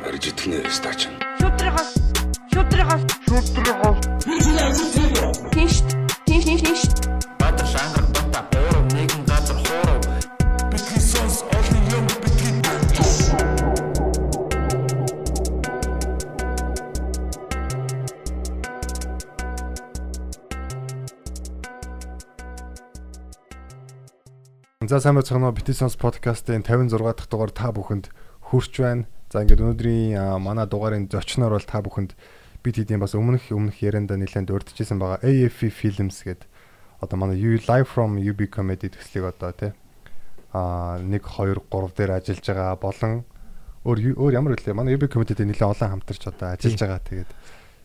Барж итгэнэ стач. Шүтрихос шүтрихос шүтрихос Тинш тинш тинш Баатар шангар бата буурав нэгэн газар хуурав. Бидний сонс олон юм бидний За сайн байцгаана уу. Битисонс подкастын 56 дахь дугаар та бүхэнд хүрч байна. За ингээд өнөөдрийн манай дугаарын зочноор бол та бүхэнд бид хэдийн бас өмнөх өмнөх ярианда нэлээд урдчихсан байгаа AFE Films гэдэг одоо манай You Live from UB Comedy төслийг одоо тий а 1 2 3 дээр ажиллаж байгаа болон өөр өөр ямар үлээ манай UB Comedy-д нэлээд олон хамтарч одоо ажиллаж байгаа тэгээд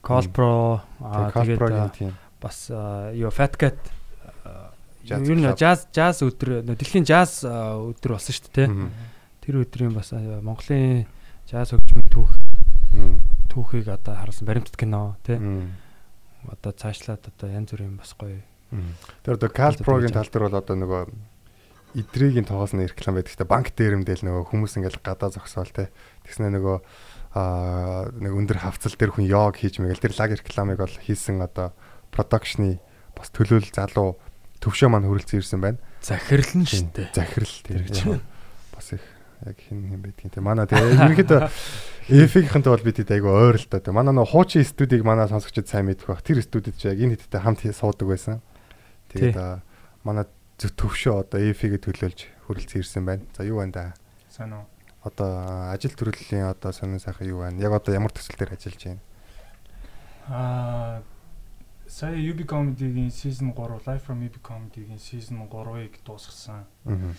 Colpro тэгээд бас юу Fat Cat юу нэ jazz jazz өдөр дэлхийн jazz өдөр болсон шүү дээ. Мгм. Тэр өдрийн бас Монголын jazz хөгжмийн түүх түүхийг одоо харуулсан баримтат кино тий. Одоо цаашлаад одоо янз бүрийн бас гоё. Тэр одоо Calpro-гийн тал дээр бол одоо нөгөө идрэгийн тоосны реклам байдаг гэхдээ банк дээрэмдэл нөгөө хүмүүс ингээл гадаа зогсоол те тэгснэ нөгөө аа нэг өндөр хавцал дээр хүн йог хийж мэгэл тэр лаг рекламыг бол хийсэн одоо продакшны бас төлөөлөл залуу төвшөө маань хөрөлцөн ирсэн байна. Захирлан шүү дээ. Захирал тэр гэж их яг хин хин байдгийн те манай тэгээ ерөнхийдөө эфигийнхэнтэй бол бид айгу ойр л та те манай нөгөө хуучин студийг манай сонсогчид сайн мэдэх бах тэр студид ч яг энэ хэдтэй хамт суудаг байсан. Тэгээд манай зөв төвшөө одоо эфигээ төлөөлж хөрөлцөн ирсэн байна. За юу байна да? Сайн уу? Одоо ажил төрлийн одоо сонин сайхан юу байна? Яг одоо ямар төсөл дээр ажиллаж байна? Аа сая UB Comedy-гийн season 3, Live from UB Comedy-гийн season 3-ыг дуусгасан. Аа.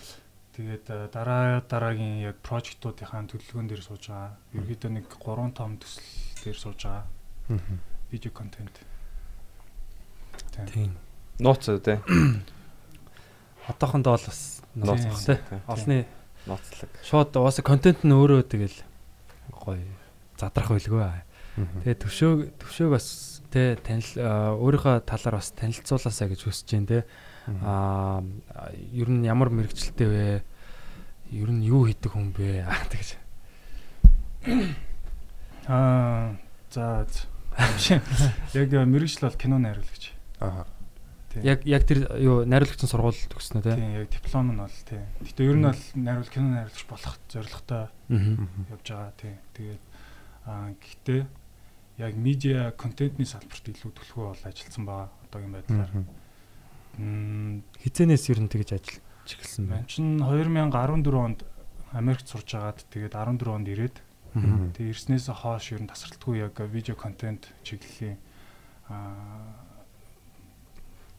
Тэгээд э, дараа дараагийн яг прожектуудынхаа төлөвлөгөөн дээр сууж байгаа. Ерөнхийдөө нэг 3 том төсөл дээр сууж байгаа. Мгм. Видео контент. Тийм. Нууц үү те. Одоохондоо бол бас Нууц тий. Олны Нууцлаг. шууд уусаа контент нь өөрөө тэгэл гоё задрах байлгүй. Тэгээ төвшөө төвшөөг бас тэ танил аа, өөрийнхөө талаар бас танилцуулаасаа гэж хүсэж байна те. Аа ер нь ямар мэрэгчлэлтэй вэ? Ер нь юу хийдэг хүн бэ? Аа тэгэж. Аа за яг мэрэгжил бол кино найруулагч. Аа. Яг яг тэр юу найруулагчсан сургууль төгснө те. Тийм яг диплом нь бол тийм. Гэтэ ер нь бол найруул кино найруулагч болох зорилготой явж байгаа тийм. Тэгээд аа гэхдээ яг медиа контентны салбарт илүү төлхөө бол ажилласан байгаа одоогийн байдлаар. Хизэнээс ер нь тэгэж ажиллаж эхэлсэн байна. чин 2014 онд Америкт сурж агаад тэгээд 14 онд ирээд тэгээд ирснээс хойш ер нь тасралтгүй яг видео контент чиглэлийн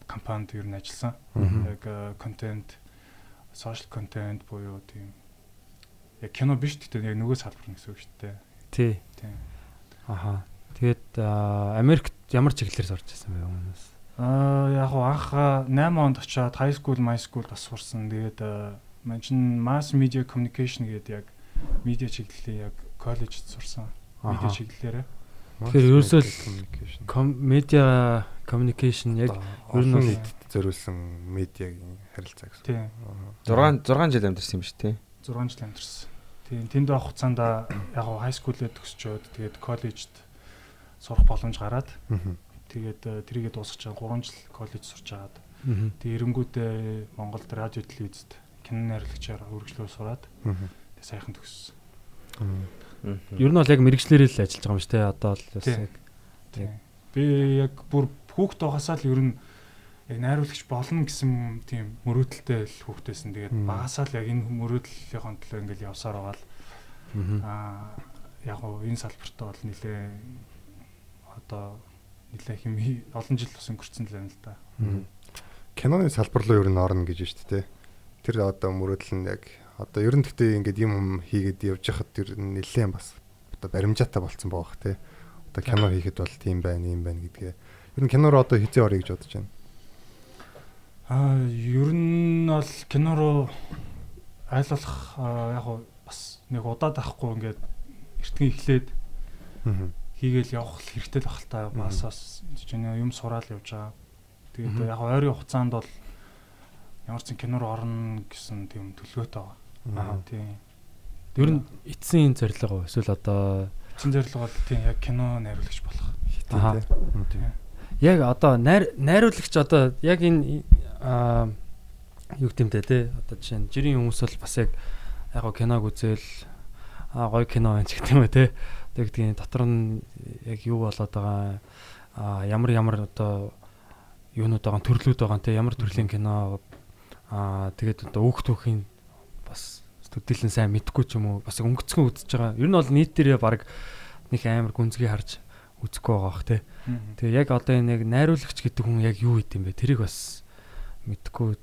компанид ер нь ажилласан. Яг контент social контент буюу тийм яг кино биш гэхдээ яг нөгөө салбар гэсэн үг шүү дээ. Тий. Тийм. Аха. Тэгээд Америкт ямар чиглэлээр сурч байсан бэ өмнөөс? Аа яг уу анх аа, 8 онд очиад high school, my school бас сурсан. Тэгээд аа, мань чин mass media communication гэдэг яг медиа чиглэлийн яг коллежид сурсан. Медиа чиглэлээрээ. Тэгэхээр ерөөсөө медиа communication яг ер нь нийтэд зориулсан медиагийн харилцаа гэсэн. Тийм. Аа. 6 6 жил амьдэрсэн юм шүү те. 6 жил амьдэрсэн. Тийм тэнд байх хугацаанд яг high school-ээ төгсчөөд тэгээд коллежид сурах боломж гараад Мгм. Тэгээд э, тэрийгээ дуусгаж 3 жил коллеж сурч агаад тэгээд эрэнгүүтээ Монголд радио телевизэд кино найруулагчаар үргэлжлүүл сураад тэгээд сайхан төгссөн. Ер нь бол яг мэрэгчлэрээ л ажиллаж байгаа юм шүү те. Одоо л бас яг. Би яг бүр хүүхд байхасаа л ер нь яг найруулагч болно гэсэн тийм мөрөөдөлтэй л хүүхдээсэн. Тэгээд багасаа л яг энэ мөрөөдлийнхөө төлөө ингээл явсаар байгаа л аа яг гоо энэ салбартаа бол нилээ одоо нилээ хими олон жил бас өнгөрцөн л байна л да. Киноны салбар руу ер нь орно гэж байна шүү дээ. Тэр одоо мөрөөдөл нь яг одоо ер нь гэхдээ ингээд юм хийгээд явж хахад ер нь нэлээд бас одоо баримжаатай болцсон байгаа тий. Одоо кино хийхэд бол тийм байна, юм байна гэдгээ. Ер нь кинороо одоо хизээ орё гэж бодож байна. Аа ер нь бол кино руу айл болох аа, яг бас нэг удаад авахгүй ингээд эртхэн эхлээд. Хийгээл явах хэрэгтэй л бах л та бас бас чинь юм сураал явж байгаа. Тэгээд яг ойрын хугацаанд бол ямар ч кино руу орно гэсэн тийм төлөвлөгөөтэй байгаа. Аа. Тийм. Ер нь эцсийн зорилго? Эсвэл одоо Чин зорилго бол тийм яг кино найруулагч болох. Аха. Тийм. яг одоо найр найруулагч одоо яг энэ аа юу гэмтэй те одоо жишээ нь жирийн хүмүүс бол бас яг яг киног үзэл аа гоё кино байна ч гэдэг юм те тэгдгийн дотор нь яг юу болоод байгаа аа ямар ямар одоо юунууд байгаа төрлүүд байгаа те ямар төрлийн кино аа тэгээд одоо өөх түүхийн бас төдийлэн сайн мэдхгүй ч юм уу бас өнгөцгөн үзэж байгаа ер нь бол нийт дээрээ баг нэг амар гүнзгий харж үзэхгүй байгаа бах те. Тэгээ яг одоо энэ яг найруулагч гэдэг хүн яг юу хийд юм бэ? Тэрийг бас мэдхгүй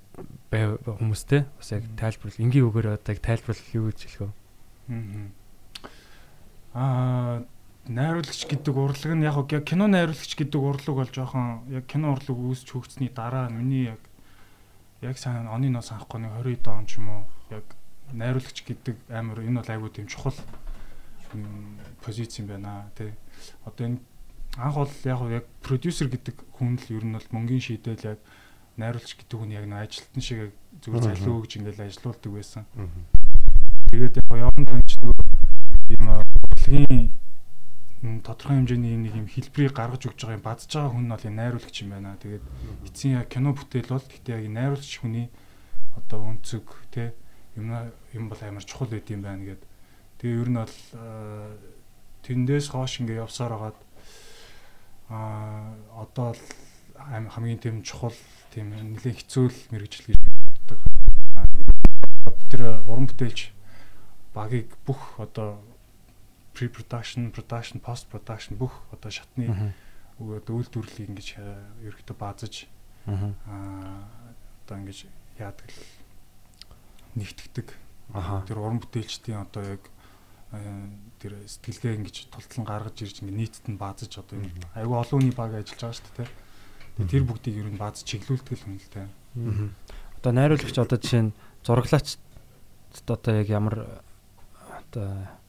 байв хүмүүстэй бас яг тайлбарлал энгийн үгээр одоо яг тайлбарлал юу гэж хэлэх вэ? Мгм. Аа найруулагч гэдэг урлаг нь яг кино найруулагч гэдэг урлаг бол жоохон яг кино урлаг үүсч хөгжсөний дараа миний яг яг сайн оны нөө санахгүй нэг 20 он ч юм уу яг найруулагч гэдэг амар энэ бол айгүй тийм чухал позиц юм байна тий. Одоо энэ анх бол яг яг продюсер гэдэг хүн л ер нь бол мөнгөний шийдэл яг найруулагч гэдэг хүн яг нэг ажилтан шиг зүгээр залуу гэж ингээл ажилуулдаг байсан. Тэгээд яг яванд энэ ч нөгөө юм урлагийн тодорхой хэмжээний нэг юм хэлбэрийг гаргаж өгч байгаа юм бадж байгаа хүн нь бол энэ найруулагч юм байна. Тэгээд эцсийн яг кино бүтээл бол гэхдээ яг найруулагч хүний одоо өнцөг те юм юм бол амар чухал байд юм байна гэд. Тэгээ ер нь бол аа, тэндээс хоош ингээ явсаар хагаад аа одоо л хамгийн тийм чухал тийм нэлээд хэцүү л мэрэгжил гэж боддог. Тэр уран бүтээлч багийг бүх одоо pre production, production, post production бүх одоо шатны одоо үйлдвэрлэлийг ингэж э, ерөөхдөө баазаж аа одоо ингэж яадаг л нэгтгэдэг. Аха. Тэр уран бүтээлчдийн одоо яг э, тэр сэтгэлгээ ингэж тултлан гаргаж ирж ингэ нийтэд нь баазаж одоо юм айгүй олон хүний баг ажиллаж байгаа шүү дээ. Тэгээ тэр бүгдийг ер нь бааз чиглүүлдэг л юм л дээ. Одоо найруулагч одоо жишээ нь зураглаач одоо яг ямар одоо аа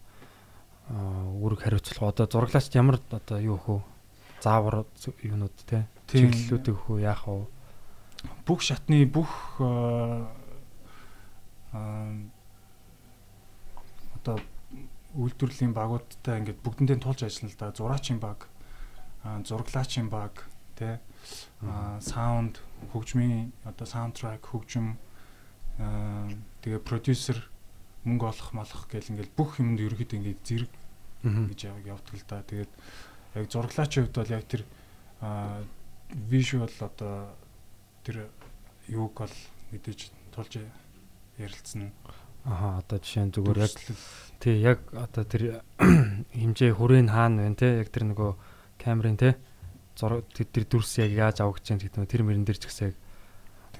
үүрэг хариуцлага одоо зураглаач ямар одоо юу хөө заавар юунууд те Тийм. чиглэлүүдийг хөө яах вэ? бүх шатны бүх э, аа, одоо үйлдвэрлэлийн багуудтай ингээд бүгдэндээ тулж ажиллана л да. Зураачийн баг, аа, зураглаачийн баг, тэ саунд, хөгжмийн одоо саундтрак, хөгжим тэгээ продюсер мөнгө олох малах гэл ингээд бүх юмд ерөөхдөө ингээд зэрэг гэж явдаг л да. Тэгээд яг зураглаачийн хувьд бол яг тэр visual одоо тэр юуг бол мэдээж тулж ярилцсан. Аха одоо жишээ нь зүгээр яг тий яг одоо тэр хэмжээ хүрээний хаана байна те яг тэр нөгөө камерын те зураг тэр дүрс яг яаж авах гэж гэдэг нь тэр мөрөн дээр ч гэсэн яг.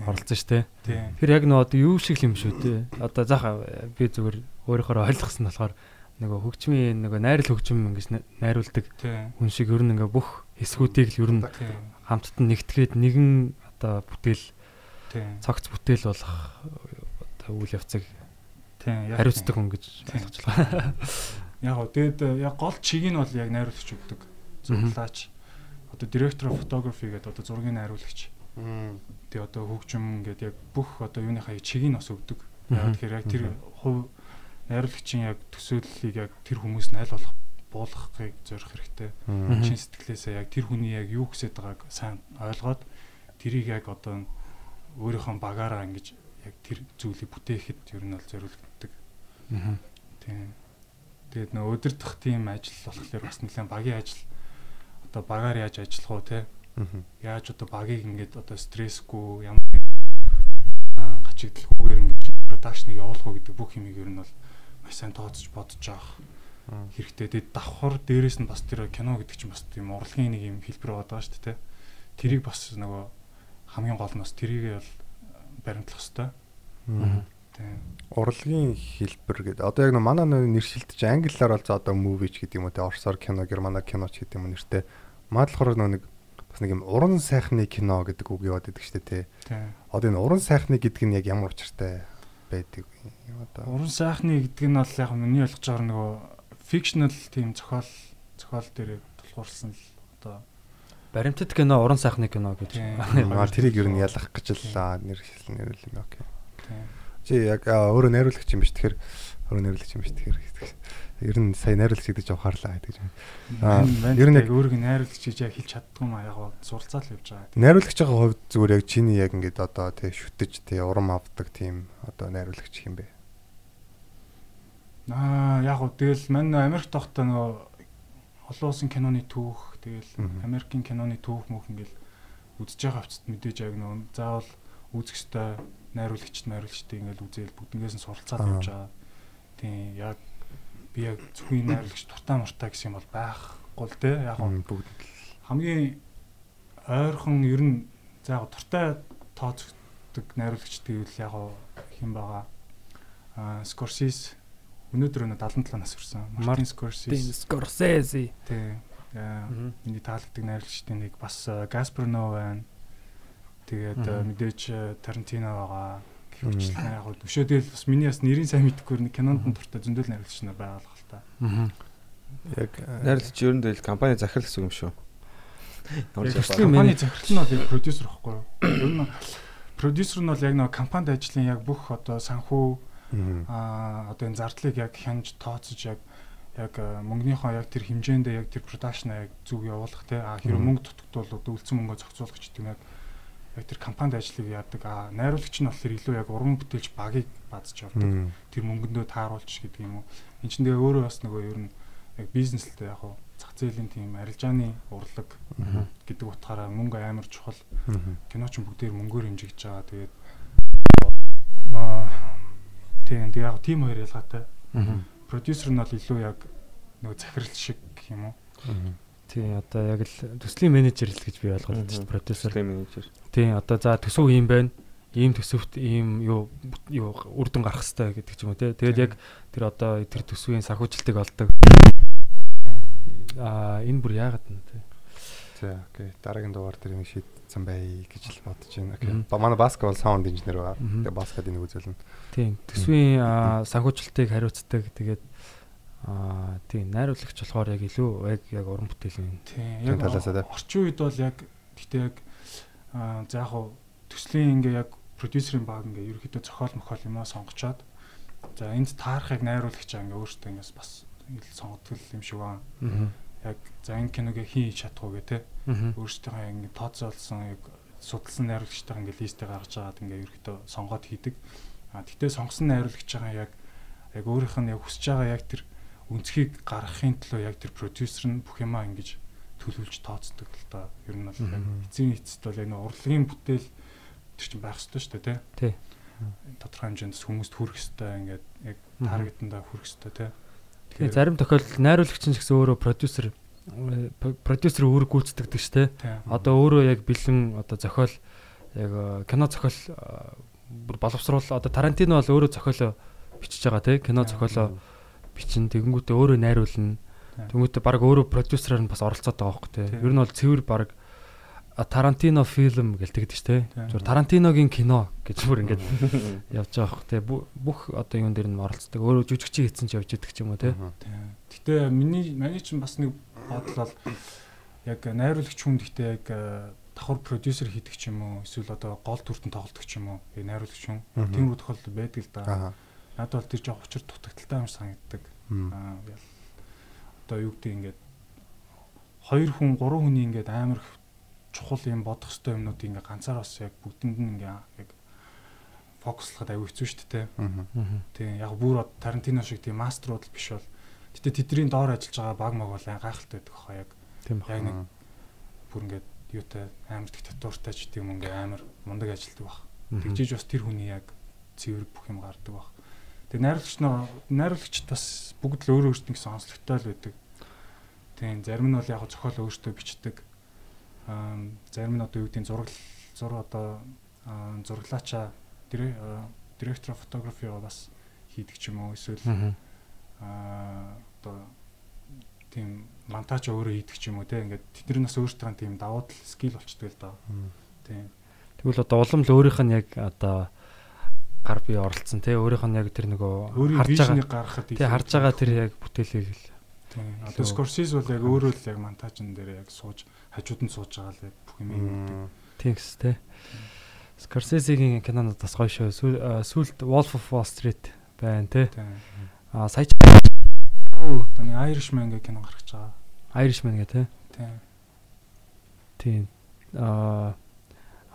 Оролцсон шүү. Тийм. Тэр яг нөгөө одоо юу шиг юм шүү те. Одоо заах би зүгээр өөрөөхөө ойлгосон болохоор нөгөө хөгжмийн нөгөө найрал хөгжим ингэж на- найруулдаг хүн шиг ер нь ингээ бүх хэсгүүдийг л ер нь хамтд нь нэгтгээд нэгэн одоо бүтээл цогц бүтээл болох одоо үйл явцыг хариуцдаг хүн гэж ойлгож байна. Яг гоо тэгээд э, яг гол чиг нь бол яг найруулагч өгдөг. Зураглаач. Одоо director of photography гэдэг одоо зургийн найруулагч. Тэгээ одоо хөгжим гэдэг яг бүх одоо юуныхаа чигийг нь бас өгдөг. Яг тэгэхээр яг тэр хувь найруулагчийн яг төсөөллийг яг тэр хүмүүс аль болох буулгахыг зорих хэрэгтэй. Чин сэтгэлээсээ яг тэр хүний яг юу хүсэж байгааг сайн ойлгоод тэрийг яг одоо өөрийнхөө багаараа ингэж яг тэр зүйлийг бүтээхэд ер нь бол зориулдаг. Мгм. Тийм. Тэгээд нөө өдөртөх тийм ажил болохоор бас нэлээд багийн ажил одоо багаар яаж ажиллах уу те яаж одоо багийг ингээд одоо стрессгүй ямар аа, гачигдaltaхгүйгээр ингэж продакшныг явуулах уу гэдэг бүх юмыг ер нь бол маш сайн тооцож бодож авах хэрэгтэй. Тэгээд давхар дээрэс нь бас тэр кино гэдэг чинь бас тийм урлагийн нэг юм хэлбэр байгаа шүү дээ. тэ. Тэрийг бас нөгөө хамгийн гол нь бас тэрийг бол баримтлах хэрэгтэй. Тийм. Урлагийн хэлбэр гэдэг. Одоо яг манай нэр шилтэж англиар бол за одоо movie ч гэдэг юм уу те орсоор кино, германаар кино ч гэдэг юм нэртэй. Маад болохоор нэг бас нэг юм уран сайхны кино гэдэг үг яваад байдаг шүү дээ те. Тийм. Одоо энэ уран сайхны гэдэг нь яг ямар учиртай байдаг юм одоо. Уран сайхны гэдэг нь бол яг миний ойлгож байгаа нөгөө fictional тийм зохиол зохиол дээр тулгуурсан л одоо Баримтат кино, уран сайхны кино гэж. Маа тэрийг ер нь ялах гэж л аа, нэр шил нэрэл юм окей. тийм. Чи яг аа, өөрөө найруулагч юм биш тэгэхээр Хөрөө найруулагч юм шүү дээ. Ер нь сая найруулагч чинь ухаарлаа гэдэг юм. Аа, ер нь яг- өөрийг найруулагч гэж яг хэлж чаддгүй маа яг гоо суралцаа л явж байгаа. Найруулагчийн хувьд зүгээр яг чиний яг ингээд одоо тий шүтэж тий урам авдаг тийм одоо найруулагч юм бэ. Аа яг гоо тэгэл мань нөө Америкт тогтоо нөгөө олон улсын киноны түүх тэгэл. Америкийн киноны түүх мөх ингээл үзэж байгаа хувцад мэдээж яг нөгөө заавал үзэх ёстой найруулагчд найруулагчдыг ингээл үзээл бүгднгээс нь суралцаад Аа. явж байгаа. Тийм яг би яг зөвхөн найруулагч дуртай муртай гэсэн юм бол байхгүй л те яг Мм, бүгд хамгийн ойрхон ер нь за яг дуртай тооцогддог найруулагч гэвэл яг хэн байгаа. А Скорсис өнөөдөр өнө 77 нас хүрсэн. Мартин Мартин Скорсис Скорсезе. тий аа, Мгм. миний таалагддаг найруулагчдын нэг бас Гаспар Ноу байна тэгээд мэдээж Тарантино байгаа Мгм. гэвчлэн яг гоо. Төшөөдөл бас миний бас нэрийн сайн мэдэхгүй нэг кинонд нь дуртай зөндөл найруулагч нар байгаа л та. Аа. яг э, Найруулагч ер нь дээл компани захирал гэсэн юм шүү. Компани захирал нь бол яг продюсер байхгүй юу? Ер нь продюсер нь бол яг нэг компанид ажлын яг бүх одоо санхүү мм, а одоо энэ зардлыг яг хянж тооцож яг яг а, мөнгөнийхөө яг тэр хэмжээндээ яг тэр продакшн яг зүг явуулах те. А хэрэв мөнгө дутагдвал одоо үлдсэн мөнгөө зохицуулах гэдэг юм яг яг тэр компанид ажлыг яадаг. А найруулагч нь болохоор илүү яг уран бүтээлч багийг бадж явдаг. Тэр мөнгөндөө тааруулж гэдэг юм уу? Эн чинь тэгээ өөрөө бас нөгөө ер нь яг бизнеслтэй яг хуу зах зээлийн тийм арилжааны урлаг гэдэг утгаараа мөнгө амар чухал. Кино ч бүгдээр мөнгөөр хэмжигдэж байгаа. Тэгээд тийм тэгээ яг тийм хоёр ялгаатай. Аа. продюсер нь бол илүү яг нөгөө захирал шиг юм уу. Тий, одоо яг л төслийн менежер л гэж би ойлгоод байна шүү дээ, продюсер. Төслийн менежер. Тий, одоо за төсөв юм байна. Ийм төсөвт ийм юу юу үр дүн гарах хэвээр гэдэг ч юм уу тий. Тэгээд яг тэр одоо тэр төсвийн санхүүжилтийг олдог. Аа энэ бүр яагаад вэ тий. За окей. Дараагийн дугаар дээр нэг шийдсэн бай гэж л бодож байна. Окей. Ба манай баскетбол саунд инженер байгаа. Тэгээ баскет энийг үзүүлнэ. Тийм, төсвийн аа, санхүүжилтыг хариуцдаг. Тэгээд аа тийм, найруулагч болохоор яг илүү яг яг уран бүтээлийн тийм Тийм талаасаа тий. орчин үед бол яг гэхдээ яг за яг хуу төслийн ингээ яг продюсерийн баг ингээ ерөөхдөө зохиол мохол юмаа сонгочоод за энд таарахыг найруулагчаа ингээ өөртөө ингээс бас ил сонгодог юм шиг. Аа. Яг за энэ киног хийн хийж чадахгүй те Аа. өөрсдийнхөө ингээ тооцоолсон яг судалсан найруулагчтайгаа ингээ листээ гаргаж агаад ингээ ерөөхдөө сонгоод хийдэг. А тэгтээ сонгосон найруулагч байгаа яг яг өөрийнх нь яг хүсэж байгаа яг тэр үнцгийг гаргахын төлөө яг тэр продюсер нь бүх юмаа ингэж төлөвлөж тооцдог л доо. Ер нь бол яг эцсийн эцэст бол нэг урлагийн бүтээл тэр чинь байх ёстой шүү дээ Тий. тий. Тодорхой хэмжээнд хүмүүст хүрэх ёстой ингээд яг таргетандаа хүрэх ёстой тий. Тэгээ зарим тохиолдолд найруулагч нь ч гэсэн өөрөө продюсер э, продюсер үүрэг гүйцэтгэдэг шүү дээ. Одоо өөрөө яг бэлэн одоо зохиол яг э, кино зохиол э, бүр боловсруул одоо Тарантино бол өөрөө зохиолоо бичиж байгаа тий кино зохиолоо бичин тэгэнгүүтээ өөрөө найруулна. Тэнгүүтээ баг өөрөө продюсераар нь бас оролцоод байгаа тий. Тийм. Ер нь бол цэвэр баг Тарантино фильм гэлтэйгдэж тий. Тийм. Зүгээр Тарантиногийн кино гэж бүр ингээд явж байгаа тий. Бу- Бүх одоо юун дээр нь оролцдог. Өөрөө жүжигчийн хийсэн ч явж идэг ч юм уу. Тий. Гэтэ миний миний чинь бас нэг бодол бол яг найруулагч хүн гэхдээ яг давхар продюсер хийдэг ч юм уу эсвэл одоо гол дүртэн тоглодог ч юм уу яг найруулагч хүн Мгм. тийм үр тохиолдол байдаг л да. Надад бол тэр жоох учир дутагдaltaй юм санагддаг. Аа одоо юу гэдэг ингээд хоёр хүн гурван хүний ингээд амар их чухал юм бодох хэвээр юмнуудыг ингээд ганцаар бас яг бүгдэнд нь ингээд яг фокуслахад аюу хэцүү шүү дээ. Тийм яг бүр Тарантино шиг тийм мастерууд л биш бол гэтээ тэдний доор ажиллаж байгаа баг маг бол ай гайхалтай байдаг хаа яг Тийм яг нэг бүр ингээд юутай амар диктатуртай ч гэдэг юм ингээд амар мундаг ажилтдаг баг. Тэгжиж бас тэр хүний яг цэвэр бүх юм гардаг баг. Тэгээ найруулагч нөө найруулагчд бас бүгд л өөрөө өөртөө гэсэн онцлогтой л байдаг. Тийм зарим нь бол яг зохиол өөртөө бичдэг. Аа зарим нь одоо юу гэдэг нь зураг зур одоо аа, зураглаачаа аа, директор фотографи бас хийдэг ч юм уу эсвэл Аа. аа одоо тийм монтаж өөрөө хийдэг ч юм уу те ингээд тэднэрнээс өөртөө тийм давуу тал скил болчдөг л доо. Тийм. Тэгвэл одоо улам л өөрийнх нь яг одоо гар бие оролцсон тий өөрийнх нь яг тэр нөгөө харж байгаа тий харж байгаа тэр яг бүтээлийг л Тийм. Одоо Скорсиз бол яг өөрөө л яг монтажн дээр яг сууж хажууд нь сууж байгаа л яг бүх юм юм. Тинкс тий. Скорсезигийн кинонууд бас гоё шүү. Сүүл- а, Сүүлд Wolf of Wall Street байна тий. Аа сая нэг Irishman гэх кино гарч байгаа. Irishman гэх те. Тийм. Тийм.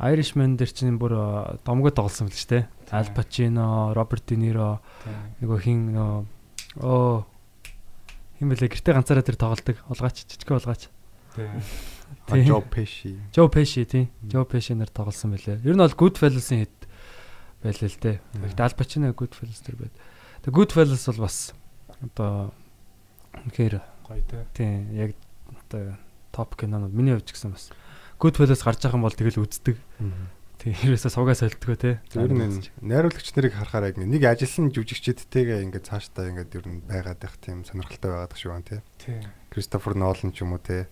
Irishman дээр чинь бүр аа, домгоо тоглосон байл ч те. Pacino, Robert De Niro Тийм. нөгөө хин нөгөө оо хин бэлээ гэртээ ганцаараа тэр тоглолдог улгаач жижиг улгаач. Тийм. Жо Пеши. Joe Pesci тийм. Joe Pesci нар тоглосон байлээ. Ер нь бол Goodfellas-ын хэд байлээ л дээ. Гэхдээ Al Pacino Goodfellas тэр байд. Тэгээ Goodfellas бол бас одоо үнэхээр Гоё те. тийм яг одоо топ кинонууд миний хувьд ч гэсэн бас Goodfellas гарч байгаа юм бол тэгэл үздэг. Тийм ерөөсө суугаа солидгоо те. Зөв нь найруулагч нарыг харахаар яг нэг ажилласан жүжигчдтэйгээ ингээд цаашдаа ингээд ер нь байгаад байх тийм сонирхолтой байгаад шүү гэн. Тийм. Кристофер Нолан ч юм уу тий.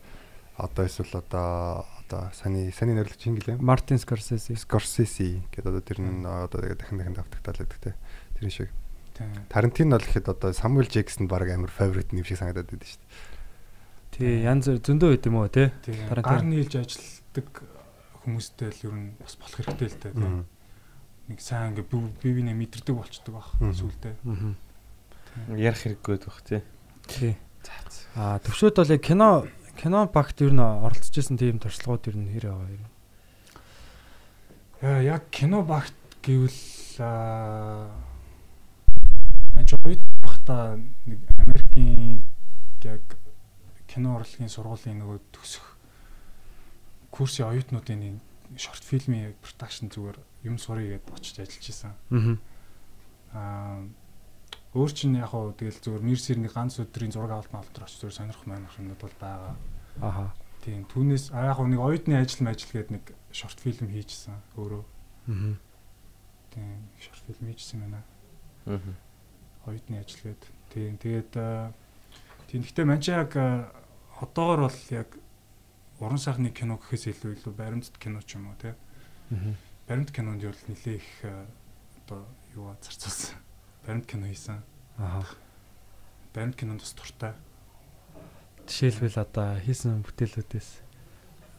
Одоо эсвэл одоо одоо саны саны найруулагч хин гэлээ. Мартин Скорсезе. Scorsese гэдэг одоо тэр нь одоо дахин дахин давтагтаал байдаг тий. Тэр шиг. Тийм. Тарантино бол гэхэд одоо Samuel Jackson баг амар favorite нэм шиг санагдаад байдаг шүү дээ. Тий янз бүр зөндөө байд юм уу те. Гар нийлж ажилтдаг хүмүүстэй л ер нь бас болох хэрэгтэй л те. Нэг сайн ингээ бив бивинэ мэдэрдэг болчдөг баг сүулдэ. Аа. Ярих хэрэггүй байх тий. Тий. Аа төвшөөд бол яг кино кино багт ер нь оролцож исэн тийм туршлагууд ер нь хэр байгаа юм. Яа яг кино багт гэвэл аа манч үед багта нэг Америкийн яг кино урлагийн сургуулийн нөгөө төгсөх курсын оюутнуудын шорт фильмийн продакшн зүгээр юм сурыг гэдээ очиж ажиллаж исэн. Аа. Өөр чинь яг хуу тэгэл зүгээр мэрсэр нэг ганц өдрийн зураг авалт маалтар очиж зүгээр сонирх манах юмнууд бол байгаа. Аха. Тийм түүнээс яг хуу нэг оюутны ажил мажил гээд нэг шорт фильм хийжсэн өөрөө. Аа. Тийм шорт фильм хийжсэн байна. Аа. оюутны ажил гээд тийм тэгээд тийм гэхдээ манч яг аа, одоогор бол яг уран сайхны кино гэхээс илүү илүү баримтат кино ч юм уу тий Аа. баримт кинонд бол нэлээ их аа, одоо юу зарцуулсан баримт кино хийсэн Аха. баримт кинонд бас туртай Жишээлбэл одоо хийсэн бүтээлүүдээс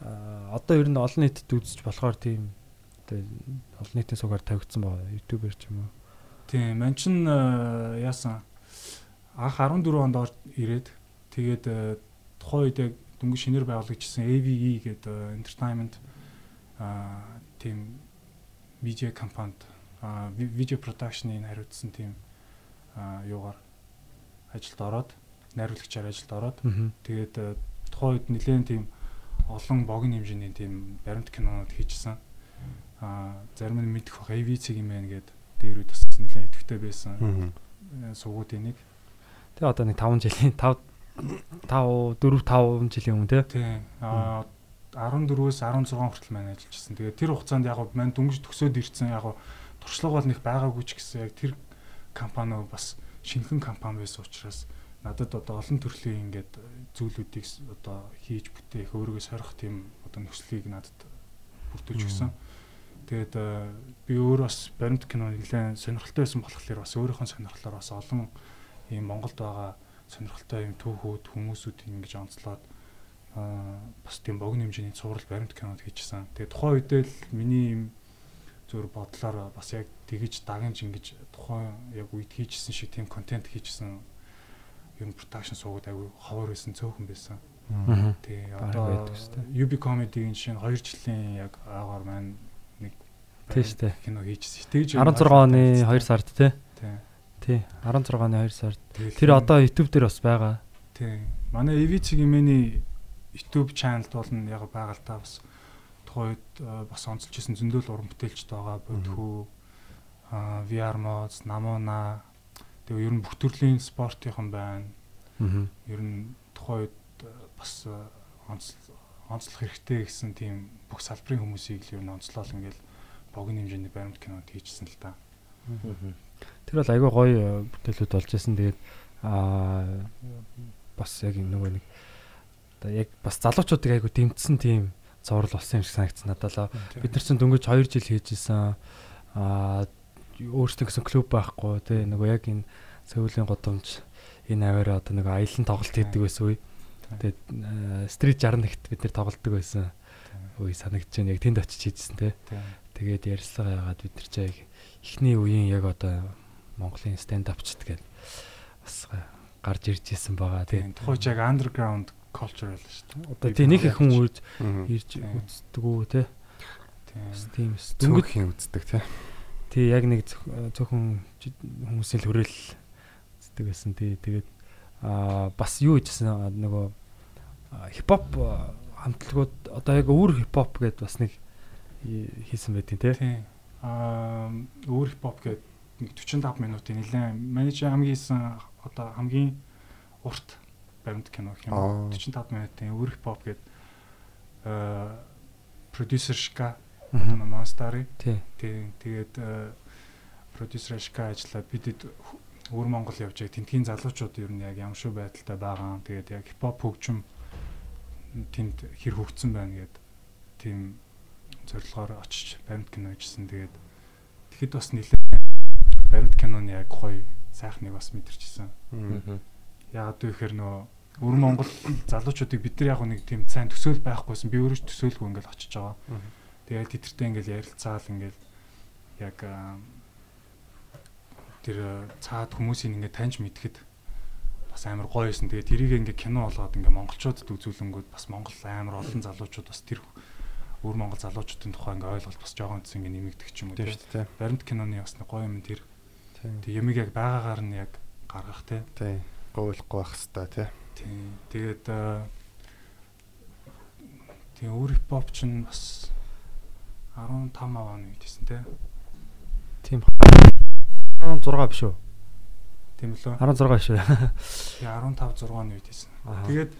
аа одоо ер нь олон нийтэд үзэж болохоор тийм одоо олон нийтийн сугаар тавигдсан байгаа ютубер ч юм уу. тийм манч нь аа, яасан анх 14 онд ирээд тэгээд аа, тухайн үед яг дөнгөж шинээр байгуулагдчихсан AVE гэдэг аа, entertainment аа тийм видео компанид аа ви- видео продакшны хариуцсан тийм аа юугаар ажилд ороод найруулагчаар ажилд ороод тэгээд аа, тухайн үед нэлээд тийм олон богино хэмжээний тийм баримт кинонууд хийжсэн. Аа зарим нь мэдэх бах AV цэг юм байна гэд дээр үед бас нэлээд идэвхтэй байсан э, суугуудын нэг. Тэгээ одоо нэг 5 жилийн 5 5 4 5 жилийн өмнө те. Тийм. Аа 14-өөс 16 хүртэл маань ажиллаж ирсэн. Тэгээд тэр хугацаанд яг гоо маань дөнгөж төгсөөд ирсэн яг гоо туршлага бол нэг байгаагүй ч гэсэн яг тэр компани бас шинэхэн компани байсан учраас надад одоо олон төрлийн ингээд зүйлүүдийг одоо хийж бүтээх өөрийгөө сорих тийм одоо нөхцөлийг надад бүрдүүлж өгсөн. Тэгээд э, би өөр бас баримт кино нэлээд сонирхолтой байсан болохоор бас өөрийнхөө сонирхлоор бас олон ийм Монголд байгаа сонирхолтой юм түүхүүд хүмүүсүүдийг ингэж онцлоод аа бас тийм богино хэмжээний цуврал баримт кинод хийчихсэн. Тэгээ тухайн үедээ л миний юм зөөр бодлоор бас яг тэгэж дагнж ингэж тухайн яг үед хийжсэн шиг тийм контент хийжсэн ер нь продакшн суугаад айгүй ховор байсан цөөхөн байсан. Тэгээ одоо. UB comedy-гийн жишээ нь 2 жилийн яг аагаар маань нэг дээ. кино хийжсэн. Тэгж 16 оны 2 сард те. Тийм. Тий. 16 оны 2 сард. Тэр одоо YouTube дээр бас байгаа. Тийм. Манай EV-ийн мэний YouTube channelд бол нь яг байгаа л та бас тухайд э, бас онцолж исэн зөндөл уран бүтээлчд байгаа бодхоо а VR mods, Namona тэгээ ер нь бүх төрлийн спортынхан байна. Аа. Ер нь тухайд э, бас э, онцлох хэрэгтэй гэсэн тийм бүх салбарын хүмүүсийг л ер нь онцлол ингээл богино хэмжээний баримт кинод хийжсэн л та. Тэр бол айгүй гоё э, бүтээлүүд болж исэн. Тэгээд аа бас яг нөгөө нэг одоо яг бас залуучуудыг айгүй дэмтсэн тийм зураг болсон юм шиг санагдсан надад л. Бид нар чинь дөнгөж 2 жил хийж исэн. Аа өөрсдөө гэсэн клуб байхгүй тий нөгөө яг энэ Сөүлийн годомж энэ аваараа одоо нөгөө аялын тоглолт хийдэг байсан үе. Тэгээд стрит 61-т бид нар тоглолдог байсан. Үе санагдаж байна. Яг тэнд очиж хийжсэн тий. Тийм. Тэгээд ярьцлага яагаад бид нар ч яг эхний үеийн яг одоо Монголын stand up ч гэдэг бас гарч ирж исэн байгаа. Тийм тухайч яг underground culture байлаа шүү дээ. Одоо тий нэг их хүн үрж ирж Тийм. үздэг үү тий. Тийм. Тийм. Дөнгөж Дөнгөж үздэг тий. тий яг нэг зөв- зөвхөн хүмүүсийн л хүрэл үздэг байсан тий. Тэгээд аа бас юу хийжсэн нөгөө хипхоп хамтлагууд одоо яг өөр хипхоп гэдээ бас нэг хийсэн байдیں۔ тий. Тийм. Аа өөр хипхоп гэдэг нэг 45 минутын нэлээд манай чи хамгийн хийсэн одоо хамгийн урт баримт кино гэх юм. Аа. уу. 45 минутын өөр хипхоп гэдэг аа продюсер Шка. Монстари Тий. тийм тэгээд э, продюсер Шка ажиллаад бидэд өөр Монгол явж байгаа тентгийн залуучууд ер нь яг ямар шүү байдалтай байгаа. Тэгээд яг хипхоп хөгжим тэнд хэр хөгжсөн байна гэд тийм зорилгоор очиж баримт кино хийжсэн. Тэгээд тэгэхэд бас нэлээд баримт киноны яг гоё сайхныг бас мэдэрчсэн. Одоо ихээр нөө өр Монгол залуучуудыг бид нар яг нэг тийм сайн төсөөл байхгүйсэн би өөрөө ч төсөөлгүй ингээл очиж байгаа. Тэгээд тэдэртэй ингээл ярилцаал ингээл яг тэр аа, цаад хүмүүсийг ингээд таньж мэдхэд бас амар гоё юусэн. Тэгээд тэрийг ингээд кино болгоод ингээд монголчуудад үзүүлэнгүүд бас монгол амар олон залуучууд бас тэр өр монгол залуучуудын тухай ингээд ойлголт бас жоохон зүс ингээд нэмэгдэх ч юм уу Тийм шүү дээ. Баримт киноны бас нэг гоё юм тэр. Тийм. Тэг ямиг яг байгаагаар нь яг гаргах тийм. Тийм. Говьлохгүй байх хэвээр тий. Тийм. Тэгээд тийм өөр хипхоп ч нь бас 15 оны үед гэсэн тийм. Тийм. 16 биш үү? Тийм лөө. 16 биш үү? Тэгээ 15 6 оны үед хийсэн. Тэгээд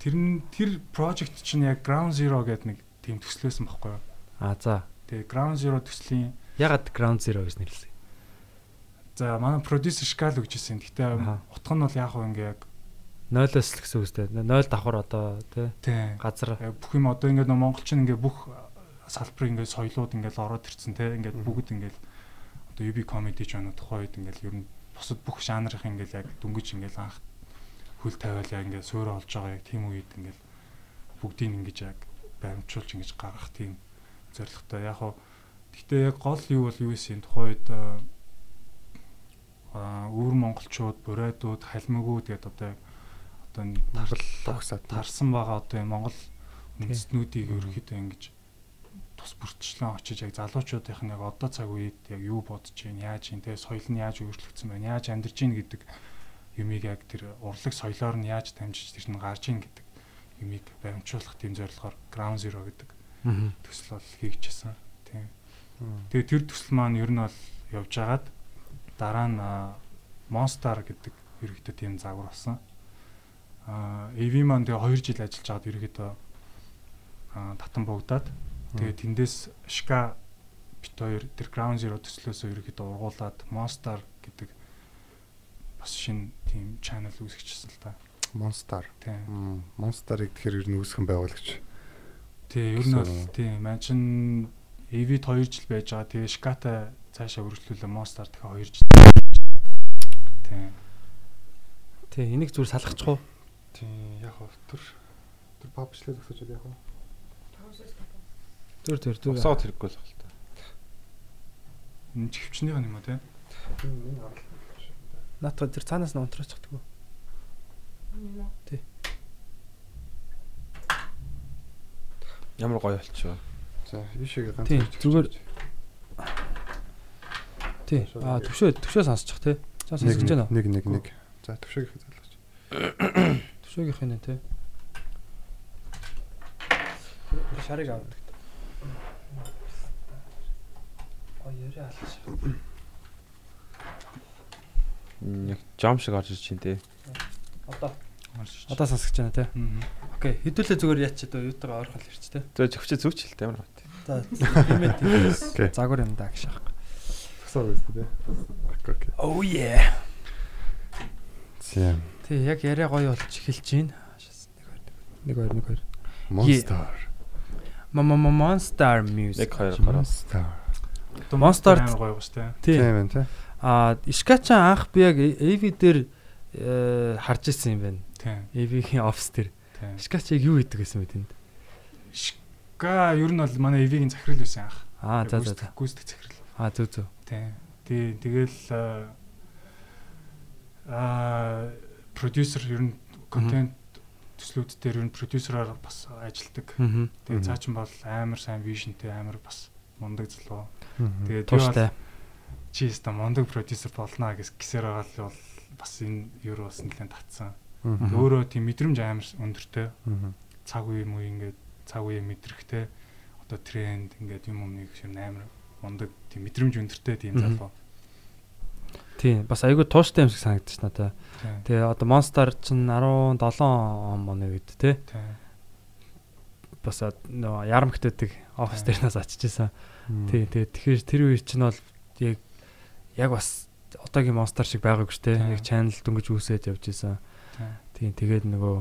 тэр нь тэр project чинь яг Ground Zero гэдэг нэг тийм төслөөсөн байхгүй юу? А за. Тэгээ Ground Zero төслийн Ягаад Ground Zero гэж нэрлэсэн? за манай продюсер Шкал өгчээсэн. Гэтэ Аха. утга нь бол яг хөө ингээ яг Нойлоос л гэсэн үстэй. Нойл давхар одоо тий газар яг бүх юм одоо ингээ нөө монголчин ингээ бүх салбарын ингээ соёлууд ингээ л ороод ирцэн те ингээ бүгд ингээ одоо UB comedy ч байна тухайд ингээ ер нь бусад бүх жанрын ингээ яг дөнгөж ингээ анх хөл тавиалаа ингээ суурь олж байгаа яг тийм үед ингээ бүгдийг ингэж яг баримтжуулж ингэж гаргах тийм зорилготой яг хоо гэхдээ яг гол юу бол юу гэсэн тухайд аа өвөр монголчууд бурайдууд халмигууд гэдэг одоо одоо Тогсаад тарсан байгаа одоо энэ Монгол үндэстнүүдийг ерөөхдөө ингэж тус бүртчлэн очиж яг залуучуудынх нь яг одоо цаг үед яг юу бодож байна, яаж юм те соёл нь яаж өөрчлөгдсөн байна, яаж амьдарч гин гэдэг юмыг яг тэр урлаг соёлоор нь яаж дамжиж тэр нь гарч ийн гэдэг юмыг баримтжуулах тийм зорилгоор Ground Zero гэдэг Аа. төсөл бол хийгдчихсэн. Тийм. Тэгээ тэр төсөл маань ер нь бол явж агаад дараа нь аа, Monster гэдэг ерөөхдөө тийм загвар болсон. Аа AV маань тэгээ 2 жил ажиллаж байгаад ерөөхдөө аа татан богдаад тэгээ тэндээс Shka бит хоёр тэр Ground Zero төслөөсөө ерөөхдөө ургуулад Monster гэдэг бас шинэ тийм channel үүсгэчихсэн л та. Monster. Тийм. Monster-ыг тэгэхээр ер нь үүсгэн байгуулагч. Тий, ер нь бол гэсэн. тий, маань чин EV-д 2 жил байж байгаа. Тэгээ Shka-та цаашаа үргэлжлүүлээ Monster дахиад 2 жил. Тий. Тий, энийг зүгээр салгачих уу? Тийм, яг хөө тэр тэр пабчлал өгсөж яг хөө. Зүр зүр зүр. Усаад хэрэггүй л байна. Энэ ч хөвчнийх нь юм уу тий? Наатах тэр цаанаас нь унтраач уу? Ямар гоё болчихоо. За, ишэгээ ганц. Хийж зүгээр-. Тий. Аа төвшөө төвшөө сонсчих тий. За сонсож байна уу? Нэг нэг нэг. За, төвшөг их залгаж. Төвшөөгийнх нь тий. Шарыг авдаг. Ой, яриа алж. Нэг жам шиг орж ич чинь тий. Одоо одоо сонсож байна тий. Мгм. Окей, хэдүүлээ зүгээр яач одоо юутайгаа ойрхон л ирч тий. За зөвчөө зүгч хэлтэй ямар бат. За Окей. загвар юм даа гэж аах. Тусаа байсан тий. Окей, окей. Oh yeah. Тийм. Тий, яг яриа гоё болж эхэлж байна. Нэг хоёр нэг хоёр. Monster. Мама Monster Music. 1 2 гараа. Monster. Monster- гоё тий. Тий. Тийм ээ тий. А Ишкачан анх би яг AV дээр харж ирсэн юм байна. Тий. AV-ийн офс. Тий. Ишкач яг юу хийдэг гэсэн мэт энд. Шка ер нь бол манай EV-гийн захирал байсан анх. Аа за за. Гүйцэтгэх- захирал. Аа зүг зүг. Тий. Тий, тэгэл аа, аа продюсер ер нь контент төслүүд дээр ер нь продюсераар бас ажилдаг. Тэгээ цаа чин бол амар сайн вижнтэй амар бас мундаг залуу. Бол Тууштай. чи өста мундаг продюсер болно гэс гисээр байгаа л бол бас энэ бас нэлээд татсан. Өөрөө тийм мэдрэмж амар өндөртэй. Цаг үе муу ингээд цаг үе мэдрэхтэй одоо тренд ингээд юм өмнөг юм амар мундаг тийм мэдрэмж өндөртэй тийм залуу. Тийм бас айгүй тууштай юм шиг санагдчих надаа. Тийм. Тэгээ одоо Monster чинь 17 он моны үед те Тийм. бас нөгөө ярамгтайдаг офис Тийм. дээр нас очижсэн. Мгм. Тий, тэгээ тэгэхээр тэр үе чинь бол яг яг бас одоогийн Monster шиг байгаагүй шүү дээ. Яг channel дөнгөж үүсээд явж исэн. Тийм. Тэгээд нөгөө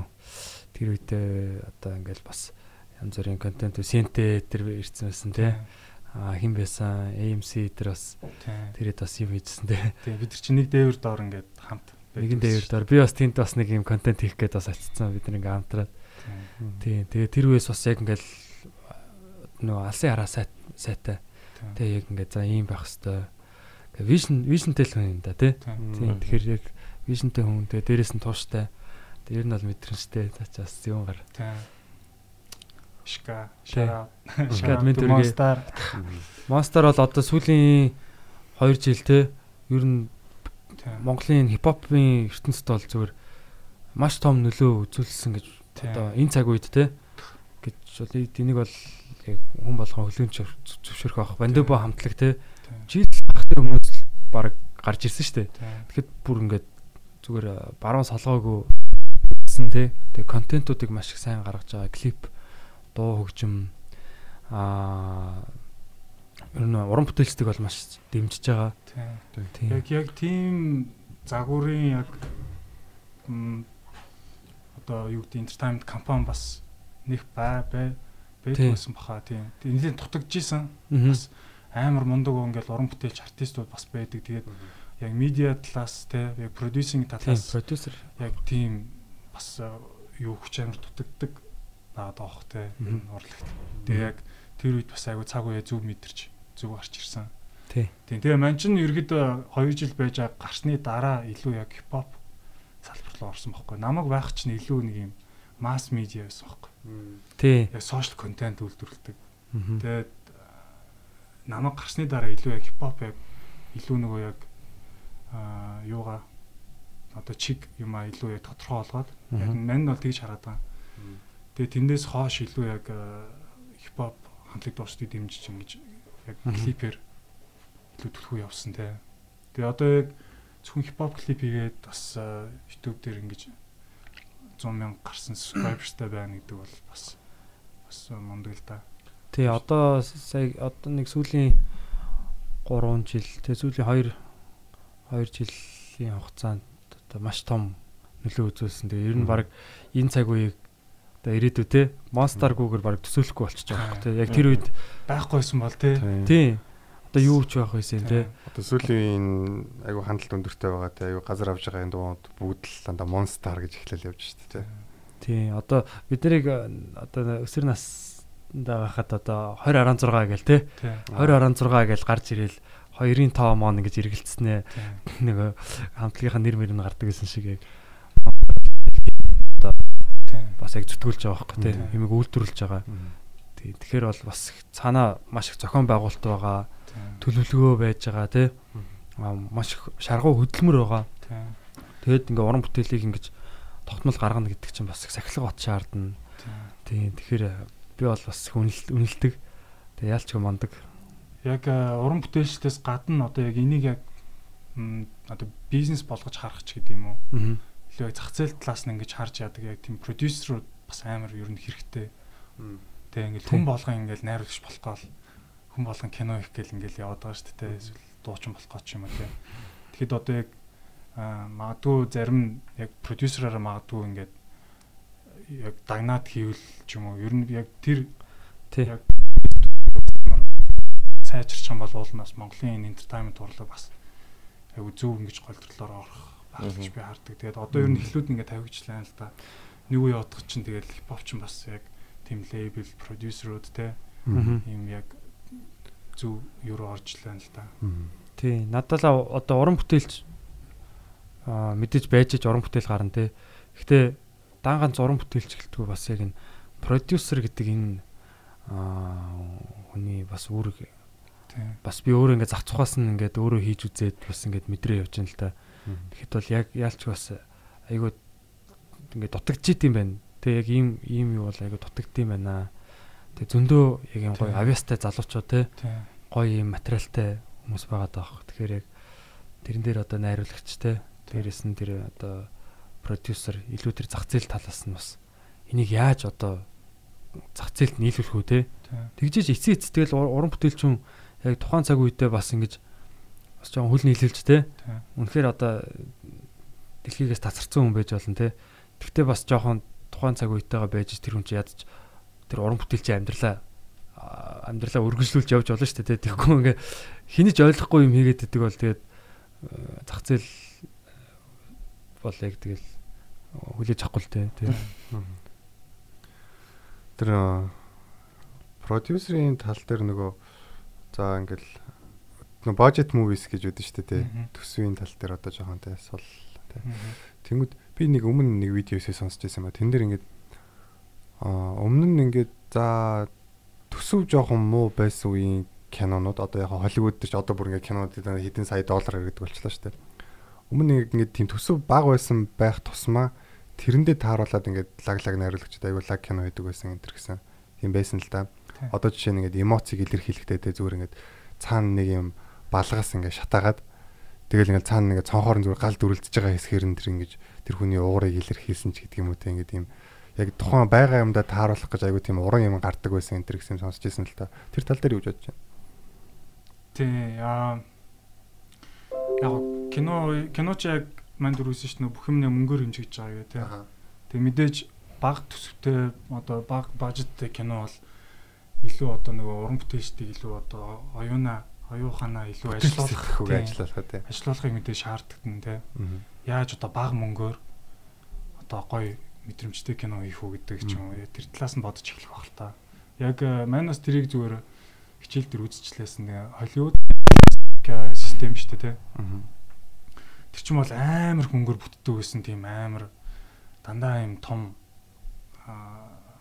тэр үедээ одоо ингээл бас янз бүрийн контент синтэ тэр ирсэн байсан тий. Аа хин байсан AMC тэр бас тэрэд бас юм хийжсэн тий. Тийм бид чинь нэг дээвэр доор ингээд хамт Нэгэн дээр доор би бас тэнд бас нэг юм контент хийх гээд бас очсон бид нэг хамтраад. Тийм. Тийм тэгээ тэр үеэс бас яг ингээл нөгөө алсын хараа сайт сайтай. Тэгээ яг ингээд за ийм байх хэвээр. Вижн вижнтэй л хүн юм да тий. Тэгэхээр яг вижнтэй хүн тэгээ дээрэс нь тууштай. Ер нь бол мэдрэмжтэй бас юм гар. Шка, шара. Шка админ дүргээ. Монстар. Monster бол одоо сүүлийн 2 жил те ер нь. Монголын хипхопын ертөнцид бол зүгээр маш том нөлөө үзүүлсэн гэж одоо энэ цаг үед те гэж бол энийг бол яг хүн болгон хөлөөнд зөвшөөрөх авах бандебо хамтлаг те жил ах тэр хүмүүс л баг гарч ирсэн шүү дээ. Тэгэхэд бүр ингээд зүгээр э, баруун солгоогүй гэсэн те тэгээ контентуудыг маш их сайн гаргаж байгаа клип дуу хөгжим аа ер нь уран бүтээлчдэг бол маш дэмжиж байгаа. Тийм. Яг яг тийм загварын яг одоо юу гэдэг entertainment компани бас нэг бай бай байсан баха тийм. Тэгээ нэлээд дутагдчихсан. Мгм. Бас амар мундаг ингээл уран бүтээлч артистууд бас байдаг. Тэгээд яг медиа талаас те яг продюсинг талаас продюсер. яг тийм бас э, юу хүч амар дутагддаг надад авах те энэ урлагт. Тэгээ яг тэр үед бас айгу цаг үе зөв мэдэрч зөв гарч ирсэн. Тий. Тэгээ ман ч ерөөдөө 2 жил байж гарсны дараа илүү яг хипхоп салбар руу орсон байхгүй. Намайг байх чинь илүү нэг юм масс медиа байсан байхгүй. Тий. Яг сошиал контент үйлдвэрлэдэг. Тэгээд э, намайг гарсны дараа илүү яг хипхоп яг илүү нөгөө яг аа юугаа одоо чиг юм а илүү яг тодорхой болгоод яг мань бол тэгж хараад байгаа. Тэгээд тэндээс хоош илүү яг хипхоп хамтлаг дуустыг дэмжиж ингэж яг клипээр илүү төлхөө явсан те. Тэгээ одоо яг зөвхөн хипхоп клип хийгээд бас YouTube дээр ингэж 100 мянга гарсан subscriberстай байна гэдэг бол бас бас мундаг л да. Тий, одоо сая одоо нэг сүүлийн 3 жил, тэгээ сүүлийн 2 2 жилийн хугацаанд одоо маш том нөлөө үзүүлсэн. Тэгээ ер нь баг энэ цаг үеийг одоо ирээдүй те монстаргүйгээр баг төсөөлөхгүй болчихж байгаа хэрэг те. Яг тэр үед байхгүйсэн бол те. тий одоо юу ч байх байсан те. Одоо сүүлийн айгу хандлт өндөртэй байгаа те айгу газар авж байгаа энэ дууд бүгд л дандаа монстар гэж эхлэл явж штэ те. Тий, одоо бид нарыг одоо өсвөр насндаа байхад одоо 2016 гээл те. Тий. 2016 гээл гарч ирэл 2-ын тоо мон ингэж эргэлцснээ нөгөө хамтлагийнхаа нэр мөр нь гардаг гэсэн шиг яг бас яг зүтгүүлж байгаа байхгүй тий. Мгм. Юмыг үйлдвэрлэж байгаа. Тий. Тэгэхээр бол бас цаанаа маш их зохион байгуулалт байгаа, төлөвлөгөө байж байгаа тий. Аа маш их шаргуу хөдөлмөр байгаа. Тий. Тэгээд ингээ уран бүтээлийг ингэж тогтмол гаргана гэдэг чинь бас их сахилга бат шаардна. Тий. Тий. Тэгэхээр би бол бас үнэлдэг. Тэгээ яалч юм мандаг. Яг э, уран бүтээлчдээс гадна одоо яг энийг яг одоо бизнес болгож харах ч гэдэг юм уу. Аа. илүү яг зах зээл талаас нь ингэж харж яадаг яг тийм продюсерууд бас амар ер нь хэрэгтэй. Тэгээ ингээл хүн Тийм. болгон ингээл найруулагч болох гол хүн болгон кино их гэл ингээл яваад байгаа шүү дээ. Эсвэл дуучин болох гэж юм уу те. Тэгэхэд одоо яг аа, магадгүй зарим яг продюсераараа магадгүй ингээд яг дагнаад хийвэл ч юм уу ер нь яг тэр яг сайжирч юм бол уулнаас Монголын энэ entertainment урлаг бас яг зөв ингэж голдролоор орох байх гэж би хардаг. Тэгээд одоо ер нь эхлүүд ингээд тавигчлаа л да. Нэг үе бодох чинь тэгээд хипхоп ч бас яг тийм лейбл продюсерууд те ийм яг зөв юу руу орж лаа л да. Тий. Надад л одоо уран бүтээлч аа мэдээж байж ич уран бүтээл гарна те. Гэхдээ дан ганц уран бүтээлч гэлтгүй бас яг энэ продюсер гэдэг энэ аа хүний бас үүрэг Тийм. бас би өөрөө ингээд зах цухаас нь ингээд өөрөө хийж үзээд бас ингээд мэдрээ явж байна л та. Тэгэхэд бол яг яалч бас айгуу ингээд дутагдж идэм байна. Тэг яг ийм ийм юу бол айгуу дутагдд юм байна. Тэг зөндөө яг юм гоё авьяастай залуучууд те Тийм. гоё юм материалтай хүмүүс байгаад байгаа. Тэгэхээр яг тэрэн дээр одоо найруулагч те дээрэс нь тэр одоо продюсер илүү тэр зах зээл талаас нь бас энийг яаж одоо зах зээлд нийлүүлэх үү те? Тэгжээж эцсийн эцэтгэл уран бүтээлчүн яг тухайн цаг үедээ бас ингэж бас жоохон хүл нийлүүлж те? Үнэхээр одоо дэлхийгээс тасарсан хүн байж болно те? Тэгтээ бас жоохон тухайн цаг үетэйгээ байж тэр хүн чи ядаж тэр уран бүтээлчийн амьдралаа амьдралаа үргэлжлүүлж явж болно шүү дээ те? Тэггүй ингээ хинэж ойлгохгүй юм хийгээд идэг бол тэгээд э, зах зээл бол яг тэгэл хүлээж авахгүй л те те Тэр продюсерийн тал дээр нөгөө за ингээл нөгөө budget movies гэж үүдэн тий. Мгм. Төсвийн тал дээр одоо жоохон тий сул. Мгм. Тэнгүүд би нэг өмнө нэг видеосээ сонсч байсан ба тэн дээр ингээд аа өмнө нь ингээд за төсөв жоохон муу байсан үеийн кинонууд одоо яг Холливуд дээр ч одоо бүр ингээд кинонууд хэдэн сая доллар гэдэг болчихлоо шүү дээ. Өмнө нэг ингээд тийм төсөв бага байсан байх тусмаа тэрэндээ тааруулаад ингээд лаг лаг найруулагчд аягүй лаг кино хийдэг байсан энэ төр гэсэн. Тийм байсан л да. Одоо жишээ нь ингээд эмоцийг илэрхийлэхдээ тэ зүгээр ингээд цаана нэг юм балгаас ингээд шатаагаад тэгэл ингээд цаана ингээд цонхоор зүгээр гал дүрлдэж байгаа хэсгээр нь тэр ингээд тэр хүний уурыг илэрхийлсэн ч гэдэг юм уу те ингээд тийм яг тухайн байгаа юмдаа тааруулах гэж аягүй тийм уран юм гардаг байсан энэ төр гэсэн сонсч ирсэн л та. Тэр тал дээр юу бодож байна? Тий. Аа яг кино киноч яг манд дөрвсөн шүү дээ бүх юмнээ мөнгөөр хэмжиж байгаа гэх тий. Тэг мэдээж баг төсөвтэй одоо баг бажеттэй кино бол илүү одоо нөгөө уран бүтээлчдийг илүү одоо оюуна оюуханаа илүү ажиллуулах хөөг тий. ажиллах тий. ажиллуулахыг мэдээж шаарддаг нь тий. Яаж одоо баг мөнгөөр одоо гоё мэдрэмжтэй кино хийх үү гэдэг ч юм уу тэр талаас нь бодож эхлэх баг л та. Яг э, манайс тэрийг зүгээр хичээл дээр үзчихлээсэн Холливуд систем шүү дээ тий. Тэр чинь бол амар хөнгөр бүтдэг байсан тийм амар дандаа юм том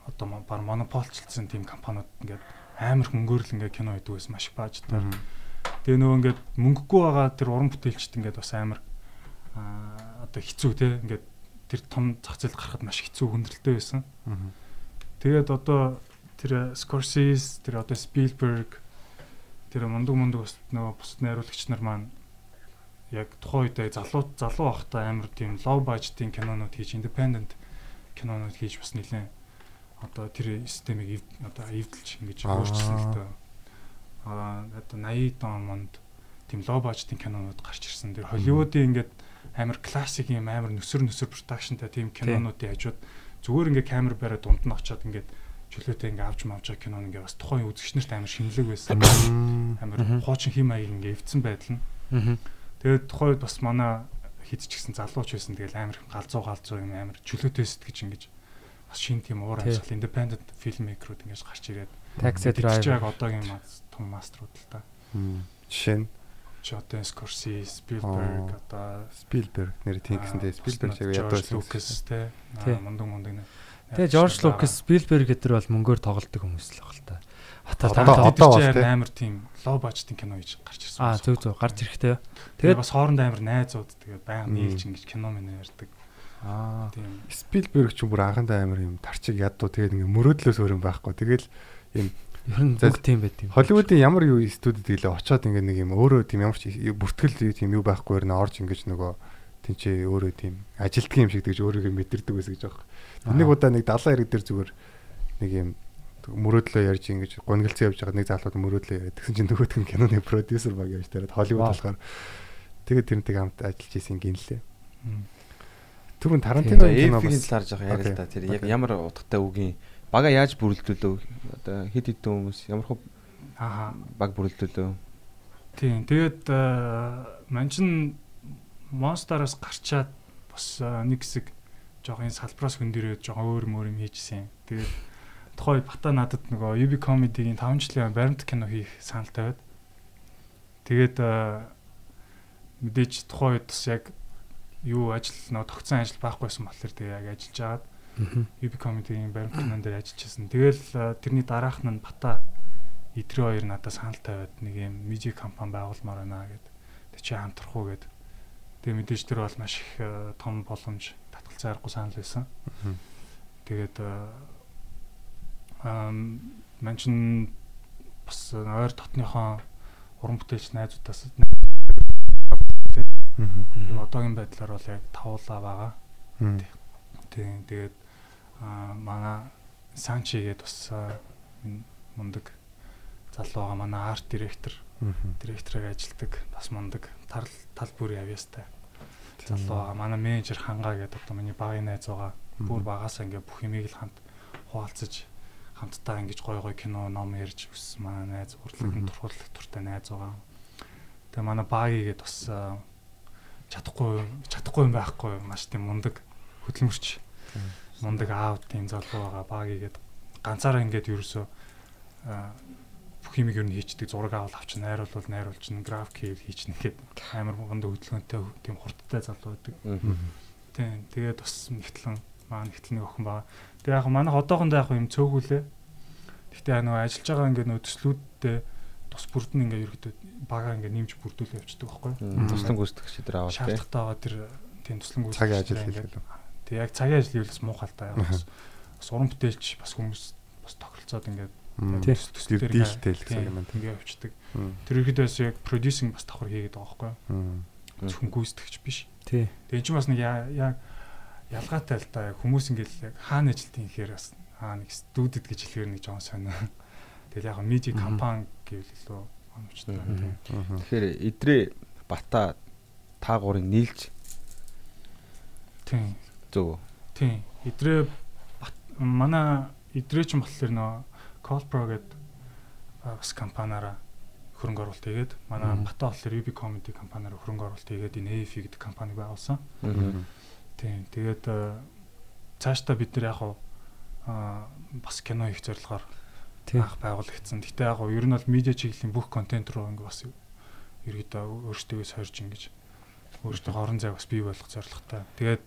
одоо бар монополчлцсан тийм компаниуд ингээд амар хөнгөөр л ингээд кино хийдэг байсан маш их баажтай. Тэгээ нөгөө ингээд мөнгөгүй байгаа тэр уран бүтээлчд ингээд бас амар одоо хэцүү те ингээд тэр том зах зээлд гарахад маш хэцүү хүндрэлтэй байсан. Тэгээд одоо тэр Scorsese, тэр одоо Spielberg тэр мундаг мундаг бас нөгөө бусад найруулагч нар маань яг тухайн үедээ залуу залуу байхдаа амар тийм low budget-ийн кинонууд хийж independent кинонууд хийж бас нэлээд одоо тэр системийг одоо эвдэлж ингэж өөрчилсөн л дөө. Аа одоо 80 он монд тийм low budget-ийн кинонууд гарч ирсэн. Тэр Холливуудын ингээд амар классик юм амар нүсэр нүсэр продакшнтай тийм кинонуудын хажууд зүгээр ингээд камер бариад дунд нь очиод ингээд чөлөөтэй ингээд авч мавж байгаа кинон ингээд бас тухайн үзэгчнэрт амар шинэлэг байсан. Амар хуучин хим маяг ингээд эвдсэн байдал нь. Аа. Тэгээд тухайд бас манай хийдчихсэн залууч байсан. Тэгэл амар их галзуу галзуу юм амар чөлөөтэй сэтгэж ингэж бас шин тийм уур амьсгал independent filmmaker-ууд ингэж гарч ирээд Taxi driver. яг одоогийн том мастерууд л та. Жишээ нь Чи одоо Scorsese, Spielberg одоо Spielberg нэр тийм гэсэнтэй Spielberg шиг ядуу. Lucas те мундаг мундаг нэ. Тэгээ Жорж Лукас, Спилберг гэдэр бол мөнгөөр тоглолдог хүмүүс л баг л та. Одоо Одоо- амар тийм low budget-ийн кино хийж гарч ирсэн. Аа зөв зөв гарч ирэхтэй. Тэгээд бас хоорондоо амар найзууд тэгээд баян нийлж ингэж кино мэнэ ярьдаг. аа Тийм. Spielberg ч бүр анхандаа амар юм тарчиг ядуу тэгээд ингээ мөрөөдлөөс өөр юм байхгүй. Тэгэл ер нь бүх тийм байт юм. Холливуудын ямар юу студид гэлээ очоод ингээ нэг юм өөрөө тийм ямар ч бүртгэл тийм юу байхгүй нэ орж ингэж нөгөө тэнцээ өөрөө тийм ажилтг юм шиг тэгж өөрийгөө мэдэрдэг байсан гэж байгаа. Нэг Аа. удаа нэг далайн хэрэг дээр зүгээр нэг юм мөрөөдлөө ярьж ингэж гонголцсон явж байгаа нэг залууд мөрөөдлөө яриад тэгсэн чинь нөгөөдг нь киноны продюсер баг явж тараад Холливуд болохоор тэгээд тэрнтэй хамт ажиллаж исэн гинлээ. Мм. Түрүүн Одоо Тарантиногийн кино эфигийн бас талаар жоох яриа л да. Тэр яг ямар утгатай үгийн бага яаж бүрэлдүүлв? Одоо хэд хэдэн хүмүүс ямар хөө Аа. баг бүрэлдүүлв? Тийм. Тэгээд аа, ман чин Monster-аас гарчаад бас аа, нэг хэсэг жоохон энэ салбараас хөндөрөөд жоохон өөр мөр юм хийжсэн. Тэгээд тухайд бата надад нөгөө UB comedy-гийн 5 жилийн баримт кино хийх санал тавиад тэгээд мэдээж тухайд бас яг юу ажил нөө тогтсон ажил байхгүйсэн болохоор тэгээ яг ажиллаж агаад UB comedy-ийн баримтнан дээр ажиллажсэн. Тэгэл э, тэрний дараах нь бата идрээ хоёр надад санал тавиад нэг юм медиа компани байгуулмаар байна гэд. Тэг чи хамтрах уу гэд. Тэгээ мэдээж тэр бол маш их том боломж татгалзаа аргагүй санал байсан. Тэгээд аа мань чин бас ойр дотныхоо уран бүтээлч найзуудаас одоогийн байдлаар бол яг тавуулаа байгаа. Тийм тэгээд манай Санчи гээд бас мундаг залуу байгаа. Манай арт директор. Директорыг ажилдаг бас мундаг тал тал бүрийн авьяастай залуу байгаа. Манай менежер хангаа гэдэг одоо миний багын найз байгаа. Бүр багасаа ингээ бүх юмыг л хамт хуваалцаж хамтдаа ингэж гой гой кино ном ярьж өссөн манай найз урлагийн турхуулах туртай найз байгаа. Тэгээ манай багигээд бас чадахгүй чадахгүй юм байхгүй маш тийм мундаг хөдөлмөрч мундаг аав тийм залуу байгаа багигээд ганцаараа ингээд ерөөсөө бүх юмыг ер нь хийчдэг зураг авал авчин найруулвал найруулчин график хийв хийчин гэхэд амар мундаг хөдөлгөөнтэй тийм хурдтай залуу байдаг. Тийм тэгээд бас нэгтлэн маань нэгтлний охин байгаа. Тэгээ яг манайх одоохондоо яг юм цөөхүүлээ. Гэхдээ нөгөө ажиллаж байгаа ингээд нөө төслүүдтэй тус бүрд нь ингээд ерөөдөө бага ингээд нэмж бүрдүүлээ явчихдаг байхгүй юу? Туслан гүйцэтгэгч дээр аваад тий. Шаардлагатайгаа тэр тийм туслан гүйцэтгэгч Цагийн ажил хийх л. Тэг яг цагийн ажил хийлээс муухай л да. Яг бас бас уран бүтээлч бас хүмүүс бас тохиролцоод ингээд Тийм. төслүүдээр Дийлтэй л гэсэн юм ингээд явчихдаг. Тэр ихэдээс яг продюсинг бас давхар хийгээд байгаа байхгүй юу? Зөвхөн гүйцэтгэгч биш. Тий. Тэгээ чи бас нэг яг ялгаатай л да хүмүүс ингээд яг хаана ажилтгийг гэхээр бас аа нэг студид гэж хэлэхээр нэг жоон сонио. Тэгэл яг медиа компани гэвэл илүү оновчтой тийм. Тэгэхээр идрээ бата та гурыг нийлж Тийм. зөв. Тийм. Идрээ манай идрээ ч юм болохоор нөө Colpro гэдэг бас компаниараа хөрөнгө оруулалт хийгээд манай бата болохоор UB Comedy компаниараа хөрөнгө оруулалт хийгээд энэ AF гэдэг компаниг байгуулсан. Тийм. Тэгээд цаашдаа бид нар яг аа бас кино хийх зорилгоор анх байгуулагдсан. Гэтэ яг ер нь бол медиа чиглэлийн бүх контент руу ингээ бас ерөөдөө өөртөө сорж ингэж өөртөө орон зай бас бий болгох зорилготой. Тэгээд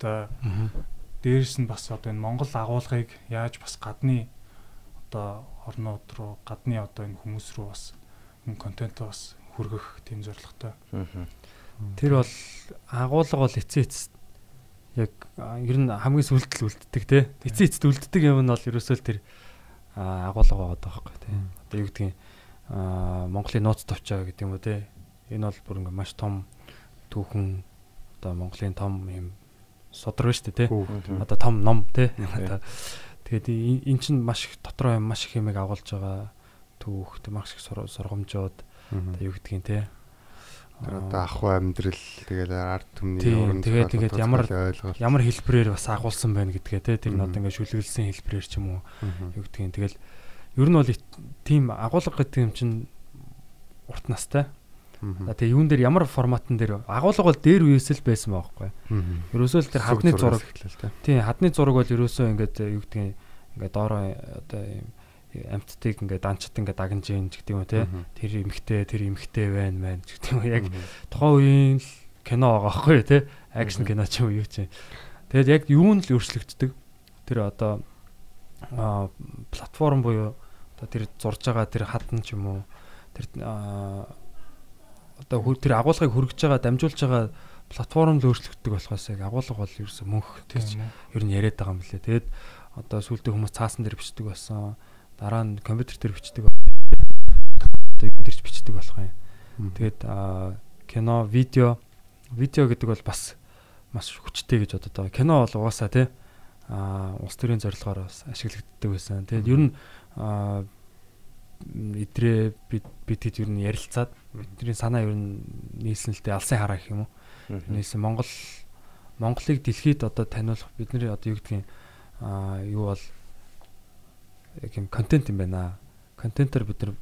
дээрэс нь бас одоо энэ Монгол агуулгыг яаж бас гадны одоо орнууд руу гадны одоо энэ хүмүүс рүү бас энэ контентоо бас хүргэх тийм зорилготой. Тэр бол агуулга бол эцээ эцэст яг ер нь хамгийн сүлдэл үлддэг те. Эцээ эцэст үлддэг юм нь бол ерөөсөө л тэр агуулга байгаа байхгүй те. Одоо юу гэдгийг Монголын нууц товчоо гэдэг юм уу те. Энэ бол бүр ингээ маш том түүхэн одоо Монголын том юм судраг шүү дээ те. Одоо том ном те. Одоо тэгээд эн чинь маш их дотроо юм маш их юмыг агуулж байгаа түүх те маш их сур- сургамжууд одоо юу гэдгийг те. Тэр одоо ахуй амьдрал тэгэл ард түмний Тийм, тэгээд- тэгээд ямар- ямар хэлбэрээр бас агуулсан байна гэдгээ те тэр нь одоо ингээ шүлгэлсэн хэлбэрээр ч юм уу юу гэдгийг. Тэгэл ер нь бол тийм агуулга гэдэг юм чинь урт настай. Тэгээ юун дээр ямар форматн дээр агуулга бол дээр үеэс л байсан байхгүй. Ерөөсөө л тэр хадны зураг тийм хадны зураг бол ерөөсөө ингээд юу гэдгийг ингээд доороо одоо юм амттыг ингээд данчд ингээд дагнаж ийн гэдэг юм те. Тэр эмхтэй тэр эмхтэй байна маань гэдэг юм яг тухайн үеийн л кино байгаа байхгүй те. Акшн кино ч юм юу ч юм. Тэгээд яг юу нь л өөрчлөгддөг. Тэр одоо а платформ буюу одоо тэр зурж байгаа тэр хатан ч юм уу тэр одоо тэр агуулгыг хөргөж байгаа дамжуулж байгаа платформ л өөрчлөгддөг болохоос яг агуулга бол ерөөсөө мөнх үү. ер нь яриад байгаа юм лээ. Тэгээд одоо сүүлдээ хүмүүс цаасан дээр бичдэг болсон. Дараа нь компьютер дээр бичдэг. Дэрч бичдэг болох юм. Тэгээд кино, видео, видео гэдэг бол бас маш хүчтэй гэж бодод байгаа. Кино бол угаасаа тий аа улс төрийн зорилгоор бас ашиглагддаг байсан. Тэгээд ер нь аа идрээ бид бид хэд ер нь ярилцаад бидний санаа ер нь дээ алсын хараа гэх юм уу. Нийлсэн Монгол Монголыг дэлхийд одоо таниулах бидний одоо юу гэдгийг аа юу бол яг юм контент юм байна. Контентоор бид нар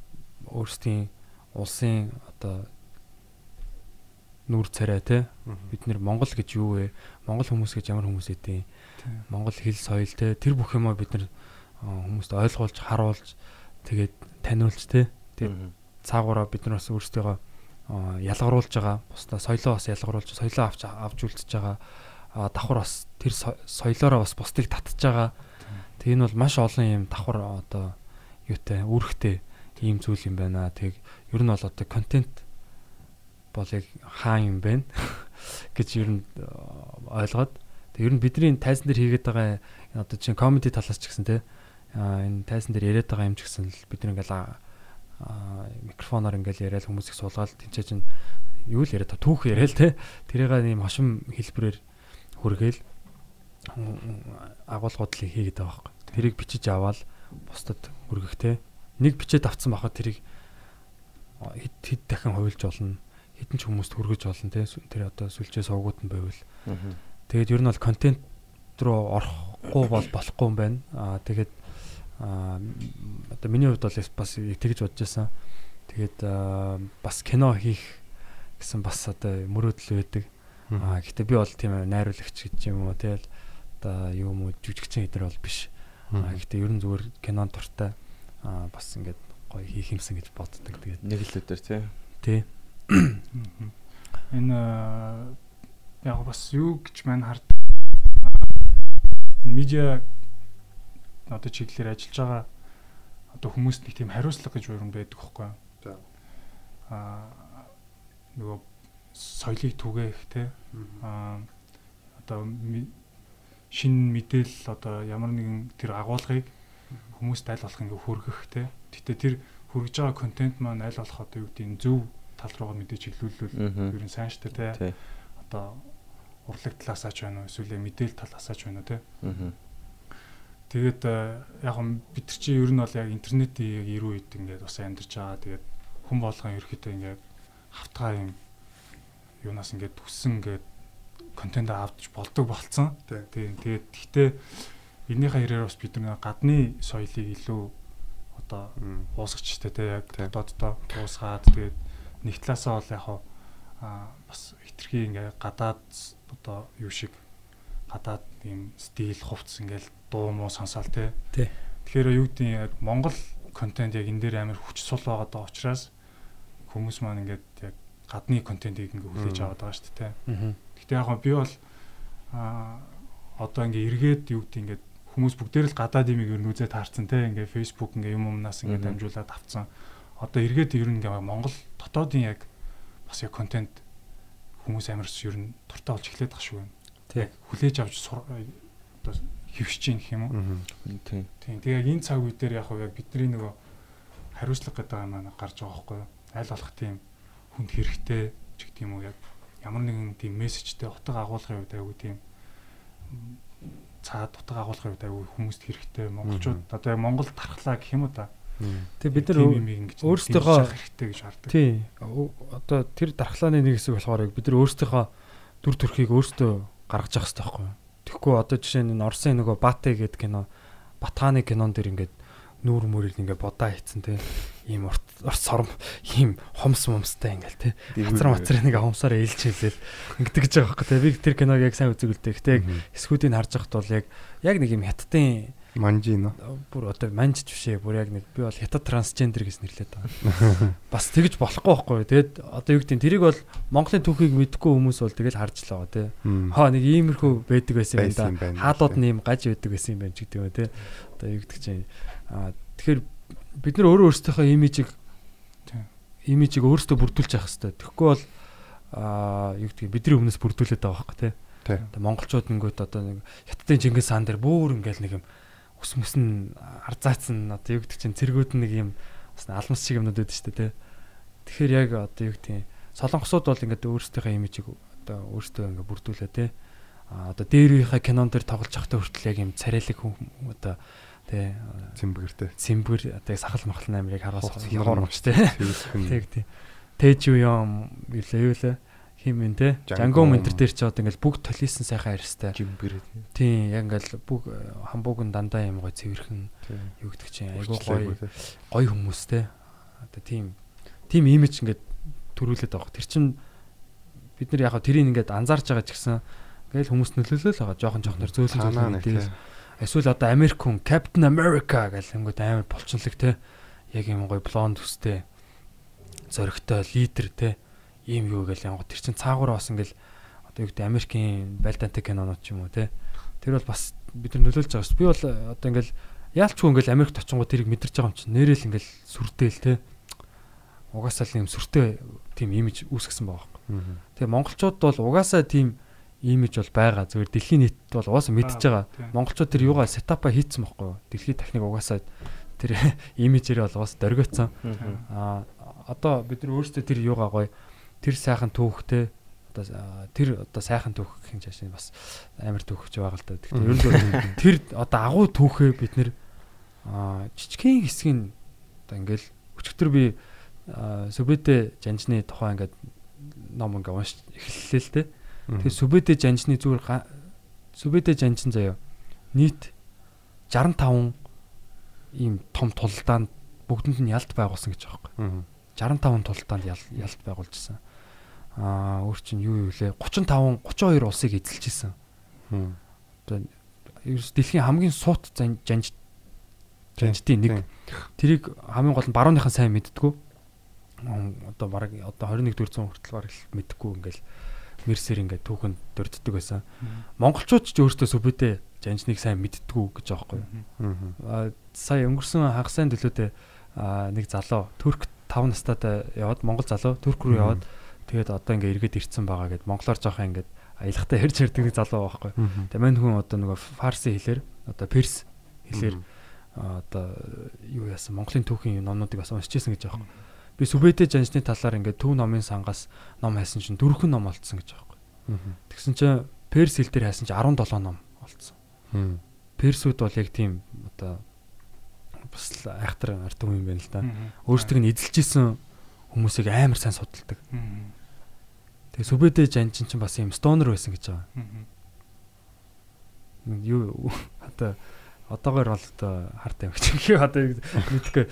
өөрсдийн улсын одоо нүүр царай те бид нэр Монгол гэж юу вэ? Монгол хүмүүс гэж ямар хүмүүс эдээ? Монгол хэл соёл те тэр бүх юмаа бид нар хүмүүст ойлгуулж харуулж тэгээд таниулж те тэгээд цаагаараа бид нар бас өөрсдөө ялгаруулж байгаа. Бусдаа соёлоо бас ялгаруулж, соёлоо авч авч үлдчихэж байгаа. Аа, давхар бас тэр со- соёлоороо бас бусдыг татж байгаа. Тэг энэ бол маш олон юм давхар одоо юутай үүрэгтэй ийм зүйл юм байна. Тэг ер нь бол одоо контент бол яг хаан юм байна гэж ер нь э, ойлгоод тэг ер нь бидний тайзан дээр хийгээд байгаа одоо чинь комеди талаас ч гэсэн те энэ тайзан дээр яриад байгаа юм ч гэсэн л бид нэг а, микрофоноор ингээл яриад хүмүүс их суулгаад тэнцээ чинь юу л яриад та түүх яриад те тэрийг ийм хошим хэлбэрээр хүргээл агуулгуудлыг хийгээд байгаа байхгүй тэрийг бичиж аваад бусдад хүргэх те нэг бичээд авцсан бахад тэрийг хэд хэд дахин хувилж болно хэдэн ч хүмүүст хүргэж болно те тэр одоо сүлжээ сувгууд нь байвал тэгээд ер нь бол контент руу орохгүй бол болохгүй юм байна. Аа тэгээд аа одоо миний хувьд бол бас тэгж бодож байсан. Тэгээд бас кино хийх гэсэн бас одоо мөрөөдөл байдаг. Аа гэхдээ би бол тийм найруулагч гэж юм уу тэгэл одоо юу юм уу жүжигчин эдэр бол биш гэхдээ ер нь зүгээр кинон туртай аа бас ингээд гоё хийх юмсан гэж боддог тэгээд Нэг л өдөр тий. тий. Энэ яг бас юу гэж маань хард энэ медиа одоо чиглэлээр ажиллаж байгаа одоо хүмүүст нэг тийм хариуцлага гэж өрн байдаг хөөхгүй. За. Аа нөгөө соёлыг түгээх те аа одоо шинэ мэдээлэл одоо ямар нэгэн тэр агуулгыг хүмүүст аль болох ингээ хүргэх те. Гэтэ тэр хүргэж байгаа контент маань аль болох одоо юу гэдэг нь зөв тал руугаа мэдээж чиглүүлвэл Мгм. ер нь сайн дээ те. Одоо урлаг талаасаа ч байна уу эсвэл мэдээлэл талаасаа ч байна уу те. Тэгээд э, яг нь бид нар чинь ер нь бол яг интернетийн яг ирүү үед ингээд бас амьдарч байгаа. Тэгээд хүн болгон ерөөхдөө ингээд хавтгаа юм юунаас ингээд төссөн ингээд контент авч болдог болцсон. Тий. Тийм. Тэгээд гэхдээ энэнийхээ хэрээр бас бид нар гадны соёлыг илүү одоо уусгачтай те яг дотооддоо уусгаад тэгээд нэг талаасаа бол яг хаа а, бас хитрхи ингээ гадаад одоо юу шиг гадаад ийм стил хувцс ингээл дуу муу сонсоол те. Тэгэхээр юу гэдэг яг Монгол контент яг энэ дээр амар хүч сул байгаа даа учраас хүмүүс маань ингээд яг гадны контентийг ингээ хүлээж аваад байгаа шүү дээ те. аа Гэхдээ яг би бол а одоо ингээ эргээд юу гэдэг ингээд хүмүүс бүгдээр л гадаад имийг ер нь үзээд таарсан те ингээ Facebook ингээ юм юмнаас ингээ дамжуулаад авцсан. Одоо эргээд ер нь ингээ Монгол дотоодын яг бас яг контент хүмүүс амарс ер нь дуртай болж байгаа шүү байна. тий Хүлээж авч одоо хөвсөж чинь гэх юм уу. Тий. Тийм. Тэгээ яг энэ цаг үе дээр яг яг бидний нөгөө хариуцлага гэдэг юм маань гарч байгаа байхгүй юу? Аль болох тийм хүнд хэрэгтэй ч гэдэг юм уу яг ямар нэгэн тийм мессежтэй утга агуулгын үед аягүй тийм цаад утга агуулгын үед аягүй хүмүүст хэрэгтэй монголчууд одоо яг Монгол тархлаа гэх юм уу та. тэг бид нар ингэж өөрсдийнхөө- хэрэгтэй гэж хардаг. тий одоо тэр дархлааны нэг хэсэг болохоор бид нар өөрсдийнхөө дүр төрхийг өөрсдөө гаргаж явах хэрэгтэй байхгүй юу Тэгэхгүй одоо жишээ нь энэ Орсын нөгөө Бате гэдэг кино Батханы кинон дэр ингээд нүүр мөрийг ингээд бодаа хийцэн те ийм урт сором ийм хомс момстай ингээл те хацар мацар нэг хомсоор ээлж хэлээл ингээд гэж байгаа байхгүй те би тэр киног яг сайн үзэг үлдээ. Гэтэ яг эсгүүдийг харж байхад бол яг яг нэг юм хятадын манжино бүр одоо манжч бишээ бүр яг нэг би бол хятад трансгендер гэж нэрлээд байгаа. Бас тэгж болохгүй байхгүй юу. Тэгэд одоо юу гэдэг тэрийг бол Монголын түүхийг мэдгүй хүмүүс бол тэгэл харж л байгаа тий. Хаа нэг иймэрхүү байдаг байсан юм да. Хаалууд нь ийм гаж байдаг байсан юм байна ч гэдэг юм тий. Одоо юу гэдэг чинь тэгэхээр бид нар өөрөө өөрсдийнхөө имижийг имижийг өөрсдөө бүрдүүлж явах хэрэгтэй. Тэгэхгүй бол аа юу гэдэг бидний өмнөөс бүрдүүлээд байгаа байхгүй тий. Одоо монголчууд нэнгүүт одоо нэг хятадын Чингис хаан дээр бүр ингээл нэг юм ус мөс нь арзаацсан одоо юу гэдэг чинь цэргүүд нэг юм бас алмас шиг юмнууд байдаг шүү дээ тий. Тэгэхээр яг одоо юу гэдэг солонгосууд бол ингээд өөрсдийнхөө имижийг одоо өөрсдөө ингээд бүрдүүлээ тий. А одоо дээр үеийнхээ кинон дээр тоглож байхдаа хүртэл яг юм царайлаг хүн одоо тий цэмбгэртэй цэмбэр одоо сахал махал намрыг хараас Хуц хягуур нор. мч тий. тэрхэн Тэг тий. Тэжүү юм юу лээ хим энэ тий. Жанго. Ментер дээр ч одоо ингээд бүгд толисон сайхан харьстай. жимбэр. Тийм яг ингээл бүх хамбууг нь дандаа юм гой цэвэрхэн юу гэдэг чинь айгуу гоё гоё хүмүүстэй. Одоо тийм тийм имиж ингээд төрүүлээд байгаа. Тэр чин бид нар яг тэрийг ингээд анзаарч байгаа ч гэсэн ингээл хүмүүс нөлөөлөл байгаа. Жохон зөөлөн Танаа зөөлөн тий. гэдэг. Эсвэл одоо Америк хүн Captain America гэх ингээд амар болчонлог те. Яг юм гоё блонд төстэй. Зоригтой лидер те. ийм юу гэл янгууд тэр чин цаагаараа бас ингээл одоо юу гэдэг Америкийн байлдаантай кинонууд ч юм уу те. Тэр бол бас бид нар нөлөөлж байгаа. Би бол одоо ингээл яалчгүй ингээл Америкт очингууд тэрийг мэдэрч байгаа юм чинь нэрэл ингээл сүрдээл те. Угаасаа л юм сүртэй тийм имиж үүсгэсэн байгаа. Тэгээ монголчууд бол угаасаа тийм имиж бол байгаа. Зөвхөн дэлхийн нийт бол угаасаа мэдж байгаа. Монголчууд тэр юугаа сетапа хийцэн байхгүй юу? Дэлхийн техник угаасаа тэр имижээр бол угаасаа дөргиоцсон. Аа одоо бид нар өөрсдөө тэр юугаа гоё тэр сайхан түүхтэй одоо тэр одоо сайхан түүх гэх юм чашаа бас амар түүхч байгаа л да. Гэхдээ ер нь тэр одоо агуу түүхээ бид нэр жижигхэн хэсгийг одоо ингээл өчигдөр би Сүбэдэ жанжны тухай ингээд ном ингээ унш эхэллээ л те. Тэгээ Сүбэдэ жанжны зүгээр Сүбэдэ жанжин заяа. Нийт 65 ийм том тулдаанд бүгдэнд нь ялт байгуулсан гэж байгаа байхгүй. 65 тулдаанд ялт байгуулжсэн. Аа өөр чинь юу юу лээ? 35 32 улсыг эзэлжсэн. Одоо ерөөс дэлхийн хамгийн суут жанж жанжтын нэг тэрийг хамгийн гол нь барууныхан сайн мэддгүү одоо бараг одоо 21 дэх зуун хүртэл бараг мэдхгүй ингээл мерсер ингээд түүхэнд дөрддөг байсан. Монголчууд ч өөртөө сүбэдэ жанжныг сайн мэддгүү гэж байхгүй. Аа сая өнгөрсөн хагасны төлөөдөө нэг залуу Турк 5 настайдаа яваад Монгол залуу Турк руу яваад тэгээд одоо ингээд эргээд ирцэн байгаа гэд монголоор жоохон ингээд аялахтаа ярьж ярьдаг нэг залуу байхгүй. Тэгээд мань хүн одоо нөгөө фарси хэлээр одоо перс хэлээр одоо юу яасан Монголын түүхийн номнуудыг бас уншижсэн гэж байхгүй би сүбэдэ жанжны талаар ингээд төв номын сангаас ном хайсан чинь дөрвөн ном олцсон гэж байгаа байхгүй. Тэгсэн чинь перс хэл дээр хайсан чинь 17 ном олцсон. Персүүд бол яг тийм одоо бас айхтар ард юм байна л да. Өөрсдөө нь эзэлж исэн хүмүүсийг амар сайн судалдаг. Тэгээ сүбэдэ жанжин чинь бас юм стонер байсан гэж байгаа. Юу одоо одоогоор бол одоо хартай юм гэж. Одоо мэдгүй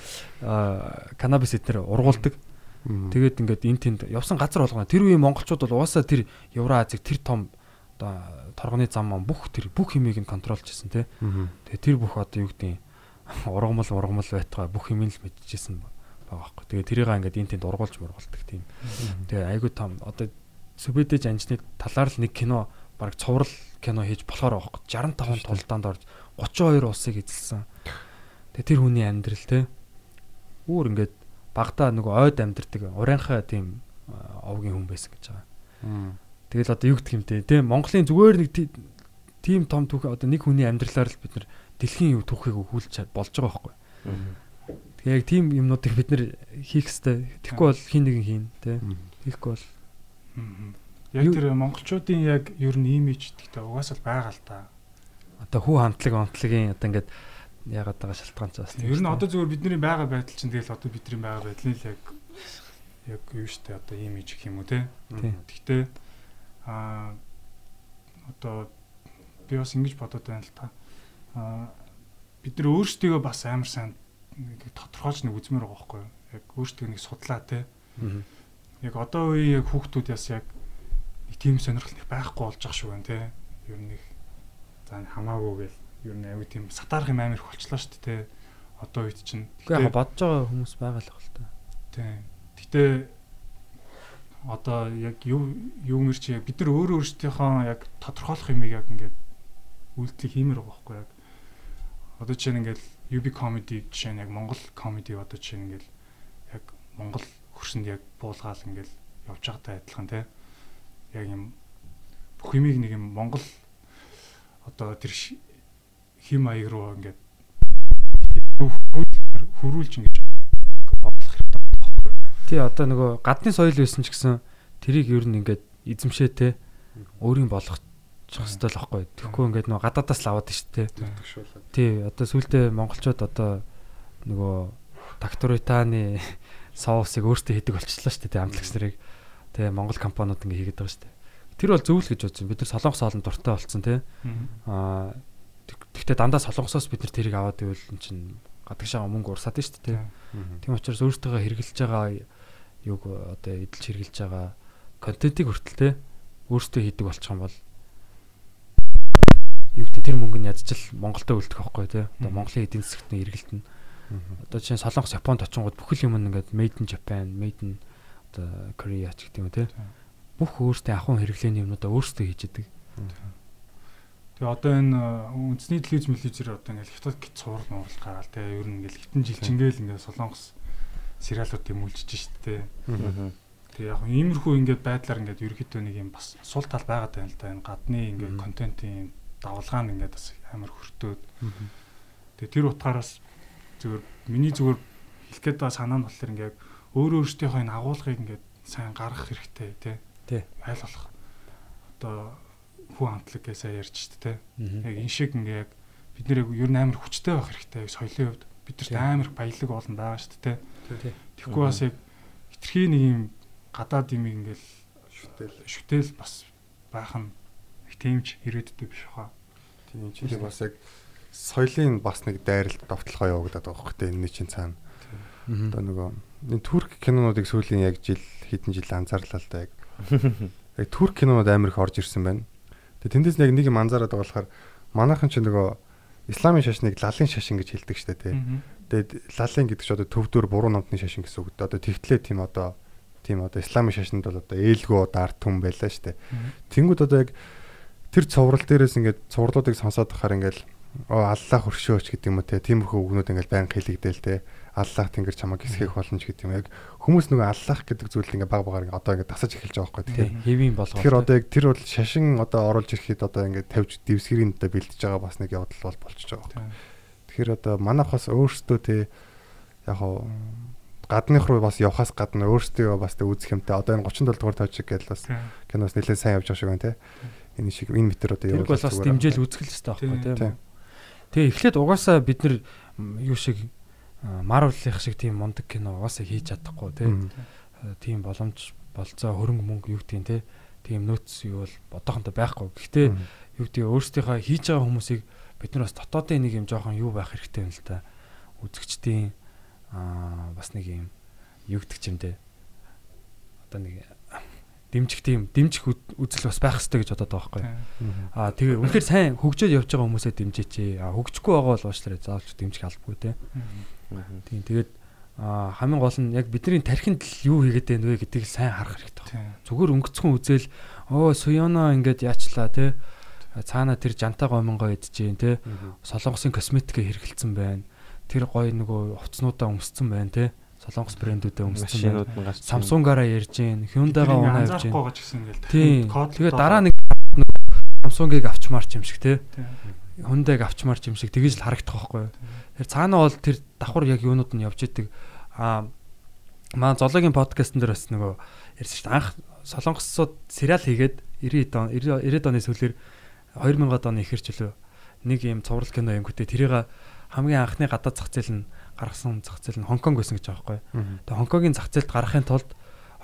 канабис эднэр ургуулдаг. Тэгээд ингээд эн тэнд явсан газар болгоно. Тэр үеийн монголчууд бол угаасаа тэр Евразиг тэр том одоо торгоны зам маань бүх тэр бүх хэмийг нь контролж хийсэн тий. Тэгээ тэр бүх одоо юу гэдэг ургамал ургамал байтгаа бүх хэмийг л мэдчихсэн байгаа байхгүй. Тэгээ тэрийг ингээд эн тэнд ургуулж мургуулдаг тийм. Тэгээ айгуу том одоо Сүбэдэж анжны талаар л нэг кино баг цоврал кино хийж болохоор байхгүй 65 тулдаанд орж 32 улсыг эзэлсэн. Тэгээ тэр хүний амьдрал те үүр ингээд багада нөгөө ойд амьдэрдэг урайхаа тийм овгийн хүн байсан гэж байгаа. Тэгэл одоо юу гэх юм те те Монголын зүгээр нэг тийм том түүх одоо нэг хүний амьдралаар л бид нар дэлхийн юу түүхийг өгүүлж болж байгаа байхгүй. Тэгээ яг тийм юмнуудыг бид нар хийх хэрэгтэй. Тэгэхгүй бол хин нэгэн хийн те. Хийхгүй бол Яг тэр монголчуудын яг ер нь имиж гэдэгтэй угаасаа л байгаа л та одоо хүү хамтлаг онтлагийн одоо ингээд яагаад байгаа шалтгаан ч бас. Ер нь одоо зөвхөн бидний байгаа байдал чинь тэгэл одоо бидний байгаа байдлын л яг яг юу штэ одоо имиж гэх юм уу те. Гэхдээ аа одоо би бас ингэж бодоод байна л та. Аа бид нар өөрсдөө бас амар сайн тодорхойлж нэг үзмээр байгаа байхгүй юу? Яг өөрсдөө нэг судлаа те. Яг одоо үеийн яг хүүхдүүд бас яг тийм сонирхол нэг байхгүй болж байгаа шүү байна те. Ер нь За хамаагүй гэл ер нь аюу тийм сатаарах юм амар их болчлаа шүү дээ. Одоо үед чинь. Гэхдээ яг бодож байгаа хүмүүс байгаа л баг л та. Тийм. Гэтэ одоо яг юу юумэр чи бид нар өөрөө өөрсдийнхөө яг тодорхойлох юмыг яг ингээд үйлдэл хиймээр байгаа байхгүй яг. Одоо чинь ингээд UB comedy жишээ нь яг Монгол comedy одоо чинь ингээд яг Монгол хөрсөнд яг буулгаал ингээд явж байгаатай адилхан тий. Яг юм бүх юмыг нэг юм Монгол одоо тэр хим маяг руу ингээд хөрүүлж ингэж бодлох хэрэгтэй. Тий одоо нөгөө гадны соёл байсан ч гэсэн тэрийг ер нь ингээд эзэмшээ те өөрийн болгох хэвчтэй л аахгүй. Тэгэхгүй ингээд нөгөө гадаадаас л аваад штэ те. Тий одоо сүүлдээ монголчууд одоо нөгөө тактоританы соусыг өөртөө хийдэг болчихлоо штэ те амтлагч нарыг. Тэгээ монгол компаниуд ингээд хийгээд байгаа штэ. Тэр бол зөв л гэж бодсон. Бид нар солонгос хоолнд дуртай болсон тий. Аа тэгвэл дандаа солонгосоос бид нар тэрийг аваад ивэл эн чинь гадагшаа мөнгө урсаад нь шүү дээ тий. Тийм учраас өөртөө хэрэгжилж байгаа юг одоо эдэлж хэрэгжилж байгаа контентийг хүртэл тий өөртөө хийдэг болчих юм бол юу гэдэг тэр мөнгө нь ядчил Монголдо үлдэх байхгүй тий. Одоо Монголын эдийн засгийн эргэлт нь одоо чинь солонгос Японд очингууд бүхэл юм ингээд made in Japan, made in одоо Корея ч гэдэг юм те. Бүх өөртөө ахуйн хэрэглээний юмнуудаа өөрсдөө хийж идэг. Тэгээ одоо энэ э, үндэсний телевиз телевизээр одоо ингээл хятад гит цуврал муурал гараал те ер нь ингээл хитэн жилчингээл ингээл солонгос сериалууд үлжиж штэ те. Тэгээ яг иймэрхүү ингээд байдлаар ингээд ерөөхдөө нэг юм бас сул тал байгаад байна л да энэ гадны ингээд контентын давалгаа нь ингээд бас амар хөртөөд тэгээ тэр утгаараас зүгээр миний зүгээр хэлэх гээд байгаа санаа нь болохоор ингээд өөрөө өөртөөхөө энэ агуулгыг ингээд сайн гаргах хэрэгтэй тий. Тий. Айл болох одоо хүү хамтлаг гэж сайн ярьж штэ тий. Яг энэ шиг ингээ яг бид нэр ер нь амар хүчтэй байх хэрэгтэй соёлын хувьд бид нарт амар баялаг олон байгаа штэ тий. Тий. Тэгэхгүй бас яг хитрхи нэг юм гадаад юм ингээл шүтэл шүтэл бас байх нь их тиймч ирээдүйд биш хаа. тийм чинь бас яг соёлын бас нэг дайралт довтлохоо явагдаад байгаа хөөхтэй энэ чинь цаана. Одоо нөгөө энэ турк кинонуудыг сүүлийн яг жил хэдэн жил анзаарлаа л да яг. Яг турк кинонууд амар их орж ирсэн байна. Тэгээ тэндээс яг нэг юм анзаараад байгаа болохоор манайхан ч нөгөө исламын шашныг лалын шашин гэж хэлдэг штэ тий. Тэгээд лалын гэдэг чинь одоо төвдөр буруу номтны шашин гэсэн үг. Одоо тэгтлээ тийм одоо тийм одоо исламын шашинд бол одоо ээлгөө одоо арт хүн байлаа штэ. Тэнгүүд одоо яг тэр цоврал дээрээс ингээд цувралуудыг сонсоод байхаар ингээд оо аллах өршөөч гэдэг юм уу те. Тиймэрхүү үгнүүд ингээд байнга хэлэгдээл те. Аллах тэнгэр чамайг эсхэх болно ч гэдэг юм. Яг хүмүүс нөгөө аллах гэдэг зүйлд ингээд баг багаар ингээд одоо ингээд тасаж эхэлж байгаа байхгүй тэгэхээр хэвийн болгоо. тэгэхээр одоо яг тэр бол шашин одоо оруулж ирэхэд одоо ингээд тавьж дэвсгэрийн одоо бэлдэж байгаа бас нэг явдал бол болчихж байгаа байхгүй. Тэгэхээр одоо манайх бас өөрсдөө те яг хоо гадных руу бас явхаас гадна өөрсдөө бас тэ үзэх юмтай. Одоо энэ 37 дугаар тойжиг гэдэл бас киноос нэлээд сайн явж байгаа шиг байна те. Энэ шиг энэ метр одоо Тэр бол бас дэмжээл үзэх л хэрэгтэй байхгүй Тийм. Тэгээ эхлээд угаасаа бид нар юу шиг Marvel-ийнх шиг тийм мундаг кино угаасаа хийж чадахгүй тийм. Э, Тийм боломж болцоо хөрөнгө мөнгө юу гэдгийг тийм тийм нөөц юу бол одоохондоо байхгүй. Гэхдээ юу гэдгийг өөрсдийнхөө хийж байгаа хүмүүсийг бид нар бас дотоодын нэг юм жоохон юу байх хэрэгтэй юм л та. Үзэгчдийн аа бас нэг юм ч юм дээ. Одоо нэг дэмжих тийм дэмжих үзэл бас байх хэрэгтэй гэж бодоод байгаа байхгүй. Аа тэгээ үнэхээр сайн хөгжөөд явж байгаа хүмүүсээ дэмжээч. Аа хөгжихгүй байгаа бол уучлаарай. Заавч дэмжих албагүй те. Тийм тэгээд аа хамгийн гол нь яг бидний тархинд л юу хийгээд байна вэ гэдгийг сайн харах хэрэгтэй байна. Зүгээр өнгөцхөн үзэл оо Суёно ингээд яачлаа те. Цаана тэр жантаа гомонгоо идчихээн те. Солонгосын косметикээ хэрэгэлсэн байна. Тэр гой нөгөө хувцснуудаа өмссөн байна те. Солонгос брэндүүдээ өмссөн байна. Samsung-аараа ярьж гин, Hyundai-гаа унаа явж гин. Тийм. код Тэгээ дараа нэг Samsung-ыг авчмаар ч юм шиг те. Hyundai-г авчмаар ч юм шиг тэгэж л харагдах байхгүй юу. Тэр цаана бол тэр давхар яг юунууд нь явж идэг. Аа маа зоологийн подкастн дээр бас нөгөө ярьсан шүү дээ. Анх солонгосууд сериал хийгээд 90 он 90 оны сүүлээр 2000 оны ихэр чөлөө нэг юм цуврал кино юм хөтэ тэрийг хамгийн анхны гадаад зах зээл нь гаргасан зах зээл нь Хонконг байсан гэж байгаа байхгүй. Тэгээ Хонконгийн зах зээлд гаргахын тулд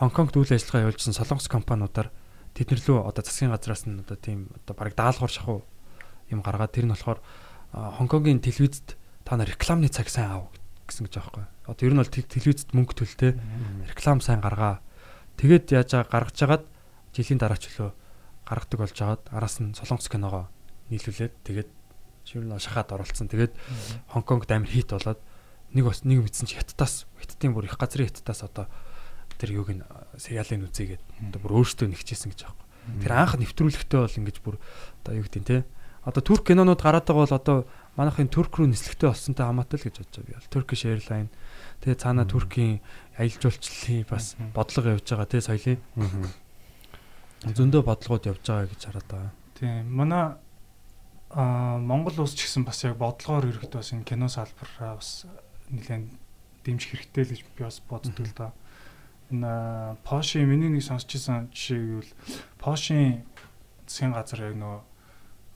Хонконгт үйл ажиллагаа явуулсан солонгос компаниудаар тэднэр лөө одоо засгийн газраас нь одоо тийм одоо бараг даалгавар шахуу юм гаргаад тэр нь болохоор Хонконгийн телевизэд та нар рекламны цаг сайн аав гэсэн гэж байгаа байхгүй. Одоо ер нь бол телевизэд мөнгө төлтэй реклам сайн гаргаа. Тэгээд яаж гаргаж жагаад жилийн дараа ч лөө гаргадаг болж жагаад араас нь солонгос киногоо нийлүүлээд тэгээд бол шахаад оролцсон. Тэгээд Хонконгд амар хит болоод нэг бас нэг мэдсэн чи хятадаас хятадын бүр их газрын хятадаас одоо тэр юуг нь сериалын үзээгээд одоо бүр өөртөө нэгчээсэн гэж юм. Тэр анх нэвтрүүлэгтээ бол ингэж бүр одоо юу гэдэг нь те. Одоо турк кинонууд гараад байгаа бол одоо манайхын турк руу нислэгтэй болсонтой хамаатай л гэж бодож байгаа би бол. Turkish Airline тэгээ цаана туркийн аялал жуулчлалын бас бодлого явж байгаа те соёлын зөндөө бодлогод явж байгаа гэж хараад байгаа. Тийм. Манай аа Монгол улс ч гэсэн бас яг бодлогоор ерөөхдөө бас энэ кино салбараа бас нэлээд дэмжих хэрэгтэй л гэж би бас боддог л доо. Энэ Поши миний нэг сонсч ирсэн жишээ гэвэл Пошийн засгийн газар яг нөгөө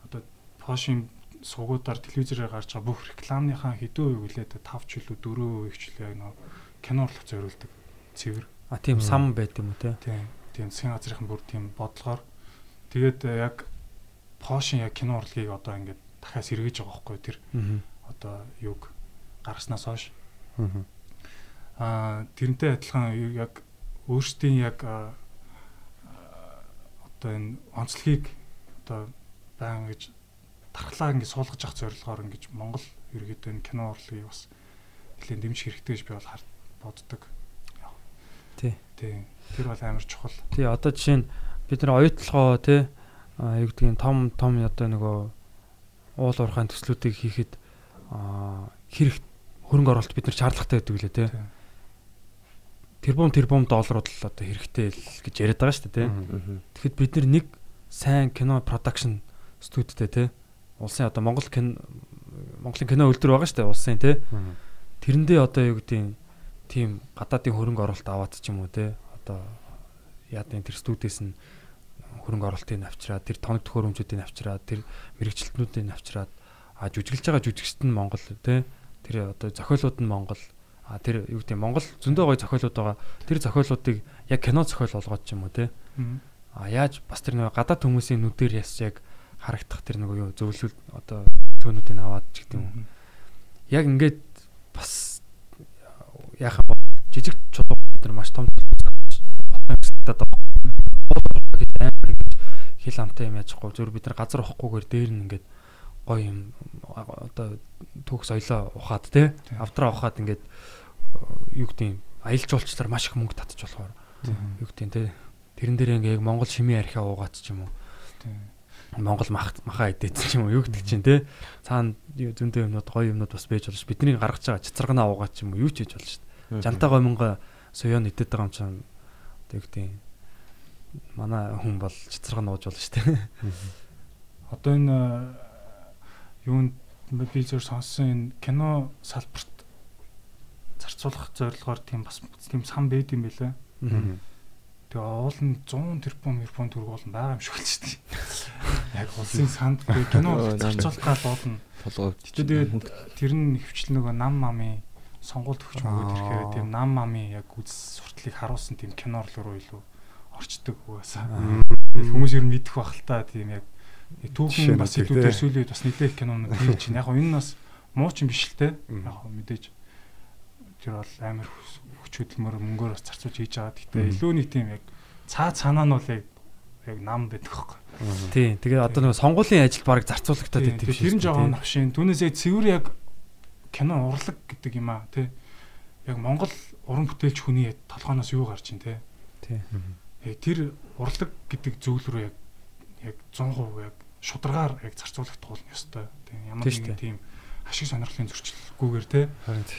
одоо Пошийн сугуудаар телевизээр гарч байгаа бүх рекламныхаа хэдэн үе үлээд 5 ч илүү 4 үе ч илүү яг нөгөө кино урлах зориулдаг цэвэр А тийм сам байт юм уу те. Тийм. Тийм засгийн газрын бүр тийм бодлогоор тэгээд э, яг Пошин яг кино урлагийг одоо ингээд дахиад сэргээж байгаа байхгүй тэр одоо юг гаргаснаас хойш аа тэрнтэй адилхан яг өөрсдийн яг одоо энэ онцлогийг одоо баян гэж тархлаа ингээд суулгаж авах зорилгоор ингээд Монгол ерөөдөө энэ кино урлагийг бас нэлээд дэмжих хэрэгтэй гэж би бол хар боддог. Тий. Тий. Тэр бол амар чухал. Тий одоо жишээ нь бид нар оюутлогоо тий юу гэдгийг том том одоо нөгөө уул уурхайн төслүүдийг хийхэд а хэрэг хөрөнгө оруулалт бид нар шаардлагатай гэдэг лээ тий. Тэрбум тэрбум долларууд л одоо хэрэгтэй л гэж яриад байгаа шүү дээ тий. Тэгэхэд бид нар нэг сайн кино production студиутэй тий. Улсын одоо Монгол кино Монголын кино үйлдвэр байгаа шүү дээ улсын тий. Тэрэндээ одоо юу гэдгийг тийм гадаадын хөрөнгө оруулалт аваад ч юм уу тий. Одоо яадын тэр студиэс нь хөрөнгө оруулалтыг авчираад тэр тоног төхөөрөмжүүдийг авчираад тэр мэрэгчлэтнүүдийг авчираад а жүжиглэж байгаа жүжигчт нь Монгол тий тэр одоо зохиолууд нь Монгол а тэр юу гэдэг Монгол зөндөө гоё зохиолууд байгаа. Тэр зохиолуудыг яг кино зохиол болгоод ч юм уу Мгм. а яаж бас тэр нөгөө гадаад хүмүүсийн нүдээр яс яг харагдах тэр нөгөө юу зөвлөл одоо төөнүүдийг аваад ч гэдэг юм яг ингээд бас яахан бол жижиг чулуу нар маш том бодоод гэж амар ингэж хил амтай юм яжхгүй зөв бид нар газар ухахгүйгээр дээр нь ингээд гоё юм одоо түүх соёлоо ухаад те авдраа ухаад ингээд юу гэдэг аялал жуулчлаар маш их мөнгө татчих болохоор юу гэдэг те тэрэн дээр ингээ яг Монгол шимийн архиа уугаад ч юм уу. Монгол мах маха идээд ч юм уу юу гэдэг чинь те. Цаана зөндөө юмнууд гоё юмнууд бас байж болж бидний гаргаж байгаа цэцэргнаа уугаад ч юм уу юу ч хийж болно шүү. Дээ жантаа гоминго соёон идээд байгаа юм чинь одоо юу гэдэг манай хүн бол цэцэрэг нууж болно шүү. Дээ Одоо энэ юунд би зөв сонссон энэ кино салбарт зарцуулах зорилгоор тийм бас тийм сан байд юм байлаа. Тэгээ уул нь 100 тэрбум тэрбум төгрөг болно байгаа юм шиг л шүү дээ. Яг улсын санд би кино Өө, зарцуулах гал болно. толгой Тэгээд тэр нь хөвчл нөгөө нам мами сонгуульд өгч мөгөөд ирэхээр тийм нам мами яг үз суртлыг харуулсан тийм кино руу илүү орчдөг угаасаа. Тэгэл хүмүүс ер нь мэдэх бах л та тийм яг түүхэн бас те. сүүлийн үед бас нэлээх кинонууд хийж чинь яг энэ бас муу ч юм биш л те. Яг мэдээж тэр бол амар хүч хөдөлмөр мөнгөөр бас зарцуулж хийж байгаа. Гэхдээ илүү нэг тийм яг цаа цаанаа нь бол яг яг нам байдаг хөөхгүй. тий тэгээ одоо нөгөө сонгуулийн ажил баг зарцуулагдаад Тийм, идэв тэр нь жоохон навшин. Түүнээсээ цэвэр яг кино урлаг гэдэг юм аа тий. Яг Монгол уран бүтээлч хүний толгооноос юу гарч ийн тий. тий Яг тэр урлаг гэдэг зүйл рүү яг яг 100% яг шударгаар яг зарцуулагдах бол ёстой. Тийм ямар Тийм нэгэн тийм ашиг сонирхлын зөрчилгүйгээр тий.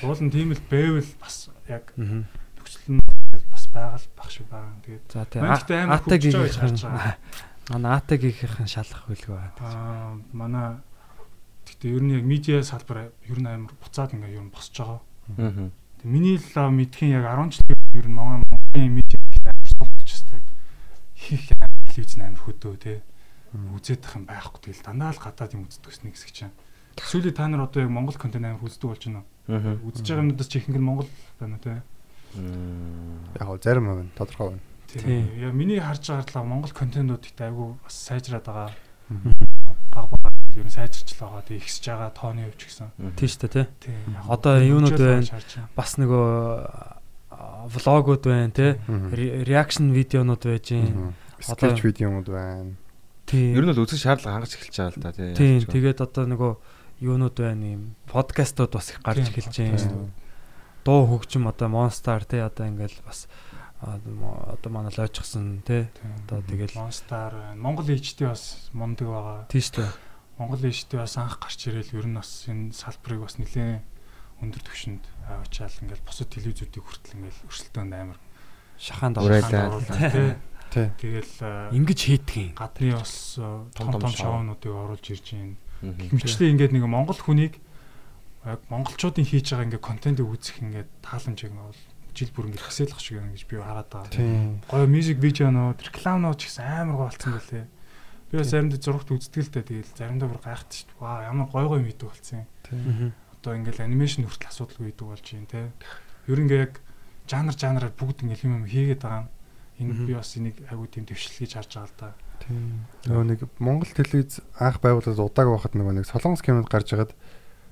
Уул нь тийм л байвал бас яг нөхцөл нь бас байгаль бах шиг байгаа. Тэгээд за тий Манайд гэхдээ амар атаг гэж харж байгаа. манай атагийнхын шалах хөлгөө аа манай гэхдээ ер нь яг медиа салбар ер нь амар буцаад ингээ ер нь босч байгаа. Аа. Тэг миний л мэдхийн яг 10 жилийн ер нь Монгол Монголын медиа. Хийх телевиз амар хөдөө те. Үзээд тах юм байхгүй тэгэл дандаа л гадаад юм үздэг гэсэн хэсэг чинь. Сүүлийн та нар одоо яг Монгол контент амар үздэг болж байна Аа. уу? Үзэж байгаа юмнуудаас ч ихэнх нь Монгол байна те. Яг гоо зарим юм тодорхой байна. Тийм. Тийм. Яа миний харж байгаа талаа Монгол контентууд ихтэй айгүй бас сайжраад байгаа. Баг баг ер нь сайжирч л байгаа. Тэг ихсэж байгаа тооны хувьч гэсэн. тий шүү дээ тий Тийм. Одоо юунууд байна? Бас нөгөө влогууд байна тий реакшн видеонууд байж гин. Скетч видеомуд байна. Ер нь бол үзэх шаардлага хангаж эхэлж байгаа л да тий. тий тэгээд одоо нөгөө юунууд байна юм подкастууд бас их гарч Тийм, эхэлж байна дуу хөгжим одоо монстар тий одоо ингээл бас одоо манай лойчсон тий одоо тэгэл Monster байна. Монгол HD бас мундаг байгаа. тий шүү дээ Монгол HD бас анх гарч ирэл ер нь бас энэ салбарыг бас нэлээд өндөр түвшинд аваачаал ингээл бусад телевизүүдийг хүртэл ингээл өрсөлдөөнд амар шахаанд Урайлаа. аваад тий. Тэгэл ингэж хийдгийг гадны бас том том том шоу. шоунуудыг оруулж ирж байна. Мгм. Хэмчлээ ингээд нэг монгол хүнийг яг монголчуудын хийж байгаа ингээд контентыг үзэх ингээд тааламжийг нь бол жил бүр ингээд хэсэлэх шиг байна гэж би хараад байгаа. Гоё мьюзик видеонууд, рекламнууд ч гэсэн амар гоё болсон байлээ. Би бас заримдаа зурагт үздэг л дээ. Тэгэл заримдаа бүр гайхдаг шүү дээ. Ваа ямар гоё гоё видео болсон юм. Одоо ингээл анимашн хүртэл асуудалгүй видео болж юм те. Ер нь ингээ яг жанр жанраар бүгд ингээл юм юм хийгээд байгаа юм. Энэ би бас энийг айгуу тийм дэвшил гэж харж байгаа л да. Нөгөө нэг Монгол телевиз анх байгуулаад удааг байхад нөгөө нэг солонгос кинонд гарч хагаад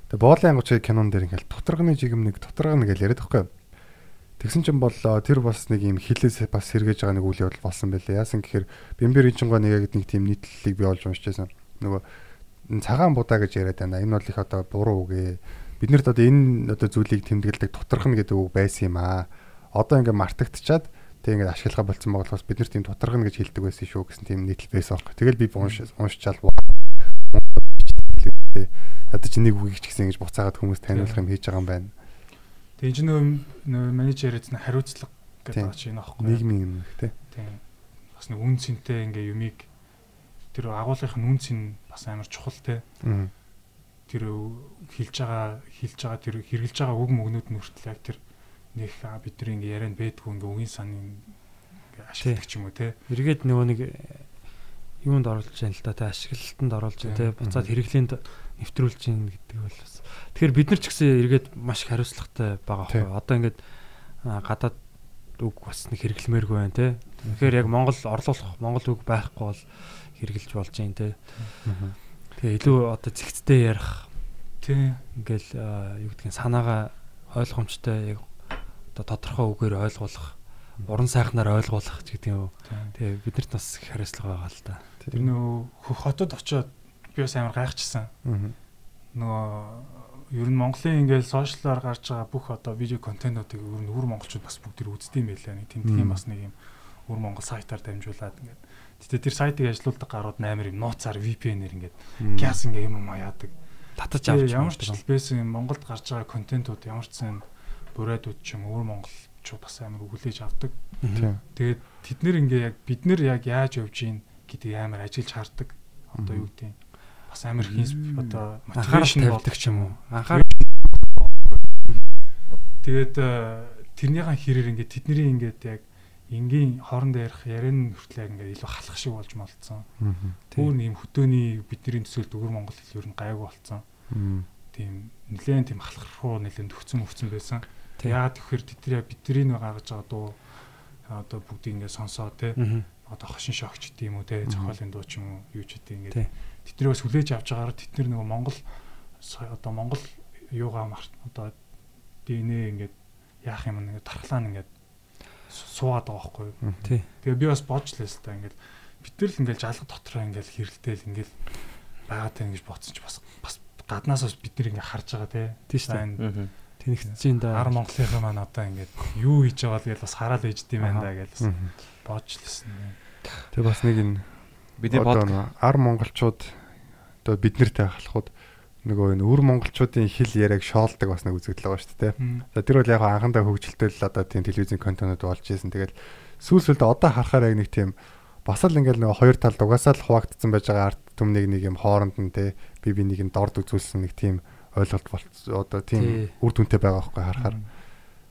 тэгээ боолын ангуучгийн кинон дээр ингээл тутрагны жигм нэг тутрагна гэж яриад байхгүй. Тэгсэн чинь бол э, тэр бас нэг юм хилээс бас сэргээж байгаа нэг үйл явдал болсон байлээ. Яасан гэхээр Бэмбэр Инчингоо нэг яг нэг тийм нийтлэлийг би олж уншиж байсан. Нөгөө энэ цагаан будаа гэж яриад байна. Энэ бол их одоо буруу үгээ. Бид нарт одоо энэ одоо зүйлийг тэмдэглэдэг тутрахна гэдэг үг байсан юм аа. Одоо ингээ мартагдчихад Тэг ингээд ашиглахаа болцсон болохоос бид нар тийм тутаргана гэж хэлдэг байсан шүү гэсэн тийм нийтлэл байсан аахгүй. Тэгэл би унш уншчаал ядаж нэг үгийг ч гэсэн ингэж буцаагаад хүмүүс таниулах юм хийж байгаа юм байна. Тэгээ энэ нөө менежер эзэн хариуцлага гэдэг байгаа чинь аахгүй. Нийгмийн юм тий. Тийм. Бас нэг үн цэнтэй ингээ юмыг тэр агуулгын үн цэн бас амар чухал те. Тэр хилж байгаа хилж байгаа тэр хэрглэж байгаа үг мөгнүүд нь хүртэл яг тэр нэг бид нар ингээ ярианд бэдгүү ингээ үгийн санын ингээ ашигладаг ч юм уу те. Эргээд нөгөө нэг юунд оруулж яана л да тэ ашиглалтанд оруулж тэ буцаад хэрэглээнд нэвтрүүлж гин гэдэг бол бас. Тэгэхээр бид нар ч гэсэн эргээд маш их хариуцлагатай байгаа байхгүй одоо ингээд гадаад үг бас нэг хэрэглэмээргүй байна те тэгэхээр яг Монгол орлуулах Монгол үг байхгүй бол хэрэгжилж болж гин те тэгээ илүү одоо зэгцтэй ярих тий. ингээл юу гэдгийг санаагаа ойлгомжтой яг одоо тодорхой үгээр ойлгуулах уран сайхнаар ойлгуулах гэдэг юм. Тэгээ биднэрт бас их хариуцлага байгаа л да. Тэр нөө хөх хотод очиод би бас амар гайхчихсан. Нөгөө ер нь Монголын ингээл сошиалаар гарч байгаа бүх одоо видео контентуудыг ер нь өвөр монголчууд бас бүгд тэр үздэг юм байлаа. Нэг тэмдгийн бас нэг юм өвөр монгол сайтаар дамжуулаад ингээд. Гэтэ тэр сайтыг ажилуулдаг гарууд амар юм нууцаар VPN-ээр ингээд гяс ингээ юм юм яадаг. Татаж авч ямар ч байсан Монголд гарч байгаа контентууд ямар ч сан бүрээдүүд ч юм өвөр монголчууд бас амар өгүүлээж авдаг. Тэгээд тэд нэр ингээ яг бид нэр яг яаж явж гин гэдэг амар ажиллаж хардаг. Одоо юу гэдэг бас амар их одоо мотивашн болдог ч юм уу. Анхаар Тэгээд тэрнийхэн хэрээр ингээд тэдний ингээд яг энгийн хоорондоо ярих яриан хүртэл ингээд илүү халах шиг болж молцсон. Өөр нэг юм хөдөөний бидний төсөөлд өвөр монгол хэл ер нь гайгүй болцсон. Тийм нэлээд тийм халах руу нэлээд төгцөн өвцөн байсан. Яагаад тэгэхээр тэд яг бидний нэг гаргаж байгаа дуу одоо бүгдийг ингээд сонсоо те одоо хошин шогч гэдэг юм уу те зохиолын дуу ч юм уу юу ч гэдэг ингээд тэднийг бас хүлээж авч байгаагаар тэд нар нөгөө Монгол одоо Монгол юугаа одоо дийнэ ингээд яах юм ингээд тархлаа ингээд суугаад байгаа байхгүй юу. Тэгээ би бас бодж лээс та ингээд бид нар л ингээд жалга дотроо ингээд хэрэлдээл ингээд байгаад тань гэж бодсон ч бас бас гаднаас бас бид нар ингээд харж байгаа те. Тийм шүү дээ. Тэнэгтж ин да. Ар Монголынхаа маань одоо ингээд юу хийж байгаа л гэж бас хараад ээж дим байна да гэж бас бодж лсэн. Тэгээ бас нэг энэ бидний бод ар монголчууд одоо бид нартай халахууд нөгөө энэ өвөр монголчуудын хэл яриаг шоолдог бас нэг үзэгдэл байгаа шүү дээ. За тэр бол яг анхандаа хөгжилтэй л одоо тийм телевизийн контентууд болж исэн. Тэгэл сүүлсэлд одоо харахаар яг нэг тийм бас л ингээл нөгөө хоёр талд угаасаа л хуваагдсан байж байгаа арт түмнийг нэг юм хооронд нь те би би нэг нь дорд үзүүлсэн нэг тийм ойлголт бол одоо тийм үр дүнтэй байгаа байхгүй харахаар.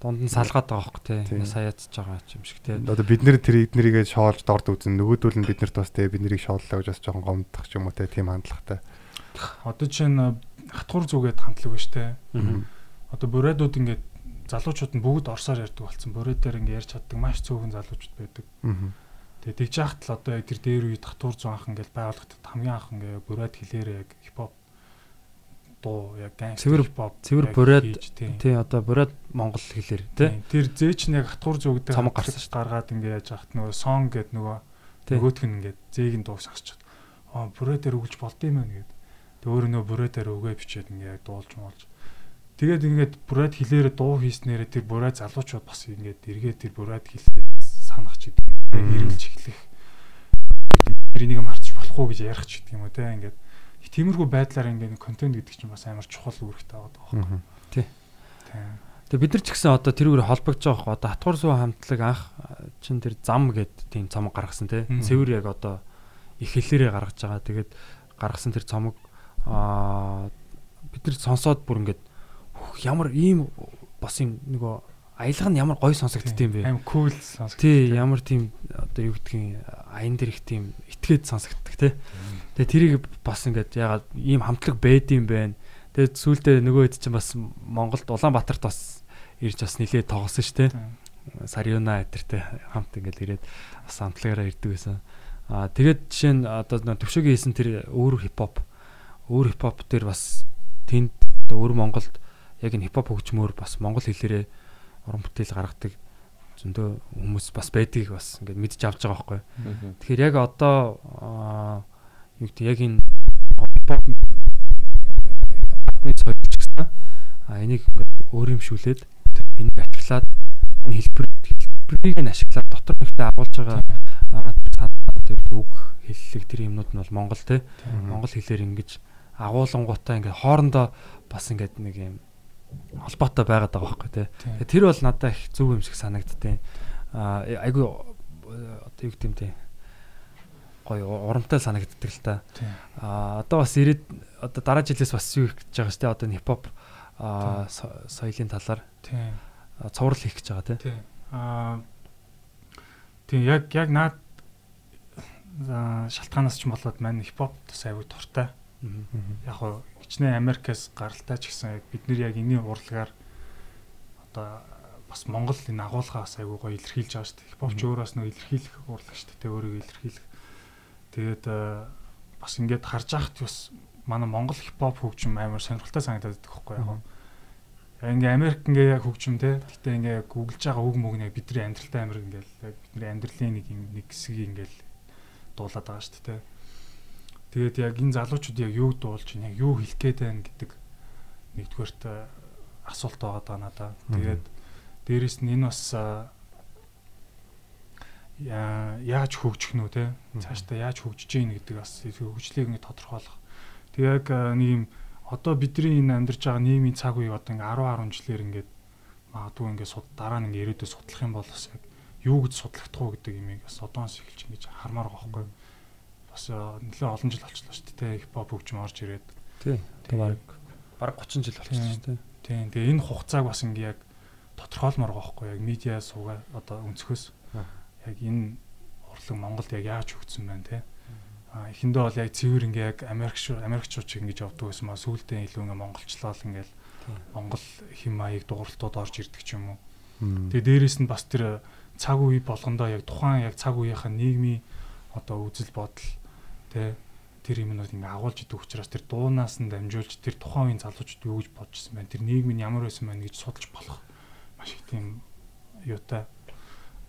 Дунд нь салгаад байгаа байхгүй те саяацж байгаа юм шиг те одоо бид нэр тэр эднэрийгээ шоолж дорд үзэн нөгөөдөл нь бид нарт бас те бид нарыг шооллоо гэж бас жоохон гомдох ч юм уу те тийм хандлагатай. Одоо чинь хатгуур зүгээд хандлаг ба штэ. Одоо буриадууд ингээд залуучууд нь бүгд орсоор ярьдаг болсон. Буриадаар ингээд ярьж чаддаг маш цөөхөн залуучууд байдаг. Тэгээ тэгж яхад л одоо тэр дээр үед хатгуур зүүн анх ингээд байгуулагдаад хамгийн анх ингээд буриад хэлээр яг хипхоп дуу яг гангстер цэвэр pop цэвэр буриад тий одоо буриад монгол хэлээр тий тэр зээч нь яг хатгуур зүгдээ цамаг гарсан шүү гаргаад ингээд яаж хахт нөгөө сон гэд нөгөө нөгөөх нь ингээд зээгийн дуу сонсчиход аа буриадаар өгүүлж болд юм гэдэг Тэг өөр нөө бүрээдээр өгөө бичээд ингээд дуулж муулж. Тэгээд ингээд бүрээд хилээр дуу хийснээр тэр бүрээд залуучууд бас ингээд эргээд тэр бүрээд хилээд санах ч гэдэг. Хэрэглэж эхлэх. Тэрийг марцж болохгүй гэж ярих ч гэдэг юм уу те ингээд тиймэрхүү байдлаар ингээд контент гэдэг чинь бас амар чухал үүрэгтэй байгаа байхгүй. Тий. Тэгээ бид нар ч гэсэн одоо тэрүүгээр холбогдож байгаа хөө одоо хатгуур суу хамтлаг анх чин тэр зам гэд тийм цомог гаргасан те. Цэвэр яг одоо их хэлээрээ гаргаж байгаа. Тэгээд гаргасан тэр цомог аа бид нар сонсоод бүр ингээд ямар ийм бас юм нөгөө аялга нь ямар гоё сонсогдд юм бэ? Аим кул сонсогддог. Тий, ямар тийм одоо юу гэдгийг аян дээр их тийм итгээд сонсогддог тий. Тэгээ тэрийг бас ингээд ягаад ийм хамтлаг байд юм бэ? Тэгээ сүүлдээ нөгөө хэд чинь бас Монголд Улаанбаатарт бас ирж бас нилээ тоглосон шүү тий. Сарьюна эдэртэй хамт ингээд ирээд бас хамтлагаараа ирдэг байсан. Аа тэгээд жишээ нь одоо төвшөгийн хийсэн тэр өөр хипхоп өөр хипхоп дээр бас тэнд өөр Монголд яг энэ хипхоп хөгжмөөр бас монгол хэлээрээ уран бүтээл гаргадаг зөндөө хүмүүс бас байдгийг бас ингээд мэдж авч байгаа байхгүй. Тэгэхээр яг одоо юу гэдэг яг энэ гадны соёлч гэсэн а энийг ингээд өөр юм шүлээд энийг ашиглаад энэ хэлбэр хэлбэрийг нь ашиглаад дотор нэгтэй агуулж байгаа одоо үг хэллэг тэр юмнууд нь бол Монгол те. Монгол хэлээр ингэж агуулангуудаа ингээд хоорондоо бас ингээд нэг юм холбоотой байгаад байгаа байхгүй. Тэгээ тэр бол надад их зөв юм шиг санагдтыг. Аа айгүй одоо юу гэдэг юм те. Гой урамтай санагддаг л та. Аа одоо бас ирээд одоо дараа жилээс бас юу хийж байгаа шүү дээ. Одоо хипхоп аа со- соёлын талаар Тийм. цуврал хийх гэж байгаа. Тийм. Аа тийм яг яг наад за шалтгаанаас ч болоод маань хипхоп бас аягүй дуртай. Яг хичнээн Америкээс гаралтай ч гэсэн бид нар яг энэний урлагаар одоо бас Монгол энэ агуулгаа бас аягүй гоё илэрхийлж байгаа шүү дээ. Хипхоп ч өөрөөс нөө илэрхийлэх урлаг шүү дээ. Өөрийгөө илэрхийлэх. Тэгээд э, бас ингээд харж байхад бас манай Монгол хипхоп хөгжим амар сонирхолтой санагдаад байдаг байхгүй яг ингээ Америк ингээ яг хөгжим те. Гэтэ ингээ яг үгэлж байгаа үг мөг нэг бидний амьдралтай амир ингээл яг бидний амьдралын нэг нэг хэсгийг ингээл дуулаад байгаа шүү дээ те. Тэгээд яг энэ залуучууд яг юу дуулж байна, яг юу хэлэх гээд байна гэдэг нэгдүгээрт э, асуулт байгаа даа надаа. Тэгээд дээрэс нь энэ бас э, яа яаж хөгжих нь үү те. Цаашдаа яаж хөгжиж гин гэдэг бас хөгжлийг ингэ тодорхойлох. Тэг яг э, нэг юм одоо бидний энэ амьдарч байгаа нийгмийн цаг үеийг одоо ингээ 10 10 жилээр ингээд магадгүй ингээ суд дараа нь ингээ ирээдүйд судлах юм бол бас яг юу гэж судлахдах уу гэдэг юмыг бас одоос эхэлж ингэж хармаар байгаа байхгүй бас э, нэлээд олон жил болчихлоо шүү дээ хипхоп хөгжим орж ирээд. Тий. Баг баг 30 жил болчихсон шүү дээ. тийм тэгээ энэ хугацааг бас ингээ яг тодорхойлмоор байгаа байхгүй яг медиа суугаа одоо өнцгөөс яг энэ урлаг Монголд яг яаж хөгжсөн байна те а эхэндээ бол яг цэвэр ингээ яг Америкч Америкчууд ч ингэж явдаг байсан маа сүүлдээ илүү ингээ монголчлол ингээл Монгол хэм маяг дууралтууд орж ирдэг ч юм уу. Тэгээ дээрэс нь бас тэр цаг үе болгондоо яг тухайн яг цаг үеийнхаа нийгмийн одоо үзэл бодол тэ тэр юмнууд ингээ агуулж идэг учраас тэр дуунаас нь дамжуулж тэр тухайн үеийн залуучууд юу гэж бодож ирсэн байна? Тэр нийгэм нь ямар байсан байна гэж судалж болох маш их тийм юутай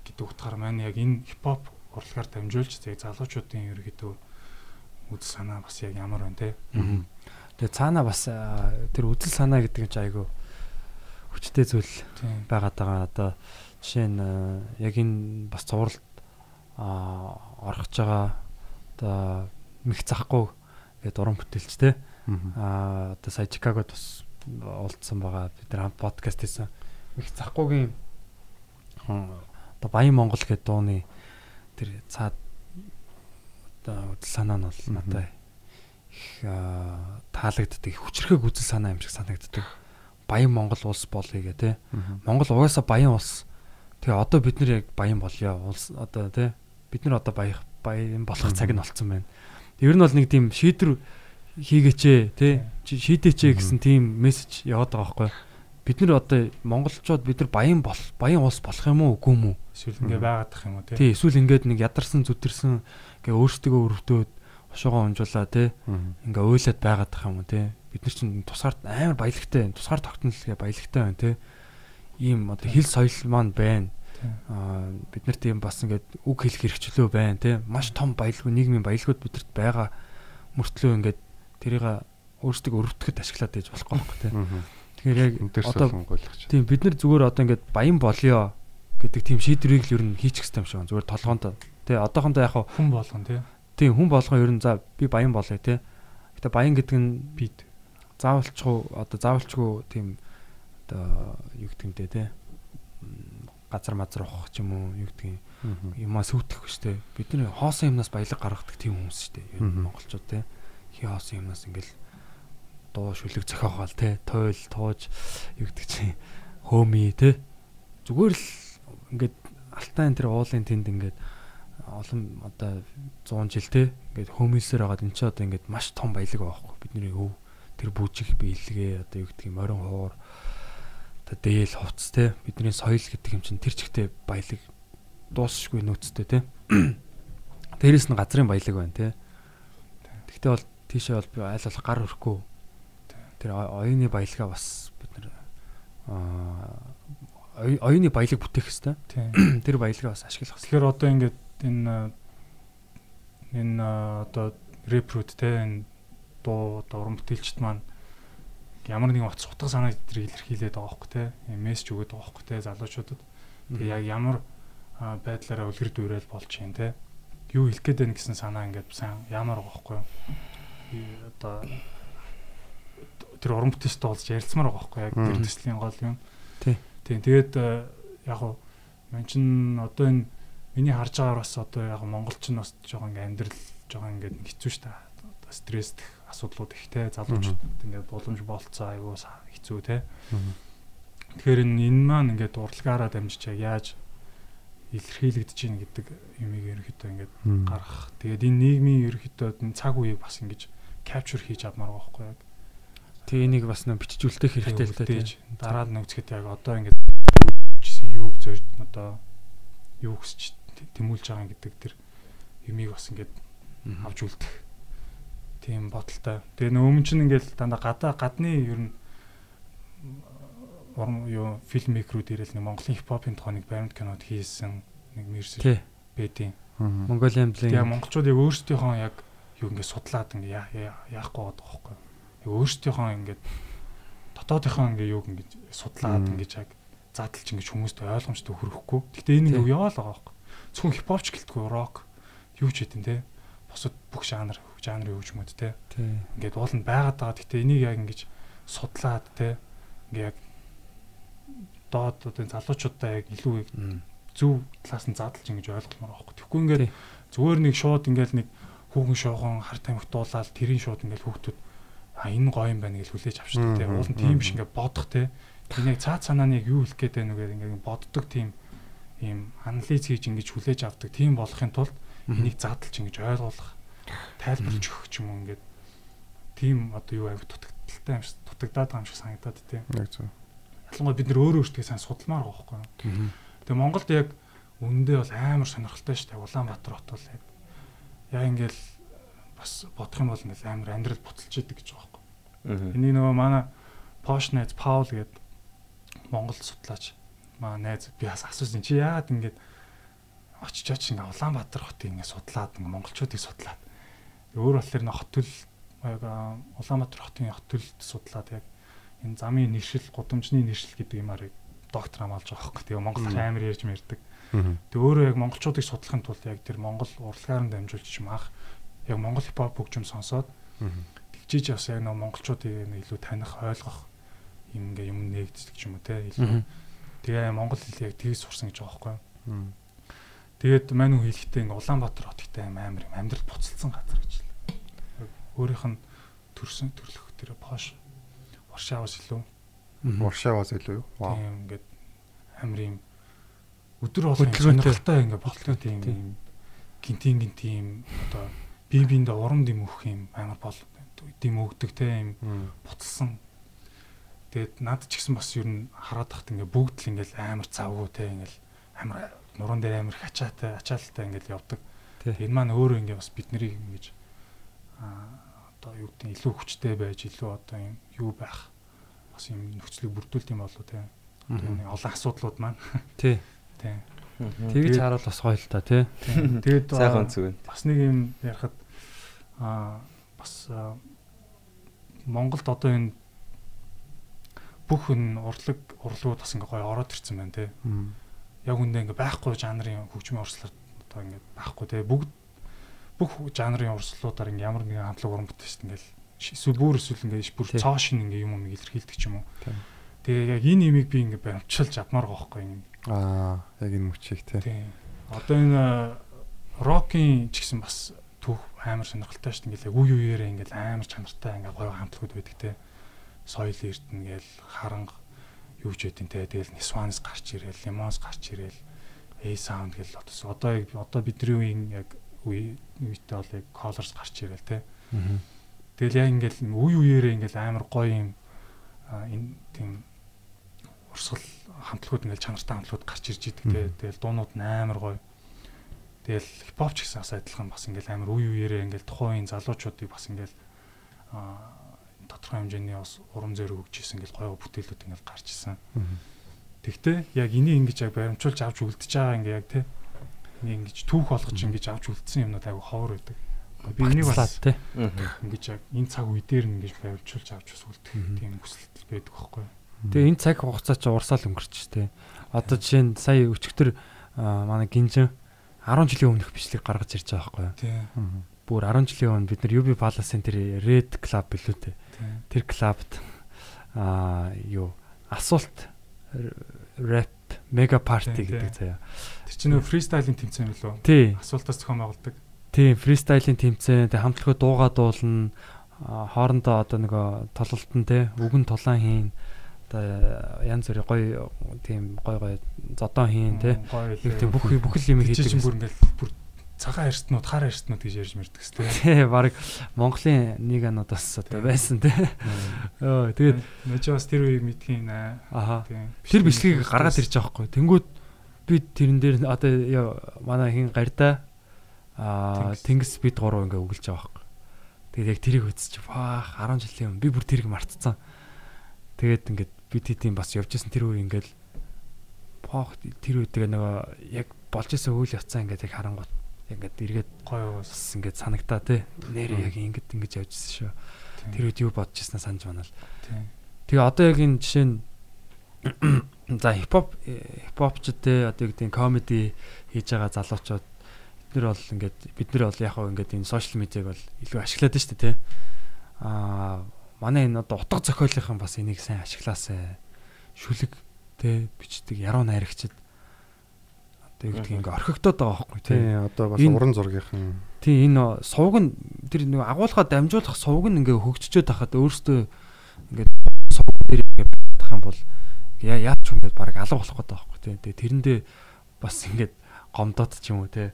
гэдэг утгаар маань яг энэ хипхоп урлагаар дамжуулж тэг залуучуудын ерөөдөө үзэл санаа бас яг ямар байна те? Тэгээ цаана бас тэр үзэл санаа гэдэг нь ч айгүй хүчтэй зүйл байгаад байгаа. Одоо жишээ нь яг энэ бас цувралд орхож байгаа одоо мэх захгүй гэдэг уран бүтээлч те. Аа одоо сая Чикагод бас уулзсан байгаа. Бид нар хамт подкаст хийсэн. Мэх захгүйгийн одоо Баян Монгол гэдэг дууны тэр цаад одоо үзэл санаа нь бол надад их аа, таалагддаг. их Хүчрхэг үзэл санаа юм шиг санагддаг. Баян Монгол улс болъё гэх те. Монгол угаасаа баян улс. Тэгээ одоо бид нар яг баян болъё. Улс одоо тий бид нар одоо баях баян болох цаг нь болцсон байна. Ер нь бол нэг тийм шийдвэр хийгээч тий чи- шийдээч гэсэн тийм мессеж яваад байгаа байхгүй. Бид нар одоо монголчууд бид нар баян бол баян улс болох юм уу үгүй юм уу? эсвэл ингээ байгаадах юм уу те Тий эсвэл ингээд нэг ядарсан зүтэрсэн ингээ өөрсдөө өрөвдөөд хошоогоо унжуулаа тий ингээ уйлаад байгаад тах юм уу тий бид нар чинь тусгаар амар баялагтай тусгаар тогтнолгээ баялагтай байна тий ийм одоо хэл соёл маань байна. Аа бид нар тийм бас ингээд үг хэлэх хэрэгчлөө байна тий. Маш том баялгүй нийгмийн баялагууд бидэрт байгаа мөртлөө ингээд тэрийг өөрсдөө өрөвдөд ашиглаад байж болохгүй байхгүй тий. Тэгэхээр яг одоо тийм бид нар зүгээр одоо ингээд баян болёо гэдэг тийм шийдвэрийг л ер нь хийчих хэрэгтэй юм шиг байна. Зүгээр толгоонд тий. Одоохондоо яг хүн болгон те тийм хүн болгон ер нь за би баян болъё тий. Гэтэ баян гэдэг нь бид. заавалчгүй одоо заавалчгүй тийм одоо юу гэдэг юм те тий газар мазар ухах ч юм уу юу гэдэг юм юмаа сүтгэхгүй шүү дээ. Бид нар хоосон юмнаас баялаг гаргадаг тийм хүмүүс дээ. Ер нь монголчууд те. Хий хоосон юмнаас ингээл дуу шүлэг зохиогоол те. Тойл тууж юу гэдэг чинь хөөми те. Зүгээр л ингээд алтайн тэр уулын тэнд ингээд олон одоо 100 жил те. Ингээд хөөмилсээр хагаад эн чинь одоо ингээд маш том баялаг байгаа хгүй бидний өв тэр бүжиг биелгээ одоо юу гэдэг юм орон одоо дээл хувцс те. Бидний соёл гэдэг юм чинь тэр чигтээ баялаг дуусшгүй нөөцтэй те. Дээрэс нь газрын баялаг байна те. Тэгтээ бол тийшээ бол би айл болох гар өрөхгүй. Тэр оюуны баялагаа бас бид оюу- оюуны баялаг бүтээх хэвээр тэр баялагаа бас ашиглах хэрэгтэй Тэгэхээр одоо ингээд энэ энэ одоо рэпрүүд те энэ дуу одоо уран бүтээлчд маань ямар нэгэн утас утга санаа дээр илэрхийлээд байгаа хөөхгүй те мессеж өгöd байгаа хөөхгүй те залуучуудад. Тэгээ яг ямар байдлаараа үлгэр дүүрэл болж юм те. Юу хэлэх гээд байна гэсэн санаа ингээд сайн ямар байгаа? Би одоо тэр уран бүтээлтэй болж ярилцмаар байгаа байхгүй яг тэр төслийн гол юм. Тий. Тэгээд яг уу мен чин одоо энэ миний харж байгаагаар бас одоо яг Монгол ч бас жоохон ингээ амьдрал жоохон ингээ хэцүү шүү дээ. Одоо стрессдэх асуудлууд ихтэй залуучуудад ингээ боломж болцоо айгуу са- хэцүү те. Тэгэхээр энэ маань ингээд урлагаараа дамжиж яаж илэрхийлэгдэж чинь гэдэг юмыг ерөөхдөө ингээд гаргах. Тэгээд энэ нийгмийн ерөөхдөө энэ цаг үеийг бас ингэж capture хийж авмаар байгаа байхгүй яг. Тэгээ энийг бас нөө бичжүүлэх хэрэгтэй л дээ. дараа нь үзэхэд яг одоо ингээд жисэн юуг зорж одоо юу хүсч тэмүүлж байгаа гэдэг тэр юмыг бас ингээд авч үлдэх тийм бодолтой. Тэгээ нөө өмнө чинь ингээд дандаа гадаа гадны ер нь уран юу фильм микрүүд ирэл нэг Монголын хипхопын тухай нэг баримт кинод хийсэн нэг мэрсэл Тий. бэдийн. Mongolian Тэгээ Bling. монголчууд яг өөрсдийнхөө яг юу ингээд судлаад ингээд яа- яа- яахгүй байгаа байхгүй. Яг өөрсдийнхөө ингээд дотоодынхоо ингээд юуг ингээд судлаад ингээд яг задлж ингээд хүмүүст ойлгомжтой хүргэхгүй. Гэхдээ энэ Тий. нэг яваал байгаа байхгүй. Зөвхөн хипхопч гэлтгүй рок юу ч хэдин те. Бусад бүх жанр жанрын хөгжмөд те. Ингээд ууланд байгаад байгаа. Гэхдээ энийг яг ингээд судлаад те. Ингээд яг доод одоо залуучуудаа яг илүү яг зөв талаас нь задлж ингэж ойлгомоор байхгүй. Тэгэхгүй ингээд зүгээр нэг шууд ингээд нэг хүүхэн шуухан хар тамхи дуулаад тэрийн шууд ингээд хүүхдүүд а энэ гоё юм байна гэж хүлээж авчдаг те. Мм, Уул нь мм, тийм биш ингээд бодох те. Тэр яг цаад санааны яг юу хэлэх гээд байна үгээр ингээд боддог тийм ийм анализ хийж ингэж хүлээж авдаг тийм болохын тулд энийг задлж ингэж ойлгуулах тайлбарлаж өгөх ч юм уу ингээд тийм одоо юу аяг дутагдaltaй юм шиг дутагдаад байгаа юм шиг санагдаад те. Яг зөв. Ялангуяа бид нэр өөрөө өөртөө сайн судалмаар байгаа байхгүй юу? Тэгээ Монголд яг үнэндээ бол амар сонирхолтой шүү дээ. Улаанбаатар хот бол яг яг ингээл бас бодох юм бол ингээл амар амьдрал буцалж идэг гэж байгаа байхгүй. Энийг нөгөө манай Posh найз Paul гээд Монгол судлаач маа найз би бас асуусан чи яагаад ингээд очиж очиж ингээ Улаанбаатар хотыг ингээ судлаад ингээ монголчуудыг судлаад өөр болохоор нөх хот төл Улаанбаатар хотын хот төлд судлаад яг энэ замын нэршил гудамжны нэршил гэдэг юмар доктор хамгаалж байгаа хөөхгүй. Тэгээ Монгол амар ярьж мэрдэг. Тэгээ өөрөө яг монголчуудыг судлахын тулд яг тэр Монгол урлагаар нь дамжуулж юм ах яг Монгол хипхоп хөгжим сонсоод тэгжиж бас яг нэг монголчуудыг илүү таних ойлгох юм ингээ юм нээгддэг ч юм уу те илүү. Тэгээ Монгол хэл яг тгийж сурсан гэж байгаа байхгүй юу. Тэгээд мань хүн хэлэхдээ ингээ Улаанбаатар хоттой амар юм амьдрал буцалсан газар гэж л. Өөрийнх нь төрсөн төрлөх тэр пош Варшаваас илүү. Варшаваас илүү юу? Вау. тийм ингээд амар юм өдөр болгон Хөдөлгөөнтэй. ингээ болтой тийм юм гинтийн гинтийн одоо бие биендээ урам дэм өгөх юм амар бол дэм өгдөг те юм буцалсан. Тэгээд над ч гэсэн бас ер нь хараад тахт ингээ бүгд л ингээл амар завгүй те ингээл амар нуруунд дээр амар их ачаатай ачаалттай ингээл явдаг. Тий. Энэ маань өөрөө ингээ бас бид нарыг ингэж аа одоо юу гэдэг нь илүү хүчтэй байж илүү одоо юм юу байх бас юм нөхцөлийг бүрдүүлт юм болов те. Мгм. Тэгээ олон асуудлууд маань Тий. тий. Тэгж харуул бас гоё л та тий. тий. Тэгээд Сайхан зүгэн. бас нэг юм ярихад аа бас Монголд одоо энэ бүх энэ урлаг урлагууд бас ингээ гоё ороод ирсэн байна те. Яг үндэ ингээ байхгүй жанрын хөгжмийн урслаар одоо ингээ байхгүй те. Бүгд бүх жанрын урслуудаар ингээ ямар нэгэн хамтлаг уран бүтээлч ингээл эсвэл бүр эсвэл ингээ бүр цоо шин ингээ юм юм илэрхийлдэг ч юм уу. Тэгээ яг энэ имийг би ингээ баримтчилж авмаар байхгүй юм. Аа, яг энэ мөчийг. Тийм. Одоо энэ рокийн ч гэсэн бас түүх амар сонирхолтой шүү дээ. Ингээл үе үеэрээ ингээл амар чанартай ингээ гоё хамтлагууд байдаг те. Соёл эрдэнэ гээл харанга юу ч байдин те. Тэгэл Нисванс гарч ирээл, Лимонс гарч ирээл, A sound гэл одоо одоо яг одоо бидний үеийн яг үе үетэй бол яг Colors гарч ирээл те. Тэгэл яг ингээл үе үеэрээ ингээл амар гоё юм энэ тийм урсгал хамтлагууд ингээл чанартай хамтлагууд гарч ирж идэг те. Тэгэл дуунууд нь амар гоё. Тэгэл хипхоп ч гэсэн бас адилхан бас ингээл амар үе үеэрээ ингээл тухайн залуучуудыг бас ингээл а тодорхой хэмжээний бас урам зориг өгч исэн ингээл гоё бүтээлүүд ингээл гарч исэн. Тэгтээ яг энийг ингэж яг баримтжуулж авч үлдчихэж байгаа ингээ яг те. Ингээ ингэж түүх болгож ингэж авч үлдсэн юмнууд айгу ховор байдаг. Би энийг бас тий. ингэж яг энэ цаг үе дээр нь ингэж баримтжуулж авч бас үлдэх тийм хүсэлт байдаг байхгүй? Тэгээ энэ цаг хугацаа чи урсаал өнгөрч тий. Одоо жишээ нь сая өчигдөр манай гинжин 10 жилийн өмнөх бичлэг гаргаж ирж байгаа байхгүй тий. Бүр 10 жилийн өмнө бид нар UB Palace-ын тэр Red Club билүү те. Тэр клубт аа юу асуулт рэп мега парти гэдэг заяа. Тэр чинь нөө фристайлын тэмцээн билүү? Тий. Асуултаас зохион байгуулдаг. Тийм фристайлын тэмцээн тэг хамтлагаа дуугаа дуулна хоорондоо одоо нөгөө тололтон те үгэн тулаан хийн одоо янз бүрийн гоё тийм гоё гоё зодон хийн те яг тийм бүх бүх л юм Чи чинь хийдэг. бүр ингээл бүр цагаан эртнүүд, хар эртнүүд гэж ярьж мэрдэг сте. Тий баг Монголын нэг ануудаас одоо байсан те. Өө тэгээд Нэж бас тэр үеийг мэдхийн Тийм. тэр бичлэгийг гаргаад ирж байгаа хгүй. Тэнгүүд би тэрэн дээр одоо манай хин гарда аа тэнгис бид гурав ингээ өглөж байгаа хгүй. Тэгээд яг тэрийг үзчих баах 10 жилийн өмнө би бүр тэрийг мартцсан. Тэгээд ингээд бид хэдийн бас явж исэн тэр үе ингээд баах тэр үедээ нөгөө яг болж исэн үйл явцаа ингээд яг харангуут ингээд эргээд гоё бас ингээд санагдаа те. Нэрээ яг ингээд ингэж явж исэн шүү. Тэр үед юу бодож ирснаа санаж байна л. Тэгээ одоо яг энэ жишээ нь за хипхоп хипхопчд те одоо юу гэдэг нь комеди хийж байгаа залуучууд бид нар бол ингээд бид нар бол яг хаа ингээд энэ сошиал медиаг бол илүү ашиглаад дээ те. Аа манай энэ одоо утга зохиолынхан бас энийг сайн ашиглаасай. Шүлэг те бичдэг яруу найрагчд нь ингээд орхигдоод байгаа байхгүй. Тий, одоо бас уран зургийнхан Тий энэ сувг нь тэр нэг агуулгаа дамжуулах сувг нь ингээ хөгжчөөд тахад өөрөөсөө ингээ сувг дээр ингээ байх юм бол яа яач ч ингээд баг алга болох гэдэг байхгүй тий. Тэгээ тэрэндээ бас ингээд гомдоод ч юм уу тий.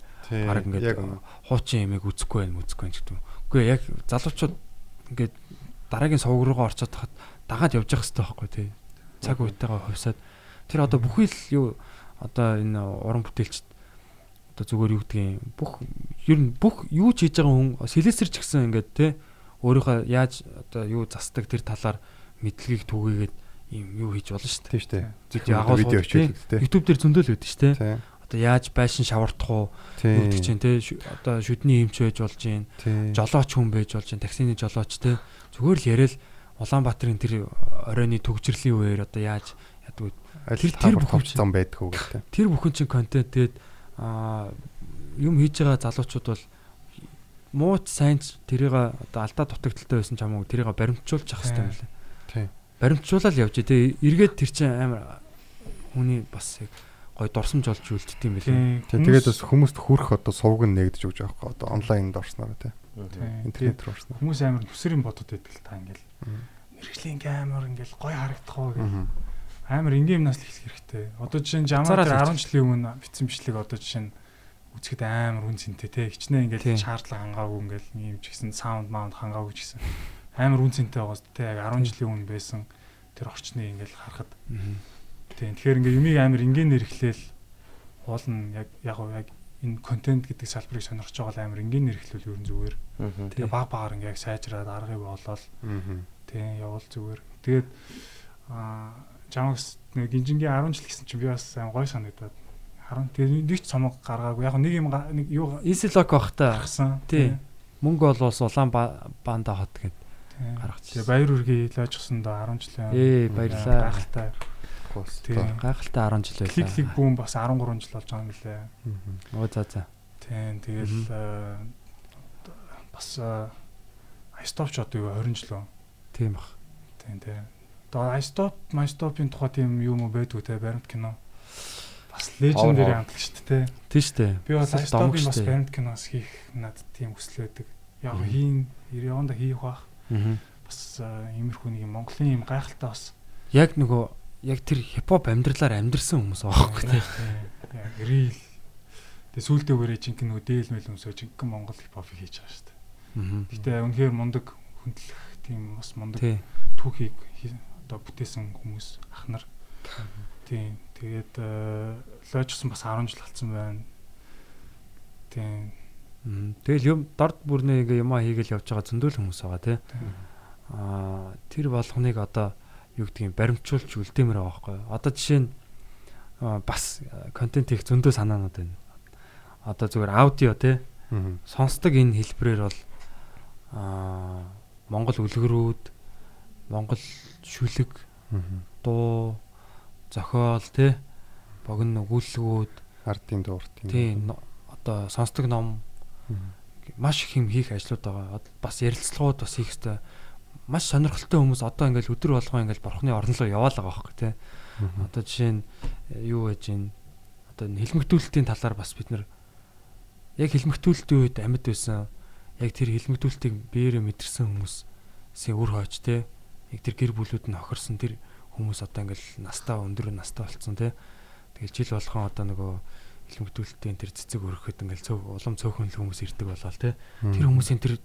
яг үнэ. хуучин ямиг үзэхгүй байх үзэхгүй байх гэдэг. Үгүй яг залуучууд ингээд дараагийн сувг руугаа орчод тахад дагаад явж явах хэрэгтэй байхгүй тий. Цаг үетэйгээ хувьсаад тэр одоо бүхий л юу одоо энэ уран бүтээлчд одоо зүгээр юу гэдгийг бүх ер нь бүх юу ч хийж байгаа хүн сэлэсэр ч гэсэн ингээд те өөрийнхөө яаж одоо юу застдаг тэр талаар мэдлэгийг түгээгээд юм юу хийж болно шүү дээ. Тийм шүү дээ. Бид агуулгууд, видео тий. хичээлүүд тий. YouTube дээр зөндөл байдаг шүү дээ. Одоо яаж байшин шавардах уу гэдэг чинь шу- одоо шүдний эмч байж болж гин жолооч хүн байж болж гин таксины жолооч те зүгээр л яриад Улаанбаатарын тэр оройны төгжрлийн үеэр одоо яаж ядгүй тэр- тэр бүх зам байдаг уу гэдэг. тэр бүхэн чинь контент тэгээд аа юм хийж байгаа залуучууд бол мууч сайн ч тэрийг одоо алдаа дутагдaltaй байсан ч хамаагүй тэрийг баримтжуулж явах хэрэгтэй юм лээ. Тий. Баримтжуулаад явж тэгээ эргээд тэр чинь амар хүний бас яг гой дурсамж олж үлддэг юм билээ. Тийм. Тий, Тэгээд бас хүмүүст хүрэх одоо сувг нь нэгдэж өгч байгаа байхгүй одоо онлайнд орсноор тий. Тийм. Интернет рүү орсноор. Хүмүүс амар төсөрийн бодод байдаг л та ингээл. Мэргэжлийн амар ингээл гоё харагдах уу гэх. Амар ингээм нас л хэлэх хэрэгтэй. Одоо жишээ нь жамаа л 10 жилийн өмнө бичсэн бичлэг одоо жишээ нь үзэхэд амар үн цэнтэй те. Хичнээн ингээл Тийм. шаардлага хангаагүй ингээл юм ч гэсэн саунд маунд хангаагүй ч гэсэн амар үн цэнтэй байгаас те яг 10 жилийн өмнө байсан тэр орчныг ингээл харахад тийм. Тэгэхээр ингээ юмыг амар ингээнээр эхлээл уул нь яг яг яг энэ контент гэдэг салбарыг сонирхож байгаа амар ингээнээр эхлүүл ер нь зүгээр. Тэгээ баг багаар ингээ яг сайжраад аргыг олоод Мгм. Тийм явал зүгээр. Тэгээд аа Жамакс нэг гинжингийн 10 жил гэсэн чинь би бас айн гой санагдаад 10 тэгээд нэг ч цомог гаргаагүй. Яг нэг юм нэг юу Easy-lock бах та. Тий. мөнгө олвол улаан ба- банда хот гэд гаргачихсан. Тэгээ баяр үргээ илээжсэн доо 10 жилийн. Ээ, баярлалаа. Гахалтай. Хос. Тийм. Гайхалтай 10 жил байлаа. Клик клик бүүн бас 13 жил болж байгаа юм лээ. Мгм. Оо за за. Тийм. Тэгэл аа, бас айстоп ч одоо юу 20 жил? Тийм бах. Тийм тийм. Одоо айстоп, майстопын тухай тийм юм уу байдгүй те баримт кино. Бас лежендари Ховор. амтлагч шүү дээ. Тийм штэ. Би бас Бас айстопын домог бас баримт киноос хийх надад тийм хүсэл байдаг. Яг хийн, яванда хийх бах. Аа. Бас аа, иймэрхүү нэг Монголын юм гайхалтай бас. Яг нөгөө яг тэр хипхоп амьдралаар амьдрсан хүмүүс тий. Тийм, Яг real. Тэгээ сүултээ өрөө жинхэнэ нөгөө дээл мэл өмсөө жинхэнэ Монгол хипхопыг хийж байгаа шүү дээ. Аа. Гэтэ үнэхээр мундаг хүндлэх тийм бас мундаг түүхийг хий- одоо бүтээсэн хүмүүс ах нар. Тийм. Тэгээд лоожсон бас 10 жил болсон байна. Тийм. Тэгэл юм дорд бүрнээ ингээ юмаа хийгээл явж байгаа зөндөл хүмүүс байгаа тий. Аа тэр болгоныг одоо юу гэдгийг баримтжуулж үлдээмээр байгаа байхгүй. юу. Одоо жишээ нь бас контент хийх зөндөө санаанууд байна. Одоо зүгээр аудио тий. Сонсдог энэ хэлбэрээр бол аа Монгол үлгэрүүд, Монгол шүлэг, дуу, зохиол тий. Богино өгүүлэлгүүд Ардын дуур тийм. тий одоо сонсдог ном маш их юм хийх ажлууд байгаа. Бас ярилцлагууд бас хийх хэрэгтэй. Маш сонирхолтой хүмүүс одоо ингээл өдөр болгоо ингээл бурхны орн руу яваал байгаа байхгүй тий. Одоо жишээ нь э, юу гэж юм одоо энэ хилмигдүүлэлтийн талаар бас бид нар яг хилмигдүүлэлтийн үед амьд байсан яг тэр хилмигдүүлэлтийг биеэрээ мэдэрсэн хүмүүсийн үр хойч те яг тэр гэр бүлүүд нь хохирсон тэр хүмүүс одоо ингээл настаа өндөр настаа болцсон те тэгэл жил болгон одоо нөгөө хилмигдүүлэлтийн тэр цэцэг өргөхөд ингээл цөөх улам цөөхөн л хүмүүс ирдэг болоо те тэр хүмүүсийн тэр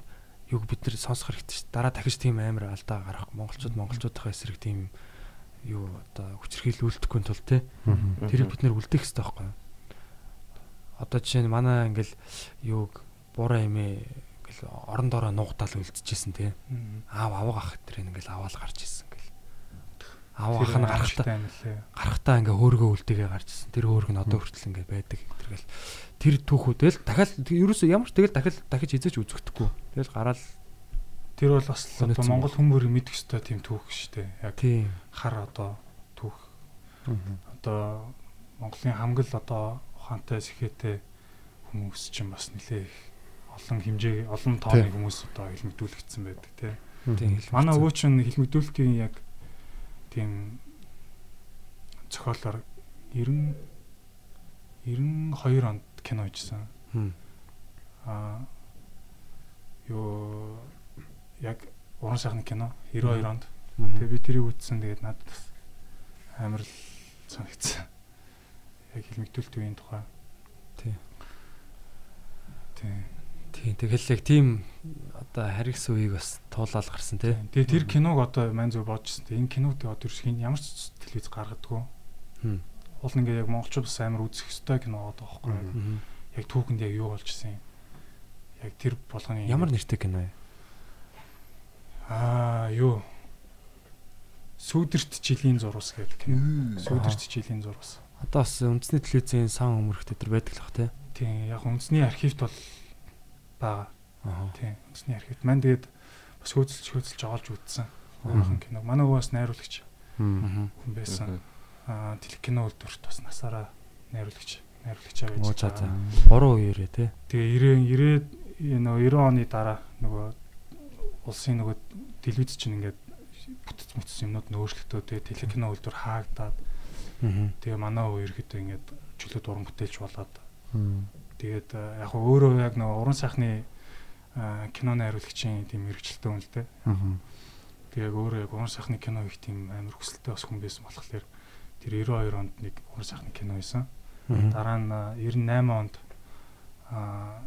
юг бид нар сонсох хэрэгтэй ш. Дараа дахиж тийм амар алдаа гарах монголчууд монголчуудынхаа эсрэг тийм юу одоо хүчрхийл үлдэхгүй тул те тэрийг бид нэр үлдэх хэрэгтэй байхгүй юу? Одоо жишээ нь манай ингээл юуг буруу эмээ ингээл орон дороо нуугдаал үлдчихсэн те. Аав аваа ах тэр ингээл аваал гарч ирсэн ингээл. Аав ах нь гарахтаа гарахтаа ингээ хөөргөө үлдээгээ гарч ирсэн. Тэр хөөрг нь одоо хүртэл ингээ байдаг тэргээл тэр түүхүүдэл дахиад ерөөсөө ямар ч тэгэл дахиад дахиж эзэж үзэгдэхгүй. Тэгэл гараал Тэр бол бас одоо Монгол хүмүүр мэдэх ёстой тийм түүх шүү дээ. Яг хар одоо түүх. Одоо Монголын хамгийн одоо ухаантай сэхээтэй хүмүүс чинь бас нэлээ их олон хэмжээ олон тооны хүмүүс одоо хэлмэгдүүлэгдсэн байдаг тий. тийм Манай өвөө чинь хэлмэгдүүлэлтийн яг тийм зохиолоор 90 92 онд кино хийжсэн. Хм. Аа юу яг уран сайхны кино 92 онд. Тэгээ би тэрийг үзсэн. Тэгээд надад бас амар л санагдсан. Яг хэлмэгдүүлэлт үеийн тухай. Тий. Тий. Тийм тэгэл яг тийм одоо харигс үеийг бас туулаад гарсан те Тэгээ тэр киног одоо мань зөв бодчихсон. Энэ киног тэгээ одоо ерөөсхийн ямар ч телевиз гаргадаггүй. Хм. Уул ингээ яг монголчууд бас амар үзэх ёстой кино юу? Мгм. Яг түүхэнд яг юу болж исэн юм. Яг тэр болгоны ямар нэртэй кино вэ Аа юу Сүүдэрт жилийн зурвас гэдэг кино. Сүүдэрт жилийн зурвас. одоо бас үндэсний телевизийн сан өмөрхтэй тэр байдаг л бах те Тийм яг үндэсний архивт бол байгаа. аа Тийм үндэсний архивт маань тэгээд бас хөөцөлж хөөцөлж оолж үзсэн. Өөрхөн кино. Манай өвөөс найруулагч хүн байсан. Аа телекино үйлдвэрт бас насаараа найруулагч найруулагчаа байж Оо за за. байгаа. Буруу үеэрээ те. Тэгээ 90 90 нөгөө 90 оны дараа нөгөө улсын нөгөө телевиз чинь ингээд бүтэц мүтс юмнууд нь өөрчлөгдөө тэгээ телекино үйлдвэр хаагдаад Аа. тэгээ манай өвөө ерөөхдөө ингээд чөлөөт уран бүтээлч болоод тэгээд яг хөө өөрөө яг нөгөө уран сайхны а, кино найруулагчийн тийм мэрэгчлээ хүн л дээ. Тэгээ яг өөрөө яг уран сайхны кино их тийм амар хүсэлтэй бас хүн байсан болохоор тэр 92 онд нэг уран сайхны кино хийсэн. Дараа нь а, 98 онд аа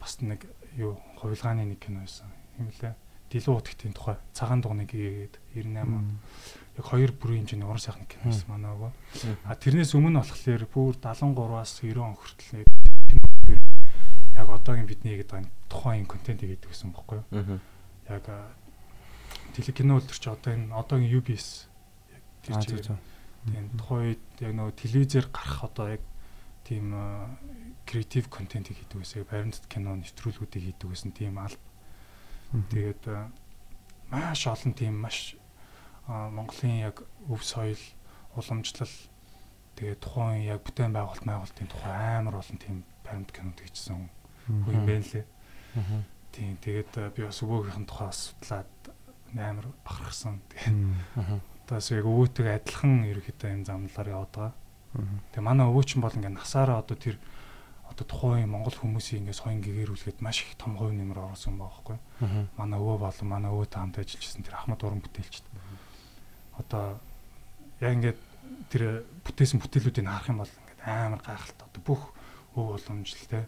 бас нэг юу хувилгааны нэг кино байсан. Юм лээ. Дэлүү утгтын тухай цагаан дугныг гээд 98 онд яг хоёр бүрийн хэмжээний уран сайхны кино байсан манай өвөө. А тэрнээс өмнө болохоор бүр 73-аас 90 он хүртэл нэг яг одоогийн бидний гэдэг энэ тухайн контент хийдэг гэсэн бохоггүй юу? Яг телекино үйлдвэр чи одоо энэ одоогийн UBS яг тэр чигээр. Тийм тухайн үед яг нөгөө телевизээр гарах одоо яг тийм креатив контентийг хийдэг гэсэн баримтат кино нэвтрүүлгүүдийг хийдэг гэсэн тийм аль тэгээд маш олон тийм маш Монголын яг өв соёл уламжлал тэгээд тухайн яг бүтээн байгуулалт байгуулалтын тухай амар олон тийм баримт кинод хийчихсэн хүн юм байна лээ. Тийм тэгээд а, би бас өвөөгийнхэн тухай бас судлаад амар бахархсан. Тэгээд Таас яг өвөөтэйгээ адилхан ерөөхдөө энэ замналаар яваад байгаа. Тэгээ манай өвөө чинь бол ингээ насаараа одоо тэр одоо тухайн Монгол хүмүүсийн ингээ соён гэгэрүүлгээд маш их том хувь нэмэр оруулсан байгаа байхгүй. Манай өвөө болон манай өвөөтэй хамт ажиллаж ирсэн тэр Ахмад уран бүтээлчд. Одоо яг ингээ тэр бүтээсэн бүтээлүүдийг харах юм бол ингээ амар гайхалтай. Одоо бүх өв уламжлалтай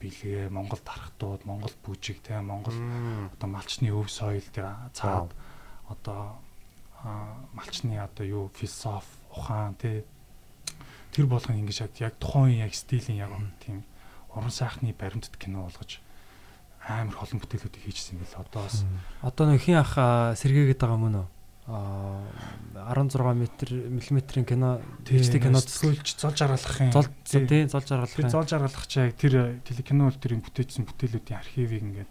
бэлгээ, Монгол дарахтууд, Монгол бүжиг те Монгол одоо малчны өв соёл тэр цаад одоо малчны одоо юу философи ухаан тий тэр болгон ингэж яг тухайн яг стилийн яг тийм уран сайхны баримтат кино болгож амар олон бүтээлүүдийг хийжсэн юм бэл одоо бас Одоо нэг хин ах сэргээгээд байгаа мөн үү? Аа 16 м миллиметрийн кино HD кинод зөөлж зол жаргалахын зол тий. тий зол тэр жаргалах. зол жаргалах чи яг тэр телекино үйлдвэрийн бүтээжсэн бүтээлүүдийн архивыг ингээд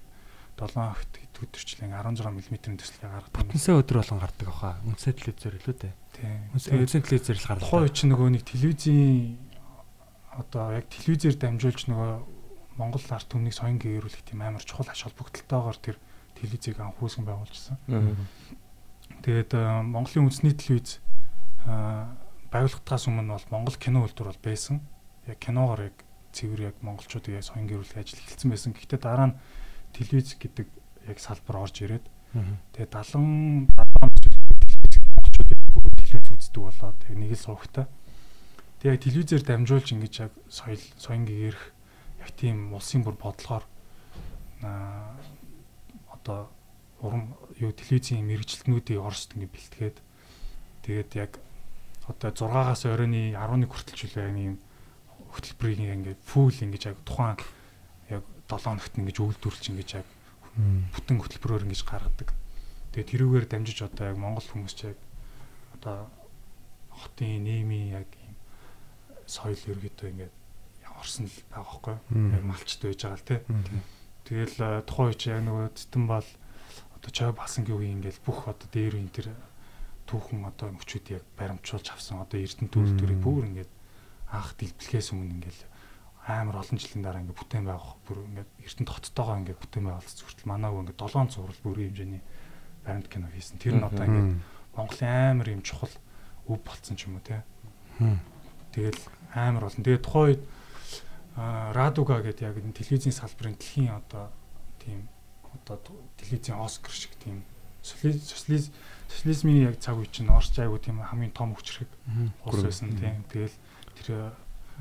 7 хот өдөрчлэн 16 мм-ийн төслийг гаргадаг. Бүтэнсээ өдөр болгон гардаг ахаа. Үнсээ телевизээр л үү дээ. Тий. Үнсээ телевизээр л гардаг. Тухайн үе чинь нөгөө нэг телевизийн одоо яг телевизээр дамжуулж нөгөө Монгол арт түмнийг соён гээрүүлэх тийм амар чухал ач холбогдолтойгоор тэр телевизийг анх үүсгэн байгуулжсэн. Тэгээд э, Монголын үндэсний телевиз э, байгуулагдахаас өмнө бол Монгол кино үйлдвэр бол байсан. Яг киногоор яг цэвэр яг монголчуудыг яг соён гэрүүлэх ажил эхэлсэн байсан. Гэхдээ дараа нь телевиз гэдэг яг салбар орж ирээд тэгээд 70 монголчууд бүгд телевиз үздэг болоод нэг л сувагтай. Тэгээд яг телевизээр дамжуулж ингэж яг соёл соён гэрэх яг тийм улсын бүр бодлогоор аа одоо уран юу телевизийн мэрэгчлэтнүүдийг Оросд ингэ бэлтгээд тэгээд яг одоо 6-аас оройны 11 хүртэл ч үлээ юм хөтөлбөрийг ингээд фул ингэж яг тухайн яг 7 хоногт ингэж үйлдвэрлэж ингэж яг бүтэн хөтөлбөрөөр ингэж гаргадаг. Тэгээд тэрүүгээр дамжиж одоо яг Монгол хүмүүс ч яг одоо хотын нийгмийн яг юм соёл ерөөдөө ингээд орсон л байгаа байхгүй яг малчд байж байгаа л тий. Тэгэл э, тухайн үе чи яг нөгөө цэтэн бол одоо чой басангийн үе ингээл бүх одоо дээр энэ тэр түүхэн одоо мөчүүд яг баримтжуулж авсан одоо эрдэнэ төлөвлөрийг бүр ингээд анх дэлбэлхээс өмнө ингээл амар олон жилийн дараа ингээд бүтээн байх бүр ингээд эрдэнэ хоттойгоо ингээд бүтээн байгуулсан зүгтэл манайг ингээд 7 зурвал бүрийн хэмжээний баримт кино хийсэн. Тэр нь одоо ингээд Монголын амар юм чухал өв болцсон ч юм уу те. Тэгэл амар болон. Тэгээ тухайн үед Радуга гэдэг яг энэ телевизийн салбарын дэлхийн одоо тийм одоо телевизийн Оскар шиг тийм социализм социализмын яг цаг үе чинь Орос айгу тийм хамгийн том хүчрэг улс байсан тийм. Тэгэл тэр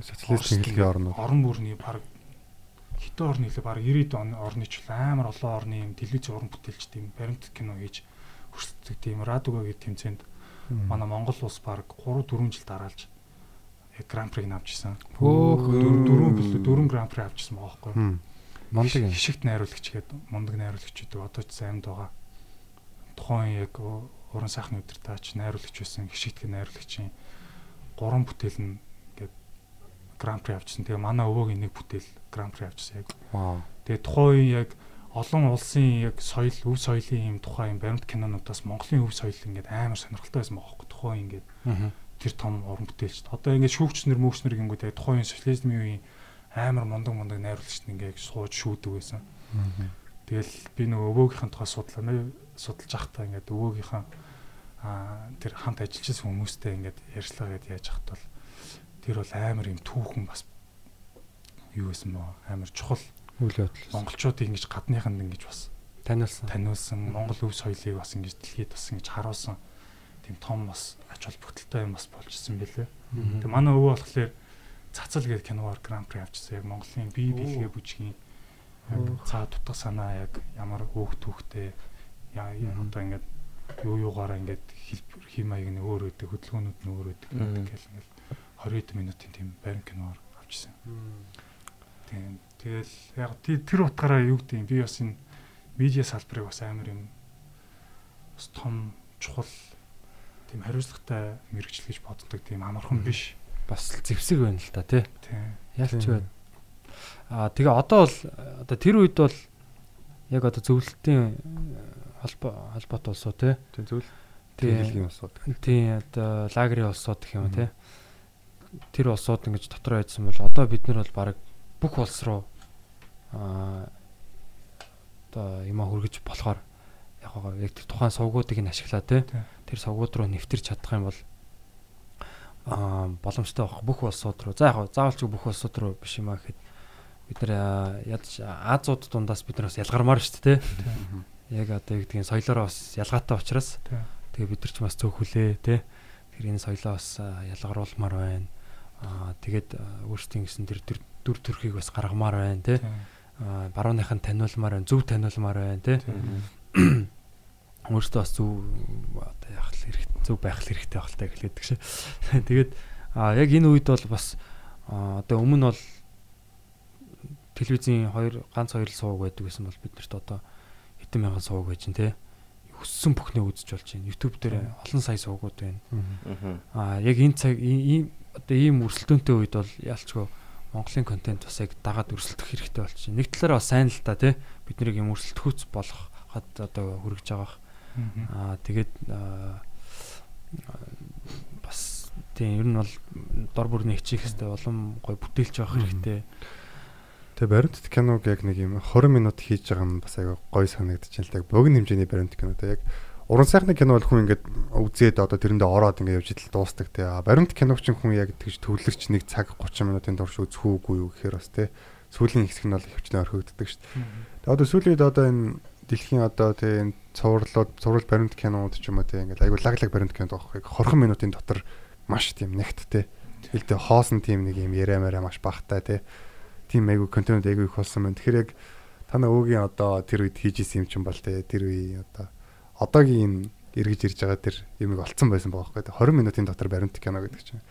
социализм хэлгийн орнууд. орон бүрний баг хитэн орны хэлээ баг 90-ад он орны ч амар олон орны юм телевизийн уран бүтээлч тийм баримт кино хийж хүрсдэг тийм Радуга гэдэг тэмцээнд манай Монгол улс баг 3 4 жил дараалж гран приг авчихсан. Хөөх дөрөв билүү дөрөв гран при авчихсан байгаа байхгүй. Мондөг юм. Хишигт найруулагч гэдэг мундаг найруулагч гэдэг одоо ч саймд байгаа. Тухайн яг уран сайхны өдөр таач найруулагч байсан хишигт найруулагчийн гурван бүтээл нь ингээд гран при авчихсан. Тэгээ манай өвөөгийн нэг бүтээл гран при авчихсан яг. Тэгээ тухайн яг олон улсын яг соёл, өв соёлын юм тухайн баримт кинонуудаас Монголын өв соёл ингээд амар сонирхолтой байсан байгаа байхгүй. Тухайн ингээд тэр том уран бүтээлч. Одоо ингээд шүүгчнэр мөөчнөр гингүүд яг тухайн социализмын үеийн амар мундаг мундаг найруулагч ингээд сууж шүүдэг байсан. Тэгэл би нөгөө өвөөгийнхэн тухай судлаа. Судалж байхдаа ингээд өвөөгийнхэн аа тэр хамт ажиллаж байсан хүмүүстэй ингээд ярьцлага гэдээ яаж хат бол тэр бол амар юм түүхэн бас юу байсан боо амар чухал үйл явдал. монголчуудыг ингэж гадныханд ингэж бас Таниулсан. таниулсан Монгол өв соёлыг бас ингэж дэлхийд бас ингэж харуулсан тийм том бас ач холбогдолтой юм бас болжсэн байлээ. Тэгээ манай өвөө болохоор цацал гэдэг киногаар гран при авчихсан. Яг Монголын бие биелгээ бүжгийн цаа дутга санаа яг ямар өөх түүхтэй яа одоо ингээд юу юугаараа ингээд хэлбэр хим маяг нь өөр өдөг хөдөлгөөнүүд нь өөр өдөг гэл ингээд 20 хэдэн минутын тийм барин киноор авчихсан. Тийм. Тэгэл яг тэр утгаараа юу гэдэг юм би бас энэ медиа салбарыг бас амар юм бас том чухал тийм хариуцлагатай мэрэгжил гэж боддог тийм амархан биш. Бас зэвсэг байна л та тий. Ялч байна. Аа тэгээ одоо бол одоо тэр үед бол яг одоо зөвлөлтийн холбоо холбоотой улсуу тий. тийм зөвл Тийм. хэлгийн улсууд. Тийм одоо лагерийн улсууд гэх юм тий. Тэр улсууд ингэж дотор байдсан бол одоо бид нар бол баг бүх улс руу аа одоо юм хөргөж болохоор яг гоо яг тэр тухайн сувгуудыг нь ашиглаа тий. Тэр сувгууд руу нэвтэрч чадах юм бол боломжтой байх бүх улсууд руу. За яг заавалч бүх улсууд руу биш юм аа гэхэд бид нар ядаж Азууд дундаас бид нар бас ялгармаар шүү дээ. Яг одоо юу гэдгийг соёлоороо бас ялгаатай учраас тэгээ бид нар ч бас цөөхүлээ тий. Тэр энэ соёлоо бас аа, ялгаруулмаар байна. Аа тэгээд өөрсдийн гэсэн тэр дүр төрхийг бас гаргамаар байна. Тийм. Аа барууных нь таниулмаар байна, зөв таниулмаар байна тий. Өөртөө бас зөв одоо яах л хэрэгтэй, зөв байх л хэрэгтэй байх л таа гэлээдэг шээ. Тэгээд аа яг энэ үед бол бас одоо өмнө бол телевизийн хоёр ганц хоёр л сувг байдаг гэсэн бол биднэрт одоо хэдэн мянган сувг байж чинь тий. Өссөн бүхнээ үзэж болж байна. YouTube дээр олон сая сувгууд байна. Аа яг энэ цаг ийм одоо ийм өрсөлдөөнтэй үед бол ялчгүй Монголын контент бас яг дагаад өрсөлдөх хэрэгтэй болчих. Нэг талаараа сайн л та тий. Бид нарыг юм өрсөлдөхүүц болох хад одоо хүрэж байгаа. Аа тэгээд бас Тийм ер нь бол дор бүр нэгчих хэвээр улам гоё бүтээлч байх хэрэгтэй. Тэгээ баримтат киног яг нэг юм 20 минут хийж байгаа юм бас аяга гоё санагдчихээн л та. Богино хэмжээний баримт кино та яг уран сайхны кино бол хүн ингээд үзээд одоо тэрэндээ ороод ингээд явж идэл дуустдаг. А баримт киног ч хүн яг тэгж төвлөрч нэг цаг 30 минутын турш үзэх үгүй юу гэхээр бас те. Сүүлийн хэсэг нь бол хөвчнөө орхигддаг шүү дээ. Тэгээ одоо сүүлийн үед одоо энэ дэлхийн одоо те энэ цувралууд цуврал баримт кинонууд ч юм уу те ингээд аягүй лаглаг баримт кинод хэрэг 20 минутын дотор маш тийм нэгт те. Хэлдэ хоосон тийм нэг юм яриамаараа маш багтай те тийм айгу контент айгу их болсон байна. Тэгэхээр яг танаа өөгийн одоо тэр үед хийж исэн юм чинь бол те тэр үе одоо одоогийн эргэж ирж байгаа тэр юмыг олцсон байсан байгаа байхгүй 20 минутын дотор баримт кино гэдэг чинь.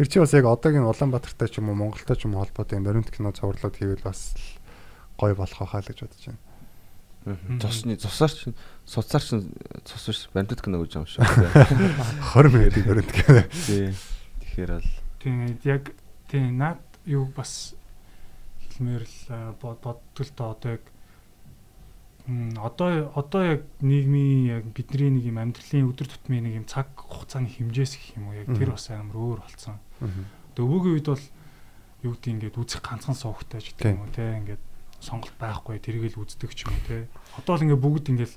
Тэр чинь бас яг одоогийн Улаанбаатартай ч юм уу Монголтой ч юм уу холбоотой баримт кино цоврлоод хийвэл бас гоё болох л гэж бодож байна. Цусны цусаар чинь суцаар чинь цус биш баримт кино гэж юм шүү. 20 минутын баримт кино. Тий. Тэгэхээр бол Тийм яг тийм наад юу бас хэлмээр л бодтол та одоо яг одоо одоо яг нийгмийн яг бидний нэг юм амьдралын өдөр тутмын нэг юм цаг хугацааны хэмжээс гэх юм уу яг тэр бас амар өөр болсон. Тэгээ өвөгийн үед бол юу гэдэг ингээд үзэх ганцхан суухтай ч гэдэг юм уу те ингээд сонголт байхгүй тэргээл үздэг ч юм уу те. Одоо л ингээд бүгд ингээд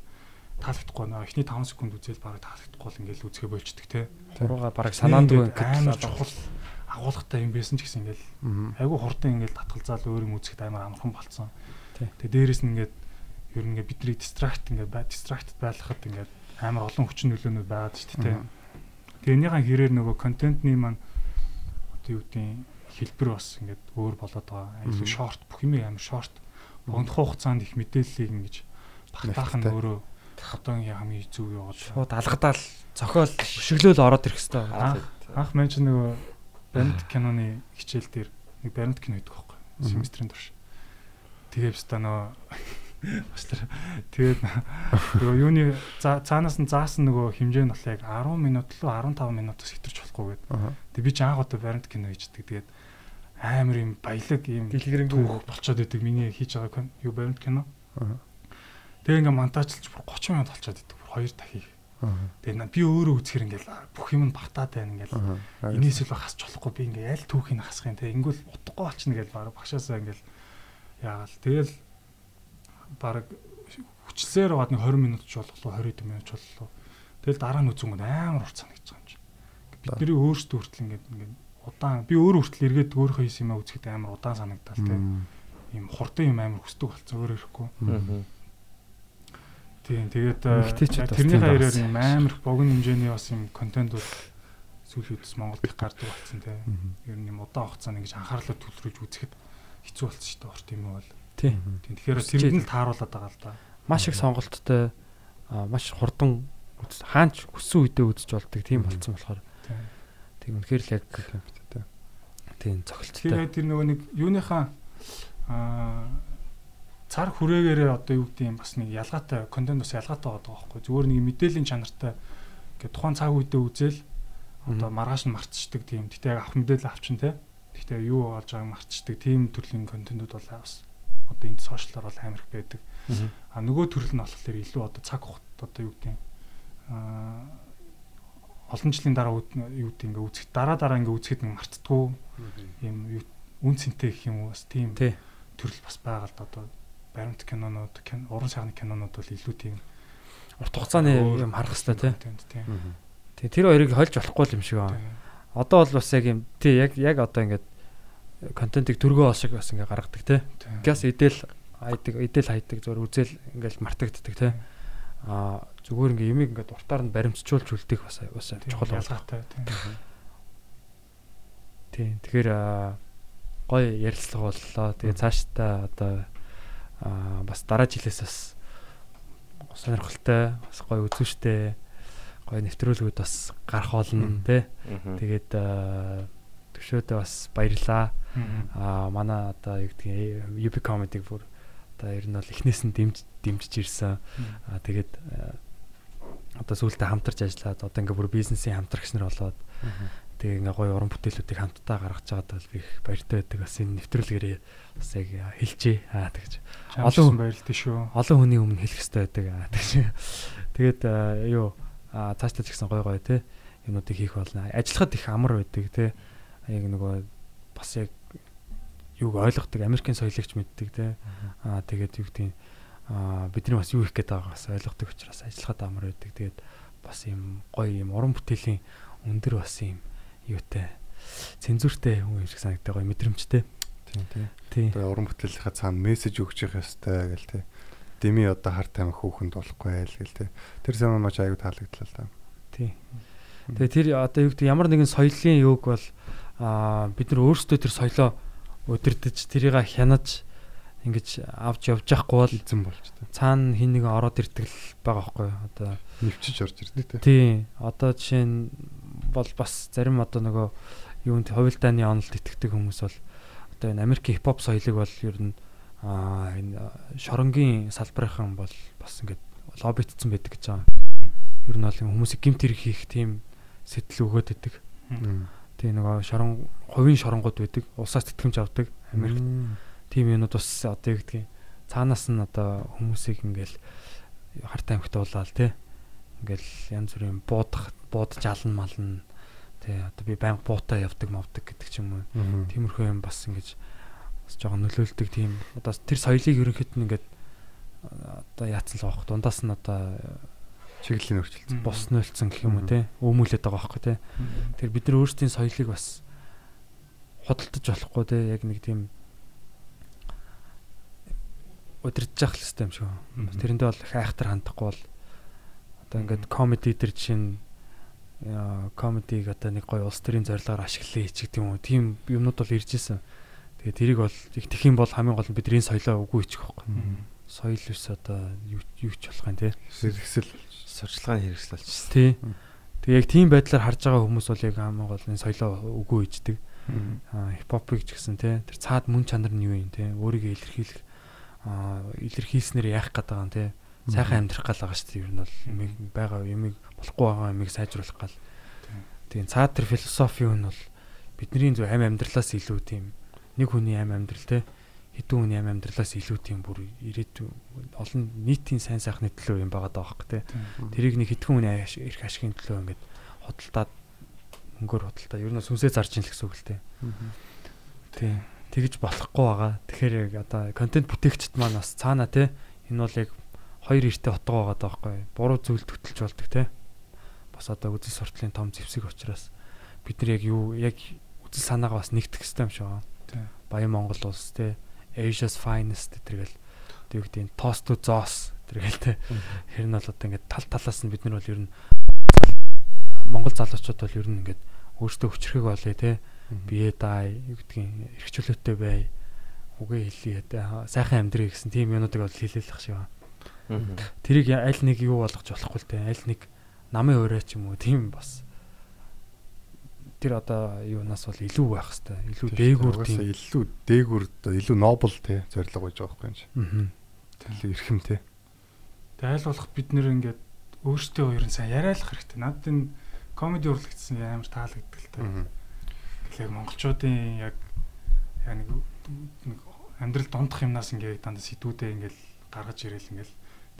таалагдахгүй наа эхний 5 секунд үзэл бараг таалагдахгүй л ингээд үзэхэ болчдөг те. Урууга бараг санаандгүй амар чухал агуулгатай юм байсан ч гэсэн ингээл айгүй хурдан ингээл татгалзаал өөр юм үзэхэд амар амархан болцсон. Тэгээ дээрэс нь ингээд ер нь ингээд бидний дистракт ингээд бай дистрактд байлгахад ингээд амар олон хүчин нөлөөнүүд байгаад шүү дээ. Тэгээ энийхэн хэрээр нөгөө контентны маань одоо юу гэдгийг хэлбэр бас ингээд өөр болоод байгаа. Аюул шорт бүх юм амар шорт. Богдох хугацаанд их мэдээллийг ингэж багтаах нь өөрөө одоогийн хамгийн зөв яваад шууд алгадаал цохиол өшөглөөл ороод ирэх хэвээр. Анх мэн ч нөгөө баримт киноны хичээл дээр нэг баримт кино хийдэг байхгүй семестрийн турш. Тэгээ бистаа нөө Баштар. Тэгээд нөгөө юуны цаанаас нь заасан нөгөө хэмжээ нь бол яг 10 минут лөө 15 минутаас хэтэрч болохгүй гэдэг. Тэгээд би ч анх удаа баримт кино хийждэг. Тэгээд амар юм баялаг юм түүх болцоод идэг миний хийж байгаа юу баримт кино. Тэгээ ингээ монтажлж бүр 30 минут болцоод идэг. Хоёр дахийг. Тэгээ би өөрөө үзэхэр ингээл бүх юм нь багтаад байна ингээл. Энээс илүү хасч болохгүй би ингээ аль түүхийг хасах юм те. Ингүүл утгагүй болчихно гэж баг багшаасаа ингээл яагаал. Тэгэл баг хүчлээр баад нэг 20 минут ч боллоо 20 минут ч боллоо. Тэгэл дараа нь үзэнгүүд амар урт санагдаж байгаа юм чинь. Бидний өөрсдөө хүртэл ингээд ингээд удаан би өөр хүртэл эргээд өөрийнхөө хийсэн юм үзэхэд амар удаан санагдал те. Ийм хурдан юм амар хүсдэг болсон өөр ирэхгүй. Тийм тэгээд тэрний хаяраар юм амар богино хэмжээний бас юм контентууд сүүлийн үдс Монголд их гардаг болсон те. Ер нь юм удаан хугацаанд ингэж анхаарлаа төвлөрүүлж үзэхэд хэцүү болсон шүү дээ урт юм бол. Тийм. Тэгэхээр тэрэнд л тааруулаад байгаа л да. Маш их сонголттой маш хурдан хаач хүссэн үедээ үзэж болдог тийм болцсон болохоор. Тийм үнэхээр л яг тийм цогцолттой. Тэгэхээр тэр нөгөө нэг юуныхаа аа цар хүрээлээрээ одоо юу гэдэг юм бас нэг ялгаатай контент бас ялгаатай байгаа байхгүй. Зүгээр нэг мэдээллийн чанартай ингээд тухайн цаг үедээ үзэл одоо маргааш нь мартчихдаг тийм. Гэтээ авах мэдээлэл авчин те. Гэтээ юу болж байгааг мартчихдаг тийм төрлийн контентууд бол бас одоо энд сошиалар бол амар их байдаг. А нөгөө төрөл нь болохоор илүү одоо цаг хугацаа одоо юу гэдэг а олон жилийн дараа юу гэдэг ингээ үзэх дараа дараа ингээ үзэхэд нэг мартдаггүй юм үн цэнтэй гэх юм уу бас тийм төрөл бас байгаа л да одоо баримт кинонууд уран сайхны кинонууд бол илүү тийм урт хугацааны юм харах хэрэгтэй тий. Тий тэр хоёрыг хольж болохгүй юм шиг байна. Одоо бол бас яг юм тий яг яг одоо ингээд контентыг төргөө олшиг бас ингээ гаргадаг те. Газ идэл хайдаг, идэл хайдаг зөвөр үзэл ингээл мартагддаг те. Аа зүгээр ингээ юмыг ингээ дуртаар нь баримтжуулж үлдэх бас бас чухал ялгаатай тийм. Тийм. Тэгэхээр гоё ярилцлага боллоо. Тэгээ цаашдаа одоо бас дараа жилээс бас сонирхолтой, бас гоё үзүүштэй, гоё нэвтрүүлгүүд бас гарах болно те. Тэгээд төвшөөдөө бас баярлаа. Аа манай одоо юу гэдгийг UP comedy-г бүр одоо ер нь бол эхнээс нь дэмж дэмжиж ирсэн. Аа тэгээд одоо сүүлдээ хамтарч ажиллаад одоо ингээ бүр бизнесийн хамтрагч нар болоод тэгээ ингээ гоё уран бүтээлүүдийг хамтдаа гаргаж байгаад бол их баяртай байдаг. Бас энэ нэвтрүүлгээрээ бас яг хэлжээ. Аа тэгэж. Олон баярлалтай шүү. Олон хүний өмнө хэлэх хэрэгтэй байдаг. Аа тэгэж. Тэгээд юу аа цаашдаа ч гэсэн гоё гоё те юмнуудыг хийх болно. Ажиллахад их амар байдаг те. Яг нөгөө бас яг юуг ойлгодог Америкийн соёлогч мэддэг те. Аа тэгээд юу гэдэг аа бидний бас юу их гээд байгааг бас ойлгодог учраас ажиллахад амар байдаг. Тэгээд бас юм гоё юм уран бүтээлийн өндөр бас юм юутай цензуртэй хүн шиг санагддаг гоё мэдрэмжтэй. Тийм тийм. Тий. Одоо уран бүтээлийнхаа цаана мессеж өгч явах ёстой гэл те. Дими одоо харт амин хүүхэнд болохгүй айл гэл те. Тэр сайн маш аюу таалагдлаа л да. Тий. Тэгээ тэр одоо юу гэдэг ямар нэгэн соёлын юг бол аа бид нар өөрсдөө тэр соёлоо удирдах тэрийг хянаж ингэж авч явж явахгүй бол эзэн болж те. цаана хин нэг ороод ирдэг л байгаа байхгүй юу? одоо Нэвчиж орж ирдэ те. тий одоо жишээ нь бол бас зарим одоо нөгөө юунд хувилдааны онолд итгэдэг хүмүүс бол одоо энэ Америкийн хипхоп соёлыг бол ер нь аа энэ шоронгийн салбарынхан бол бас ингээд лоббитцсан байдаг гэж байгаа. Ер нь бол хүмүүсийг гимт хэрэг хийх тийм сэтэл өгөөд. Мм. Тий нөгөө шорон хувийн шоронгууд байдаг. Улсаас тэтгэмж авдаг. Америкт тийм юмнууд бас одоо юу гэдгийг цаанаас нь одоо хүмүүсийг ингээл харт амхт уулаал тий ингээл янз бүрийн буудах буудаж алан мална тий одоо би байнга буутаа явдаг мавдаг гэдэг ч юм уу. Тиймэрхүү юм бас ингэж бас жоохон нөлөөлдөг тийм. Одоо тэр соёлыг ерөнхийд нь ингээд одоо яатсан л хөх дундаас нь одоо чиглэлийн өөрчлөлт. Бос нөлцсөн гэх юм уу тий өөмүүлээд байгаа байхгүй тий тэр бид нар өөрсдийн соёлыг бас худалдаж болохгүй те яг нэг тийм удирдах зах хэвстэй юм шиг. Тэрэндээ бол их айхтар хандахгүй бол одоо ингээд комеди төр чинь комедиг одоо нэг гоё улс төрийн зорилгоор ашиглая ч гэдэг юм уу. Тийм юмнууд бол ирж исэн. Тэгээ тэрийг бол их тэх юм бол хамын гол нь бидний соёлоо үгүй хийчих واخгүй. Соёл биш одоо юу ч болох юм те. Сэргэсэл сурчлагын хэрэгсэл болчихсон. Тий. Тэгээ яг тийм байдлаар харж байгаа хүмүүс бол яг хамын гол нь соёлоо үгүй хийдэг. Аа хипхопыг ч гэсэн те. Тэр цаад мөн чанар нь юу юм те. Өөрийгөө илэрхийлэх илэрхийлснээр яах гээд байгаа юм те. Сайхан амьдрах гал байгаа шүү дээ. Ер нь бол юмыг байгаа юмыг болохгүй байгаа юмыг сайжруулах гал. Тийм цаад тэр философи нь бол бидний зөв амь амьдралаас илүү тийм нэг хүний амь амьдрал те хэдэн хүний амь амьдралаас илүү тийм бүр ирээдүй олон нийтийн сайн сайхны төлөө юм байгаа даа байхгүй те тэрийг нэг хэдхэн хүний эрх ашигын төлөө ингээд хөдөлтаад мөнгөөр хөдөлтаа ер нь сүнсээ зарж ин л гэсэн үг л те. Тий тэгж болохгүй байгаа. Тэгэхээр яг одоо контент бүтээгчд маань бас цаана тий энэ бол яг хоёр эртээ утга байгаа даахгүй. Буруу зүйлд хөтлж болдог тий. Бас одоо үзэл суртлын том зэвсэг учраас бид нар яг юу яг үзэл санаагаа бас нэгтгэх хэрэгтэй юм шиг байна. Тий. Баян Монгол улс тий Asia's finest тэргээл тэг үгдийн toast to zos тэргээл тий. Тэр нь бол одоо ингээд тал талаас нь бид нар бол ер нь Монгол залуучууд бол ер нь ингээд өөртөө хүчрхэг болъё тий бие дай гэдгийг эрхчлөөтэй бай үгээ тэ сайхан амьдрий гэсэн тийм юмнуудыг бол хэлэлэх шиг байна. Тэрийг аль нэг юу болгож болохгүй л тэ аль нэг намын өрөө ч юм уу тийм бас тэр одоо юунаас бол илүү байх хэвээр илүү дээгүүр тийм илүү дээгүүр одоо илүү нобл те зориг байж байгаа юм чи. Аа. Илүү эрхэм те. Тэгээ айл болох бид нэр ингээд өөртөө хоёр нь сайн яриалах хэрэгтэй. Надад энэ комеди урлагчсан амар таалагддаг л та. Тэгэхээр монголчуудын яг яг нэг нэг амьдрал дундах юмнаас ингээд дандаа сэтгүүдээ ингээд гаргаж ирээл ингээд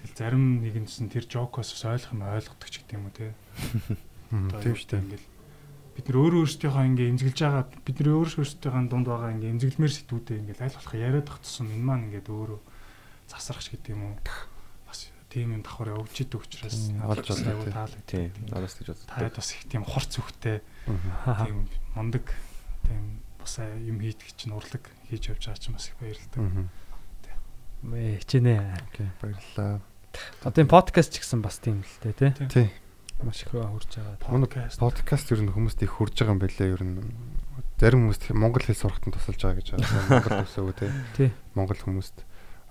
тэгэл зарим нэгэнс нь тэр жокоос ойлгох юм ойлгодог ч гэдэг юм уу те. Тийм шүү дээ. Ингээд бид нар өөрөө өөрсдийнхөө ингээд эмзэглэж байгаа бид нар өөрөө өөрсдийнхөө дунд байгаа ингээд эмзэглэмээр сэтгүүдээ ингээд аль болох яриад байх тусам энэ маань ингээд өөрөө засрах ч гэдэг юм уу. Бас тийм юм давхар явж идэг учраас Мм, олж надад олоо, тий. таалагддаг. Тийм. Надаас гэж боддог. Таад бас их тийм хорц үхтэй Хаа. Тийм мундаг тийм бас юм хийдэг чинь урлаг хийж явж байгаа чинь бас их баярлалтай. Мэ хичээнэ. Окей, баярлалаа. Одоо энэ подкаст ч гэсэн бас тийм л дээ тий. Тий. Маш их хурж байгаа. Подкаст. Подкаст ер нь хүмүүст их хурж байгаа юм байлээ ер нь. Зарим хүмүүст монгол хэл сурахтан тусалж байгаа гэж байгаа. Монгол төсөв те. Тий. Монгол хүмүүст.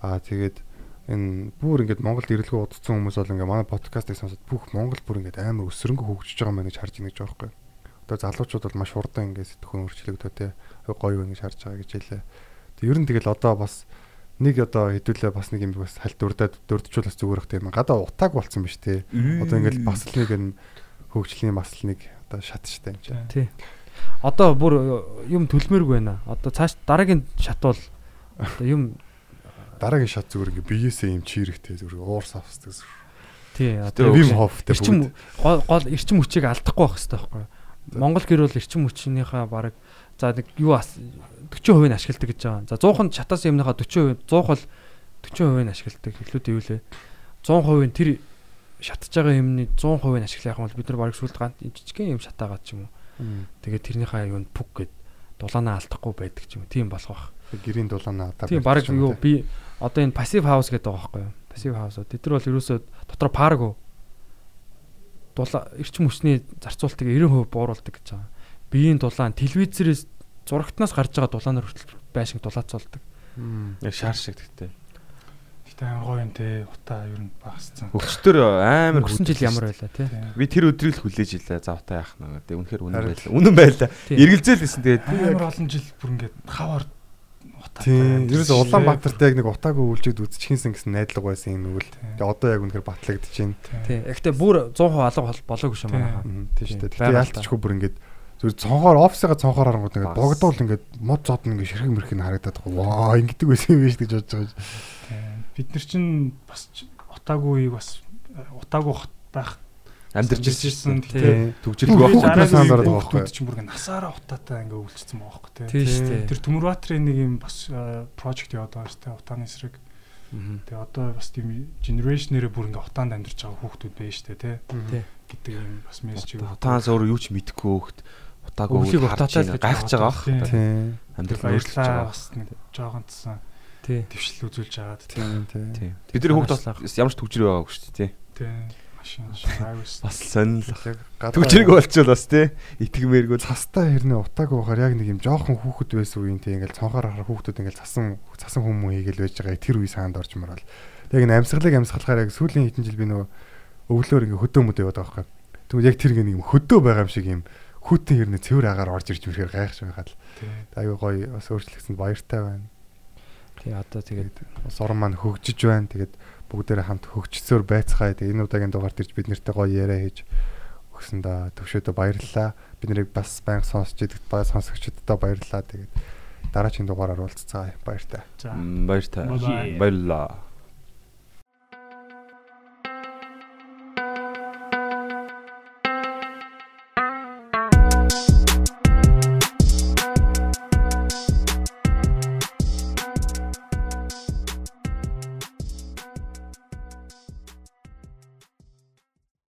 Аа тэгээд энэ бүр ингээд Монголд ирэлгүй удацсан хүмүүс бол ингээд манай подкастыг сонсоод бүх Монгол бүр ингээд амар өсрөнгө хөгжиж байгаа мэн гэж харж ийн гэж байгаа байхгүй. Одоо залуучууд бол маш хурдан ингээд сэтгхүүн өөрчлөгдөө те. Гоё юу ингэж харж байгаа гэж хэлээ. Тэг ер нь тэгэл одоо бас нэг одоо хэдүүлээ бас нэг юм бас хальт дурдаад дурдчулаас зүгээр их тийм гадаа утааг болцсон биш те. Одоо ингээд бас л нэг энэ хөгжлийн бас л нэг одоо шат штэ юм чи. Тий. Одоо бүр юм төлмөргүй байна. Одоо цааш дараагийн шат бол одоо юм Дараагийн шат зүгээр ингээд биеэсээ юм чирэгтэй зүгээр уурс авсдаг. Тий. Тэр Вим Хофтэй бүгд. гол эрчим хүчийг алдахгүй байх хэрэгтэй байхгүй. юу? Монгол гэр бол эрчим хүчнийхээ баг за нэг юу ас- 40% нь ашигладаг гэж байгаа. За 100 нь чатаас юмныхаа 40% 100 бол 40% нь ашигладаг. Илүү дэвлээ. 100% нь тэр шатж байгаа юмны 100% нь ашиглах юм бол бид нар баг сүлд ганц жижигхэн юм шатаагаад ч юм уу. Тэгээд тэрнийхээ юунд пүг гэд дулаанаа алдахгүй байдаг ч юм уу. Тийм болох бах. Гэрийн дулаанаа одоо Тийм баг юу би одоо энэ passive house гэдэг байгаа байхгүй юу? Passive house. Тэд нар бол ерөөсөө дотор параг дулаа эрчим хүчний зарцуултыг 90% бууруулдаг гэж байгаа. Биеийн дулаан телевизээрээс зурагтнаас гарч байгаа дулаанаар хүртэл байшинг дулаацуулдаг. Яг шаар шиг гэхдээ. Гэтэ амар гоё юм те. Утаа ер нь багасцсан. Хөвчтөр амар Өнгөрсөн жил ямар байлаа. Тийм. Би тэр өдрийг л хүлээж илээ. За утаа яах нэг. Тэг үнэхээр үнэн байлаа. Үнэн байлаа. Эргэлзээл гэсэн. Тэгээд Амар олон жил бүр ингээд хавар. Тийм. Ерөөс Улаанбаатарт яг нэг утаагүй үйлчүүд үзчихсэн гэсэн найдлага байсан юм нүгэл. Тийм. Тэгээ одоо яг үнэхээр батлагдаж байна. Тий. Гэхдээ бүр 100% алга бол- болоогүй шүү манайхаа. Тийм шүү дээ. Тийм, Тэгтээ яалтчгүй бүр ингээд зүр цонхоор офисыгаа цонхоор харангууд ингээд богдуул ингээд мод зодно ингээд ширхэг мэрхэг нь харагдаад байгаа. Ваа ингэдэг байсан юм биш гэж бодож байгаа. Тийм. Бид нар чинь бас ч утаагүйг бас утаагүй хот байх амьдарч ирсэн. Төгжрөлгүй Хүүхэд байхгүй. санаа дараад байгаа байхгүй. Чинь бүр насаараа утаатай ингээ үйлчлсэн байгаа байхгүй тий. Тий шүү дээ. Тэр Төмөрбаатарын нэг юм бас project яваад байгаа шүү дээ. Утааны эсрэг. Тэгээ одоо бас тийм generation-ээрээ бүр ингээ утаанд амьдарч байгаа хүүхдүүд байна шүү дээ тий. Тий. гэдэг юм бас мессеж өгдөг. Утаанаас өөр юу ч мэдэхгүй утаатай л байна. гэж гайхаж байгаа Тийм. бах. Тийм. Амьдрал өөрчлөж байгаа. бас нэг жоохон тсан Тий. дэвшил үзүүлж байгаад тий. Тийм тийм. Тийм. Бидний хүүхд бас Хараслах. ямар ч төгжрөө байгаагүй шүү дээ. Тий. Машин айвс. Бас сонирхол. Гадаа- Төгжрэг болчихвол бас тий. Итгэмээргүй л цастай хэрнээ утаагүй байхаар яг нэг юм жоохон хүүхэд байсан үеийн тийм ингээл цонхоор харах хүүхдүүд ингээл цасан цасан хүмүүс хийгээл байж байгаа тэр үе саанд орж мөрөл. Яг энэ амьсгалыг амьсгалахаар яг сүүлийн хэдэн жил би нөгөө өвлөөр ингээ хөдөө мөдөө яваад байгаа байхгүй. Тэгвэл яг тэр ингээ нэг юм хөдөө байгаа юм шиг юм хүүтэн хэрнээ цэвэр агаар орж ирж ирэхээр гайхаж байгаад л Тий. аюу гоё бас өөрчлөгсөнд баяртай байна. Тий одоо тэгээд орон маань хөгжиж байна. Тэгээд бүгдээрээ хамт хөгжсөөр байцгаая. Тэгээд энэ удаагийн дугаарт ирж бид нартай гоё яриа хийж өгсөн да төвшөөдөө баярлалаа. Бид нарыг бас байнга сонсч идэгт бай сонсогчдод баярлалаа. Тэгээд дараагийн дугаараар уулзцаая. Баяр та. Bye bye. Баярлаа.